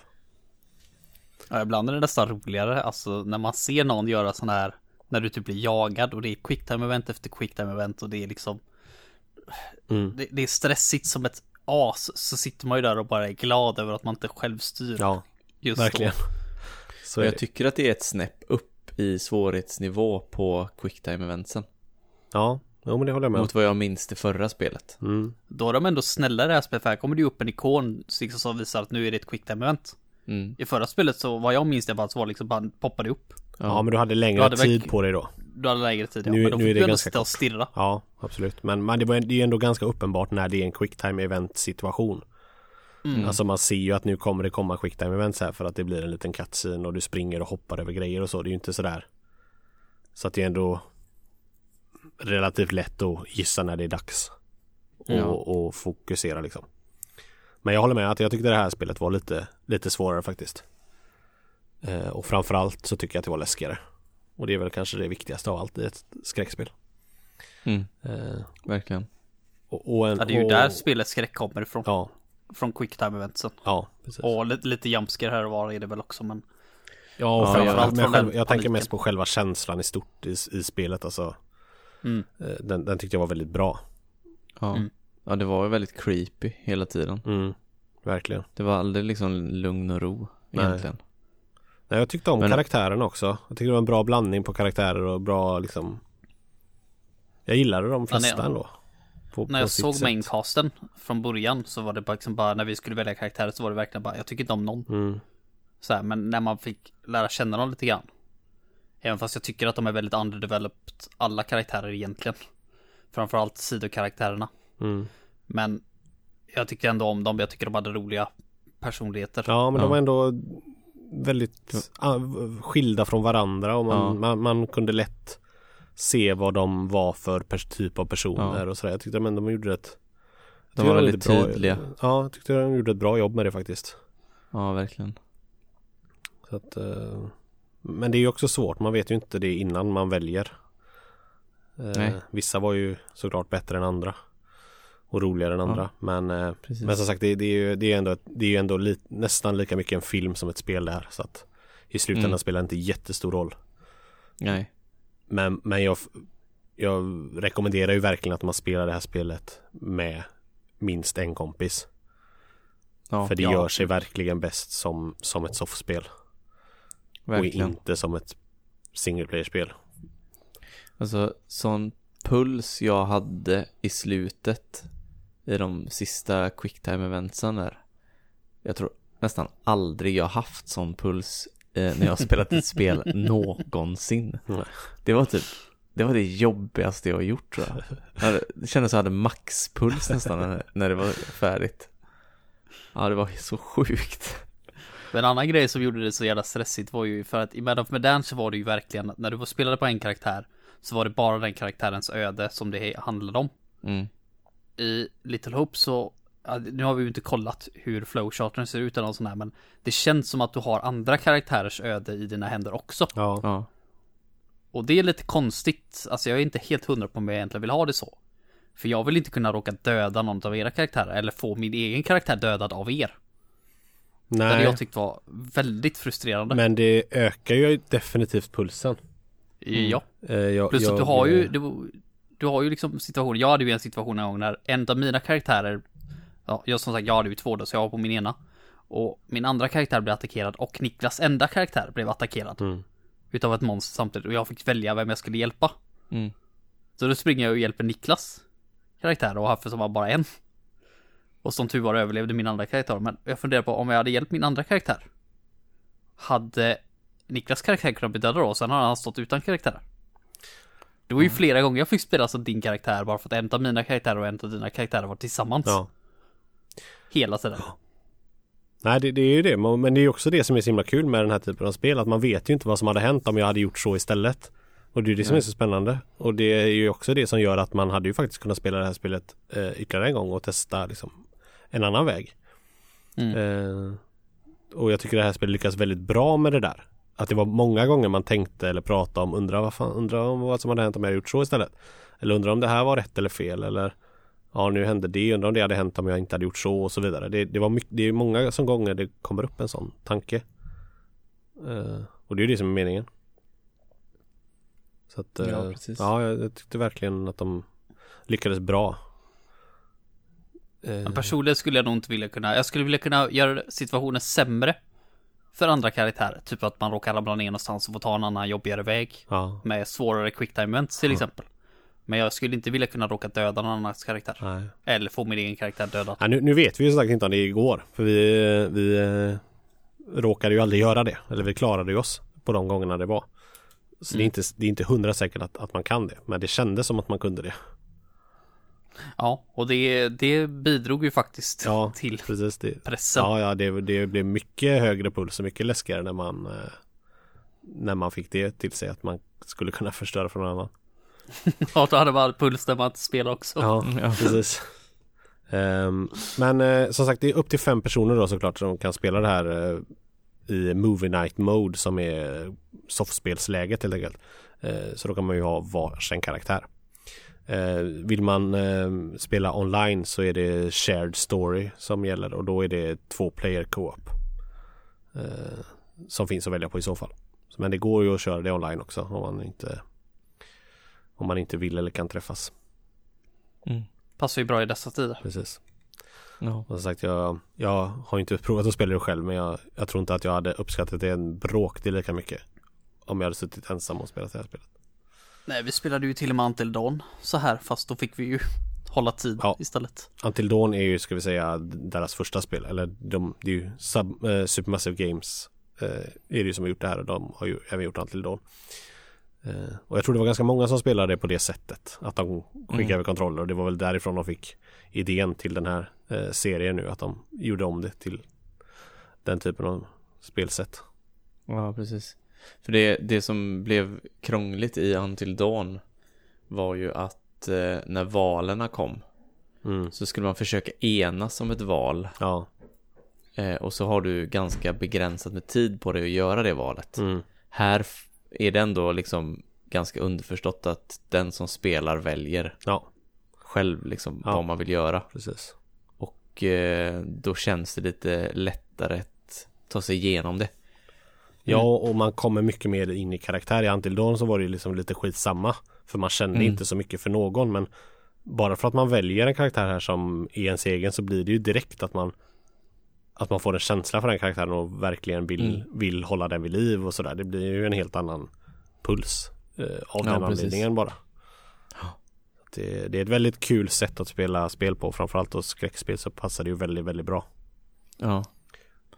Ja, ibland är det nästan roligare, alltså när man ser någon göra sån här, när du typ blir jagad och det är quicktime event efter quicktime event och det är liksom, Mm. det, det är stressigt som ett as, så sitter man ju där och bara är glad över att man inte själv styr. Ja, just verkligen. Då. Så jag tycker att det är ett snäpp upp i svårighetsnivå på quicktime-eventsen. Ja, jo, men det håller jag med. Mot vad jag minns det förra spelet. Mm. Då är de ändå snälla i det här spelet, för här kommer det ju upp en ikon liksom, som visar att nu är det ett quicktime event. Mm. I förra spelet så, vad jag minns det bara, så var det liksom bara poppade upp. Ja, men du hade längre Du hade tid på dig då. Du hade längre tid, ja. Nu- men då nu fick är det du ändå ganska sitta och kort. stirra. Ja, absolut. Men, men det, var, det är ju ändå ganska uppenbart när det är en quicktime event situation. Mm. Alltså man ser ju att nu kommer det komma quicktime events här för att det blir en liten cutscene och du springer och hoppar över grejer och så. Det är ju inte sådär. Så att det är ändå relativt lätt att gissa när det är dags. Och, Ja. och fokusera liksom. Men jag håller med att jag tyckte det här spelet var lite, lite svårare faktiskt. Eh, och framförallt så tycker jag att det var läskigare. Och det är väl kanske det viktigaste av allt i ett skräckspel. Mm. Eh, Verkligen. och, och en, Ja, det är ju och, där spelets skräck kommer ifrån. Ja, Från quicktime eventsen. ja precis. Och lite, lite jumpscare här och var är det väl också, men Ja, och Ja, framförallt själv, den jag tänker mest på själva känslan i stort i, i spelet alltså. Mm. Eh, Den, den tyckte jag var väldigt bra. Ja. Mm. Ja, det var ju väldigt creepy hela tiden. Mm, verkligen. Det var aldrig liksom lugn och ro Nej. egentligen. Nej, jag tyckte om Men- karaktärerna också. Jag tyckte det var en bra blandning på karaktärer och bra liksom. Jag gillade de flesta ändå. På, när jag såg sätt. maincasten från början så var det bara liksom bara när vi skulle välja karaktärer så var det verkligen bara jag tycker inte om någon. Mm, Så här, men när man fick lära känna dem lite grann. Även fast jag tycker att de är väldigt underdeveloped alla karaktärer egentligen. Framförallt sidokaraktärerna. Mm. Men jag tyckte ändå om dem. Jag tycker de hade roliga personligheter. Ja, men Ja. de var ändå väldigt ah, skilda från varandra och man, Ja. man, man kunde lätt se vad de var för typ av personer Ja. och sådär. Jag tyckte men de gjorde ett De tycker var väldigt bra- tydliga. Ja, jag tyckte de gjorde ett bra jobb med det faktiskt. Ja, verkligen. Så att, eh, men det är ju också svårt, man vet ju inte det innan man väljer. Eh, Nej. Vissa var ju såklart bättre än andra. Och roligare än andra. Men, eh, Precis. men som sagt det, det är ju, det är ändå, det är ju ändå li, nästan lika mycket en film som ett spel det här. Så att i slutändan Mm. spelar det inte jättestor roll. Nej. Men, men jag, jag rekommenderar ju verkligen att man spelar det här spelet med minst en kompis. Ja, För det ja. gör sig verkligen bäst som, som ett soffspel. verkligen. Och inte som ett single player-spel. Alltså, sån puls jag hade i slutet i de sista quicktime eventsen där. Jag tror nästan aldrig jag haft sån puls eh, när jag spelat ett spel någonsin. Det var typ, det var det jobbigaste jag har gjort tror jag. jag. hade- Det kändes som jag hade maxpuls nästan när, när det var färdigt. Ja, det var så sjukt. Men en annan grej som gjorde det så jävla stressigt var ju för att i Medal of Medan så var det ju verkligen när du spelade på en karaktär så var det bara den karaktärens öde som det handlade om. Mm. I Little Hope så nu har vi ju inte kollat hur flowcharten ser ut eller något sånt här men det känns som att du har andra karaktärers öde i dina händer också. Ja, Ja, Och det är lite konstigt. Alltså jag är inte helt hundra på om jag egentligen vill ha det så. För jag vill inte kunna råka döda någon av era karaktärer eller få min egen karaktär dödad av er. Det hade nej. jag tyckt var väldigt frustrerande. Men det ökar ju definitivt pulsen. Ja. Eh, jag, Plus jag, att du har ju, du, har ju liksom situationer, jag hade ju en situation en gång när en av mina karaktärer, ja, jag som sagt, jag hade ju två då, så jag var på min ena. Och min andra karaktär blev attackerad och Niklas enda karaktär blev attackerad. Mm. Utav ett monster samtidigt och jag fick välja vem jag skulle hjälpa. Mm. Så då springer jag och hjälper Niklas karaktär och Haffe som var bara en. Och som tur var överlevde min andra karaktär. Men jag funderar på om jag hade hjälpt min andra karaktär. Hade Niklas karaktär kunnat bli dödad då? Och sen har han stått utan karaktär. Det var ju flera gånger jag fick spela som din karaktär bara för att en av mina karaktärer och en av dina karaktärer var tillsammans. Ja. Hela tiden. Nej det, det är ju det, Men- det är ju också det som är så himla kul med den här typen av spel. Att man vet ju inte vad som hade hänt om jag hade gjort så istället. Och det är det som är så spännande. Och det är ju också det som gör att man hade ju faktiskt kunnat spela det här spelet eh, ytterligare en gång och testa liksom en annan väg. Mm. Eh, och jag tycker det här spelet lyckas väldigt bra med det där. Att det var många gånger man tänkte eller pratade om undra vad fan, undra om vad som hade hänt om jag hade gjort så istället. Eller undra om det här var rätt eller fel eller Ja nu hände det, undra om det hade hänt om jag inte hade gjort så och så vidare. Det, det var mycket, det är många som gånger det kommer upp en sån tanke. Eh, och det är ju det som är meningen. Så att, eh, Ja, precis. ja jag, tyckte verkligen att de lyckades bra. Men personligen skulle jag nog inte vilja kunna, jag skulle vilja kunna göra situationen sämre för andra karaktärer. Typ att man råkar ramla ner någonstans och får ta en annan jobbigare väg. ja, Med svårare quicktime events till exempel. Men jag skulle inte vilja kunna råka döda någon annans karaktär. nej. Eller få min egen karaktär dödad. Ja, nu, nu vet vi ju sagt inte om det igår. För vi, vi eh, råkade ju aldrig göra det. Eller vi klarade ju oss på de gångerna det var. Så det, är inte, det är inte hundra säkert att, att man kan det. Men det kändes som att man kunde det. Ja, och det, det bidrog ju faktiskt Ja, till precis. Det, pressen. ja, ja det, det blev mycket högre puls och mycket läskigare när man eh, när man fick det till sig att man skulle kunna förstöra för någon annan. Ja, då hade man puls när man spelar också. Ja, precis. Ehm, men eh, som sagt det är upp till fem personer då såklart som kan spela det här eh, i Movie Night Mode som är soffspelsläget helt enkelt. Eh, så då kan man ju ha varsin karaktär. Eh, vill man eh, spela online så är det shared story som gäller och då är det två player co-op. Eh, som finns att välja på i så fall. Men det går ju att köra det online också om man inte om man inte vill eller kan träffas. Passar ju bra i dessa tider. Precis. Och som sagt, jag, jag har inte provat att spela det själv men jag, jag tror inte att jag hade uppskattat det en bråkdel lika mycket. Om jag hade suttit ensam och spelat det här spelet. Nej, vi spelade ju till och med Until Dawn så här, fast då fick vi ju hålla tid Ja. istället. Until Dawn är ju, ska vi säga, deras första spel. Eller de, det är ju sub, eh, Supermassive Games eh, är det ju som har gjort det här och de har ju även gjort Until Dawn. Eh, och jag tror det var ganska många som spelade det på det sättet. Att de skickade Mm. över kontroller och det var väl därifrån de fick idén till den här eh, serien nu. Att de gjorde om det till den typen av spelsätt. Ja, precis. För det, det som blev krångligt i Until Dawn var ju att eh, när valerna kom Mm. så skulle man försöka enas om ett val Ja. eh, och så har du ganska begränsat med tid på dig att göra det valet. Mm. Här är det ändå liksom ganska underförstått att den som spelar väljer Ja, själv liksom Ja. vad man vill göra. precis. Och eh, då känns det lite lättare att ta sig igenom det. Ja, och man kommer mycket mer in i karaktär. I Until Dawn så var det liksom lite skitsamma. För man kände Mm. inte så mycket för någon. Men bara för att man väljer en karaktär här som är ens egen så blir det ju direkt att man att man får en känsla för den karaktären och verkligen vill, Mm. vill hålla den vid liv och sådär. Det blir ju en helt annan puls eh, av Ja, den precis. anledningen bara. Det, det är ett väldigt kul sätt att spela spel på. Framförallt då skräckspel så passar det ju väldigt, väldigt bra. Ja.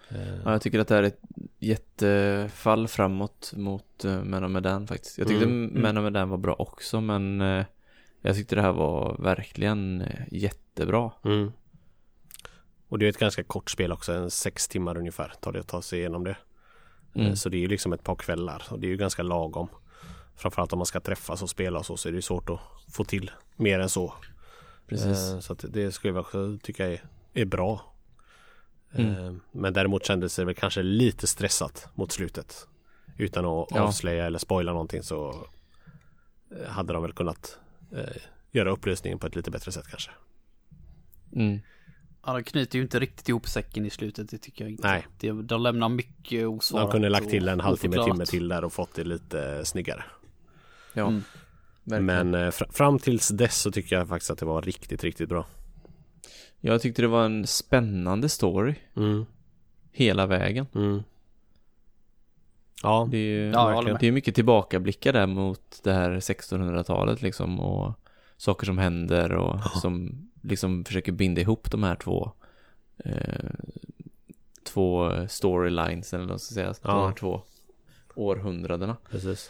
Eh, ja, jag tycker att det här är ett jättefall framåt mot uh, Man of Medan faktiskt. Jag tyckte Mm, Man of Medan var bra också men eh, jag tyckte det här var verkligen eh, jättebra. Mm. Och det är ett ganska kort spel också, en sex timmar ungefär tar det att ta sig igenom det. Mm. Eh, Så det är ju liksom ett par kvällar och det är ju ganska lagom. Framförallt om man ska träffas och spela och så, så är det ju svårt att få till mer än så. Precis. Eh, Så det skulle jag också tycka är, är bra. Mm. Eh, Men däremot kändes det väl kanske lite stressat mot slutet. Utan att Ja. avslöja eller spoila någonting så eh, hade de väl kunnat eh, göra upplösningen på ett lite bättre sätt kanske. Mm. Ja, de knyter ju inte riktigt ihop säcken i slutet, det tycker jag inte. Nej. Det, de lämnar mycket osvarat. De kunde lagt till en halvtimme, timme till där och fått det lite snyggare. Ja, Mm. Men eh, fra- fram tills dess så tycker jag faktiskt att det var riktigt, riktigt bra. Jag tyckte det var en spännande story Mm, hela vägen. mm. Ja, Det är ju Ja, det är mycket tillbakablickar där mot det här 1600-talet liksom och saker som händer och som liksom försöker binda ihop de här två eh, två storylines eller vad man ska säga, de Ja. här två århundradena. Precis.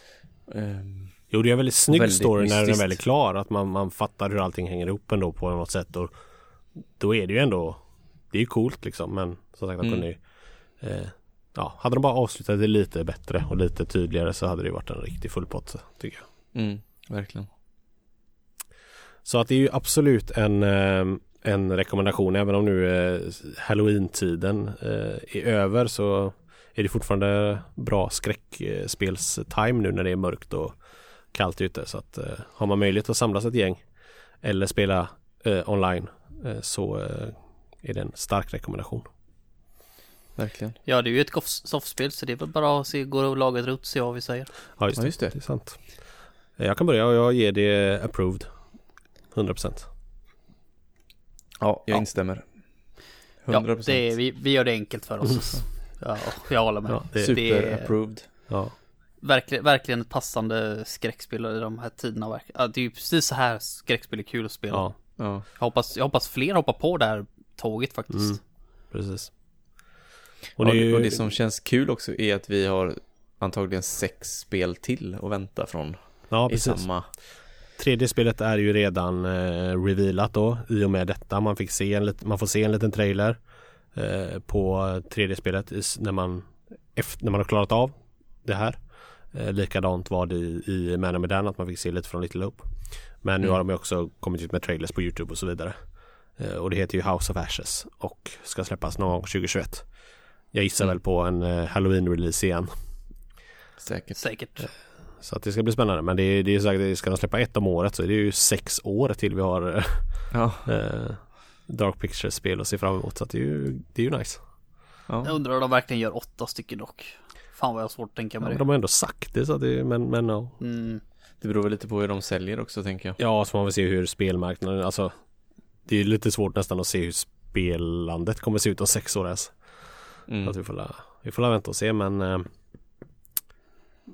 Ehm, Jo, det är en väldigt snygg Väldigt story när den är mystiskt. väldigt klar. Att man, man fattar hur allting hänger ihop ändå på något sätt. Och då är det ju ändå Det är ju coolt liksom. Men som sagt, de Mm. kunde ju eh, Ja, hade de bara avslutat det lite bättre och lite tydligare så hade det varit en riktig fullpott tycker jag. mm, verkligen. Så att det är ju absolut en, eh, en rekommendation. Även om nu eh, Halloween-tiden eh, är över så är det fortfarande bra skräckspels-time nu när det är mörkt och kallt ute. Så att har man möjlighet att samlas ett gäng eller spela online så eh, är det en stark rekommendation. Verkligen. Ja, det är ju ett soffspel så det är väl bara att se, gå ett rot och se vad vi säger. Ja, just, Ja, det. just det. det är sant. Eh, Jag kan börja och jag ger det approved. 100%. Ja, jag Ja. instämmer. Ja, 100%. det är, vi, vi gör det enkelt för oss. Ja, jag håller med. Ja, det- Super det är- approved. Ja, Verkligen, verkligen ett passande skräckspel i de här tiderna. Ja, det är ju precis så här skräckspel är kul att spela. ja Ja. Jag, hoppas, jag hoppas fler hoppar på det här tåget faktiskt. Mm. precis. Och, det ju- och det som känns kul också är att vi har antagligen sex spel till att vänta från Ja, i precis. samma. Tredje spelet är ju redan eh, revealat då i och med detta. Man, fick se en, man får se en liten trailer eh, på tredje spelet i, när, man, efter, när man har klarat av det här. Eh, likadant var det i, i Man of Medan att man fick se lite från Little Hope. Men nu Mm. har de ju också kommit ut med trailers på Youtube och så vidare. Eh, och det heter ju House of Ashes och ska släppas någon gång 2021. Jag gissar Mm. väl på en eh, Halloween-release igen. Säkert. Säkert. Så att det ska bli spännande. Men det är, det är sagt, det ska de släppa ett om året så det är ju sex år till vi har eh, Ja. eh, Dark Pictures-spel att se fram emot. Så att det är ju, det är ju nice. Jag ja. undrar om de verkligen gör åtta stycken dock. Fan vad jag har svårt att tänka Ja, mig men det. de har ändå sagt det, så att det men, men ja. Mm. Det beror väl lite på hur de säljer också tänker jag. Ja, så man vill se hur spelmarknaden, alltså Det är ju lite svårt nästan att se hur spelandet kommer se ut om sex år ens. Mm. Så att vi får, la, vi får la vänta och se men eh,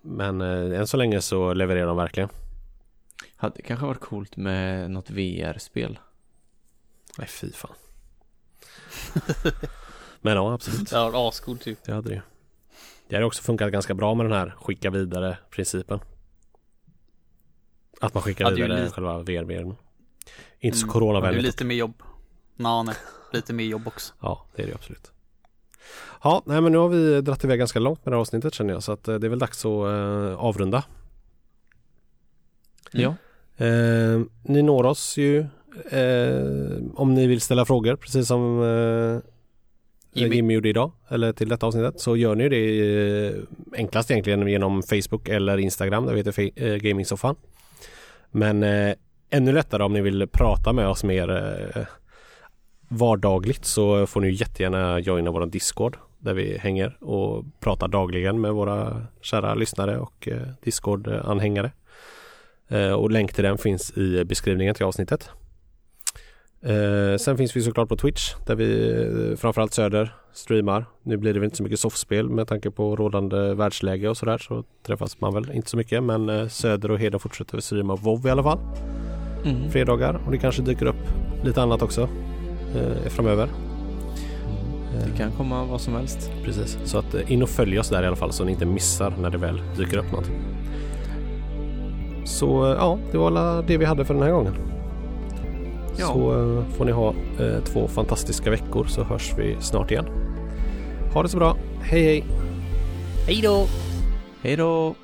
Men eh, än så länge så levererar de verkligen. Hade kanske varit coolt med något VR-spel. Nej fy fan. men ja, absolut. Ja, ascool typ. Det hade det ju. Det hade också funkat ganska bra med den här skicka vidare principen. Att man skickar Ja, vidare själva VR-bilden. Inte så Mm. Det är coronavänligt. lite mer jobb. Ja, nej. Lite mer jobb också. Ja, det är det ju absolut. Ja, nej men nu har vi dratt iväg ganska långt med det här avsnittet känner jag. Så att eh, det är väl dags att eh, avrunda. Ja. Eh, ni når oss ju eh, om ni vill ställa frågor precis som eh, Jimmy. Jimmy. gjorde idag eller till detta avsnittet så gör ni det eh, enklast egentligen genom Facebook eller Instagram där vi heter Fe- eh, Gamingsoffan. Men eh, ännu lättare om ni vill prata med oss mer eh, vardagligt så får ni jättegärna joina vår Discord där vi hänger och pratar dagligen med våra kära lyssnare och eh, Discord-anhängare. Eh, och länk till den finns i beskrivningen till avsnittet. Eh, sen finns vi såklart på Twitch där vi eh, framförallt Söder streamar. Nu blir det väl inte så mycket soffspel med tanke på rådande världsläge och sådär så träffas man väl inte så mycket men eh, Söder och Heden fortsätter streama WoW i alla fall. Mm. Fredagar och det kanske dyker upp lite annat också eh, framöver. Det kan komma vad som helst. Precis, så att eh, in och följ oss där i alla fall så ni inte missar när det väl dyker upp någonting. Så ja, det var alla det vi hade för den här gången. Ja. Så eh, får ni ha eh, två fantastiska veckor så hörs vi snart igen. Ha det så bra. Hej hej! Hej då! Hej då!